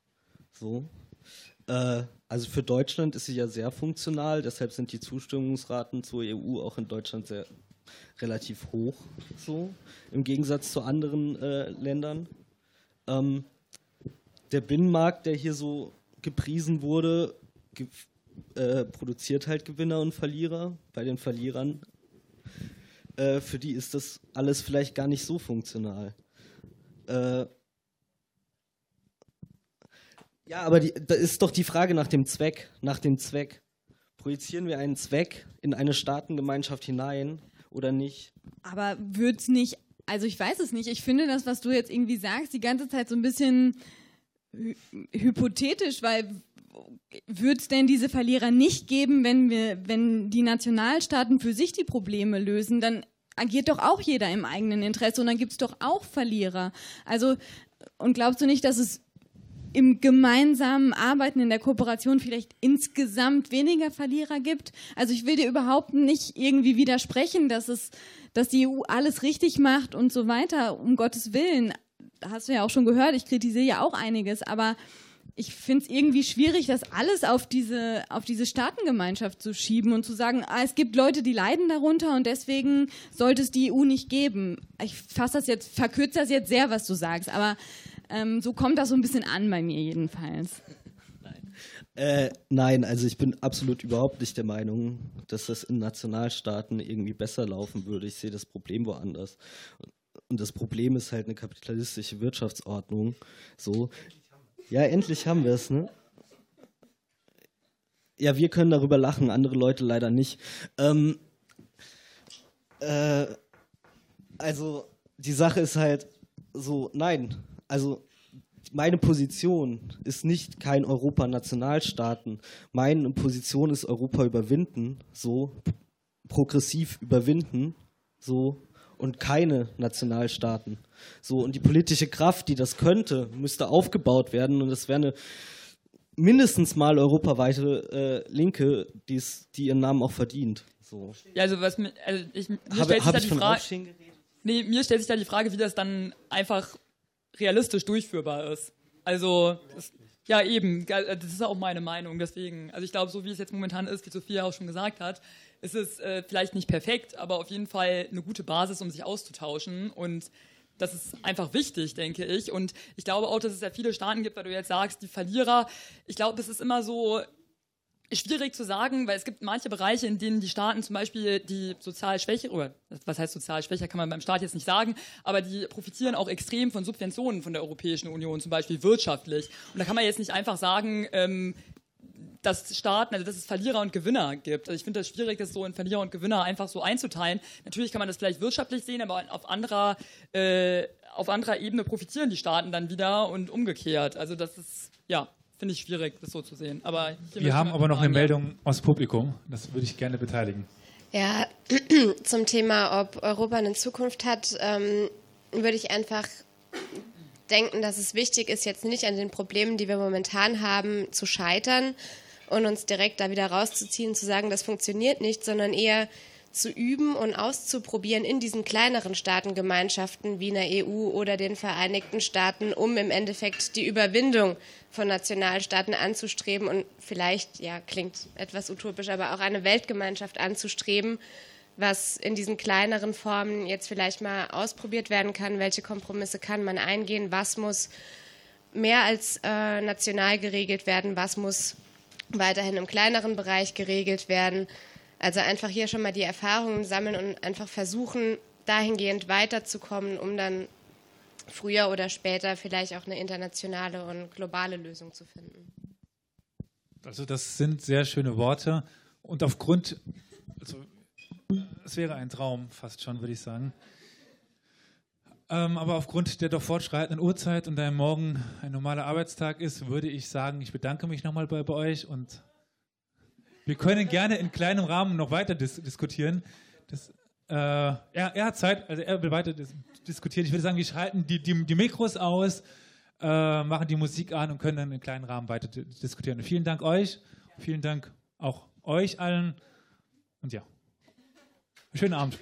So. Äh, also für Deutschland ist sie ja sehr funktional, deshalb sind die Zustimmungsraten zur EU auch in Deutschland sehr relativ hoch, so im Gegensatz zu anderen äh, Ländern. Ähm, der Binnenmarkt, der hier so gepriesen wurde, ge äh, produziert halt Gewinner und Verlierer. Bei den Verlierern, äh, für die ist das alles vielleicht gar nicht so funktional. Äh, ja, aber die, da ist doch die Frage nach dem Zweck, nach dem Zweck. Projizieren wir einen Zweck in eine Staatengemeinschaft hinein oder nicht? Aber wird es nicht, also ich weiß es nicht, ich finde das, was du jetzt irgendwie sagst, die ganze Zeit so ein bisschen hy hypothetisch, weil wird es denn diese Verlierer nicht geben, wenn wir, wenn die Nationalstaaten für sich die Probleme lösen, dann agiert doch auch jeder im eigenen Interesse und dann gibt es doch auch Verlierer. Also, und glaubst du nicht, dass es im gemeinsamen Arbeiten, in der Kooperation vielleicht insgesamt weniger Verlierer gibt? Also ich will dir überhaupt nicht irgendwie widersprechen, dass es, dass die EU alles richtig macht und so weiter, um Gottes Willen. Hast du ja auch schon gehört, ich kritisiere ja auch einiges, aber ich finde es irgendwie schwierig, das alles auf diese, auf diese Staatengemeinschaft zu schieben und zu sagen, ah, es gibt Leute, die leiden darunter und deswegen sollte es die EU nicht geben. Ich fasse das jetzt, verkürze das jetzt sehr, was du sagst, aber ähm, so kommt das so ein bisschen an bei mir jedenfalls. Nein. Äh, nein, also ich bin absolut überhaupt nicht der Meinung, dass das in Nationalstaaten irgendwie besser laufen würde. Ich sehe das Problem woanders. Und das Problem ist halt eine kapitalistische Wirtschaftsordnung. So, ja, endlich haben wir es, ne? Ja, wir können darüber lachen, andere Leute leider nicht. Ähm, äh, also, die Sache ist halt so, nein, also meine Position ist nicht kein Europa-Nationalstaaten. Meine Position ist Europa überwinden, so progressiv überwinden, so und keine Nationalstaaten. So, und die politische Kraft, die das könnte, müsste aufgebaut werden und es wäre eine mindestens mal europaweite äh, Linke, die's, die ihren Namen auch verdient. So. Ja, also was also ich, mir Habe, stellt sich da die Frage. Nee, mir stellt sich da die Frage, wie das dann einfach realistisch durchführbar ist. Also, das, ja, eben, das ist auch meine Meinung. Deswegen, also ich glaube, so wie es jetzt momentan ist, wie Sophia auch schon gesagt hat, ist es äh, vielleicht nicht perfekt, aber auf jeden Fall eine gute Basis, um sich auszutauschen. Und das ist einfach wichtig, denke ich. Und ich glaube auch, dass es ja viele Staaten gibt, weil du jetzt sagst, die Verlierer. Ich glaube, das ist immer so schwierig zu sagen, weil es gibt manche Bereiche, in denen die Staaten zum Beispiel die sozial schwächer, oder was heißt sozial schwächer, kann man beim Staat jetzt nicht sagen, aber die profitieren auch extrem von Subventionen von der Europäischen Union, zum Beispiel wirtschaftlich. Und da kann man jetzt nicht einfach sagen, ähm, dass Staaten, also dass es Verlierer und Gewinner gibt. Also ich finde das schwierig, das so in Verlierer und Gewinner einfach so einzuteilen. Natürlich kann man das vielleicht wirtschaftlich sehen, aber auf anderer, äh, auf anderer Ebene profitieren die Staaten dann wieder und umgekehrt. Also das ist, ja, finde ich schwierig, das so zu sehen. Aber Wir haben aber noch eine Meldung aus Publikum. Das würde ich gerne beteiligen. Ja, (clears throat) zum Thema, ob Europa eine Zukunft hat, ähm, würde ich einfach denken, dass es wichtig ist, jetzt nicht an den Problemen, die wir momentan haben, zu scheitern und uns direkt da wieder rauszuziehen, zu sagen, das funktioniert nicht, sondern eher zu üben und auszuprobieren in diesen kleineren Staatengemeinschaften wie in der EU oder den Vereinigten Staaten, um im Endeffekt die Überwindung von Nationalstaaten anzustreben und vielleicht, ja, klingt etwas utopisch, aber auch eine Weltgemeinschaft anzustreben, was in diesen kleineren Formen jetzt vielleicht mal ausprobiert werden kann. Welche Kompromisse kann man eingehen? Was muss mehr als äh, national geregelt werden? Was muss weiterhin im kleineren Bereich geregelt werden? Also einfach hier schon mal die Erfahrungen sammeln und einfach versuchen, dahingehend weiterzukommen, um dann früher oder später vielleicht auch eine internationale und globale Lösung zu finden. Also das sind sehr schöne Worte und aufgrund, also es wäre ein Traum fast schon, würde ich sagen. Ähm, aber aufgrund der doch fortschreitenden Uhrzeit und da morgen ein normaler Arbeitstag ist, würde ich sagen, ich bedanke mich nochmal bei, bei euch und wir können gerne in kleinem Rahmen noch weiter dis diskutieren. Das, äh, er, er, hat Zeit, also er will weiter dis diskutieren. Ich würde sagen, wir schalten die, die, die Mikros aus, äh, machen die Musik an und können dann in kleinen Rahmen weiter diskutieren. Und vielen Dank euch, vielen Dank auch euch allen und ja. Schönen Abend.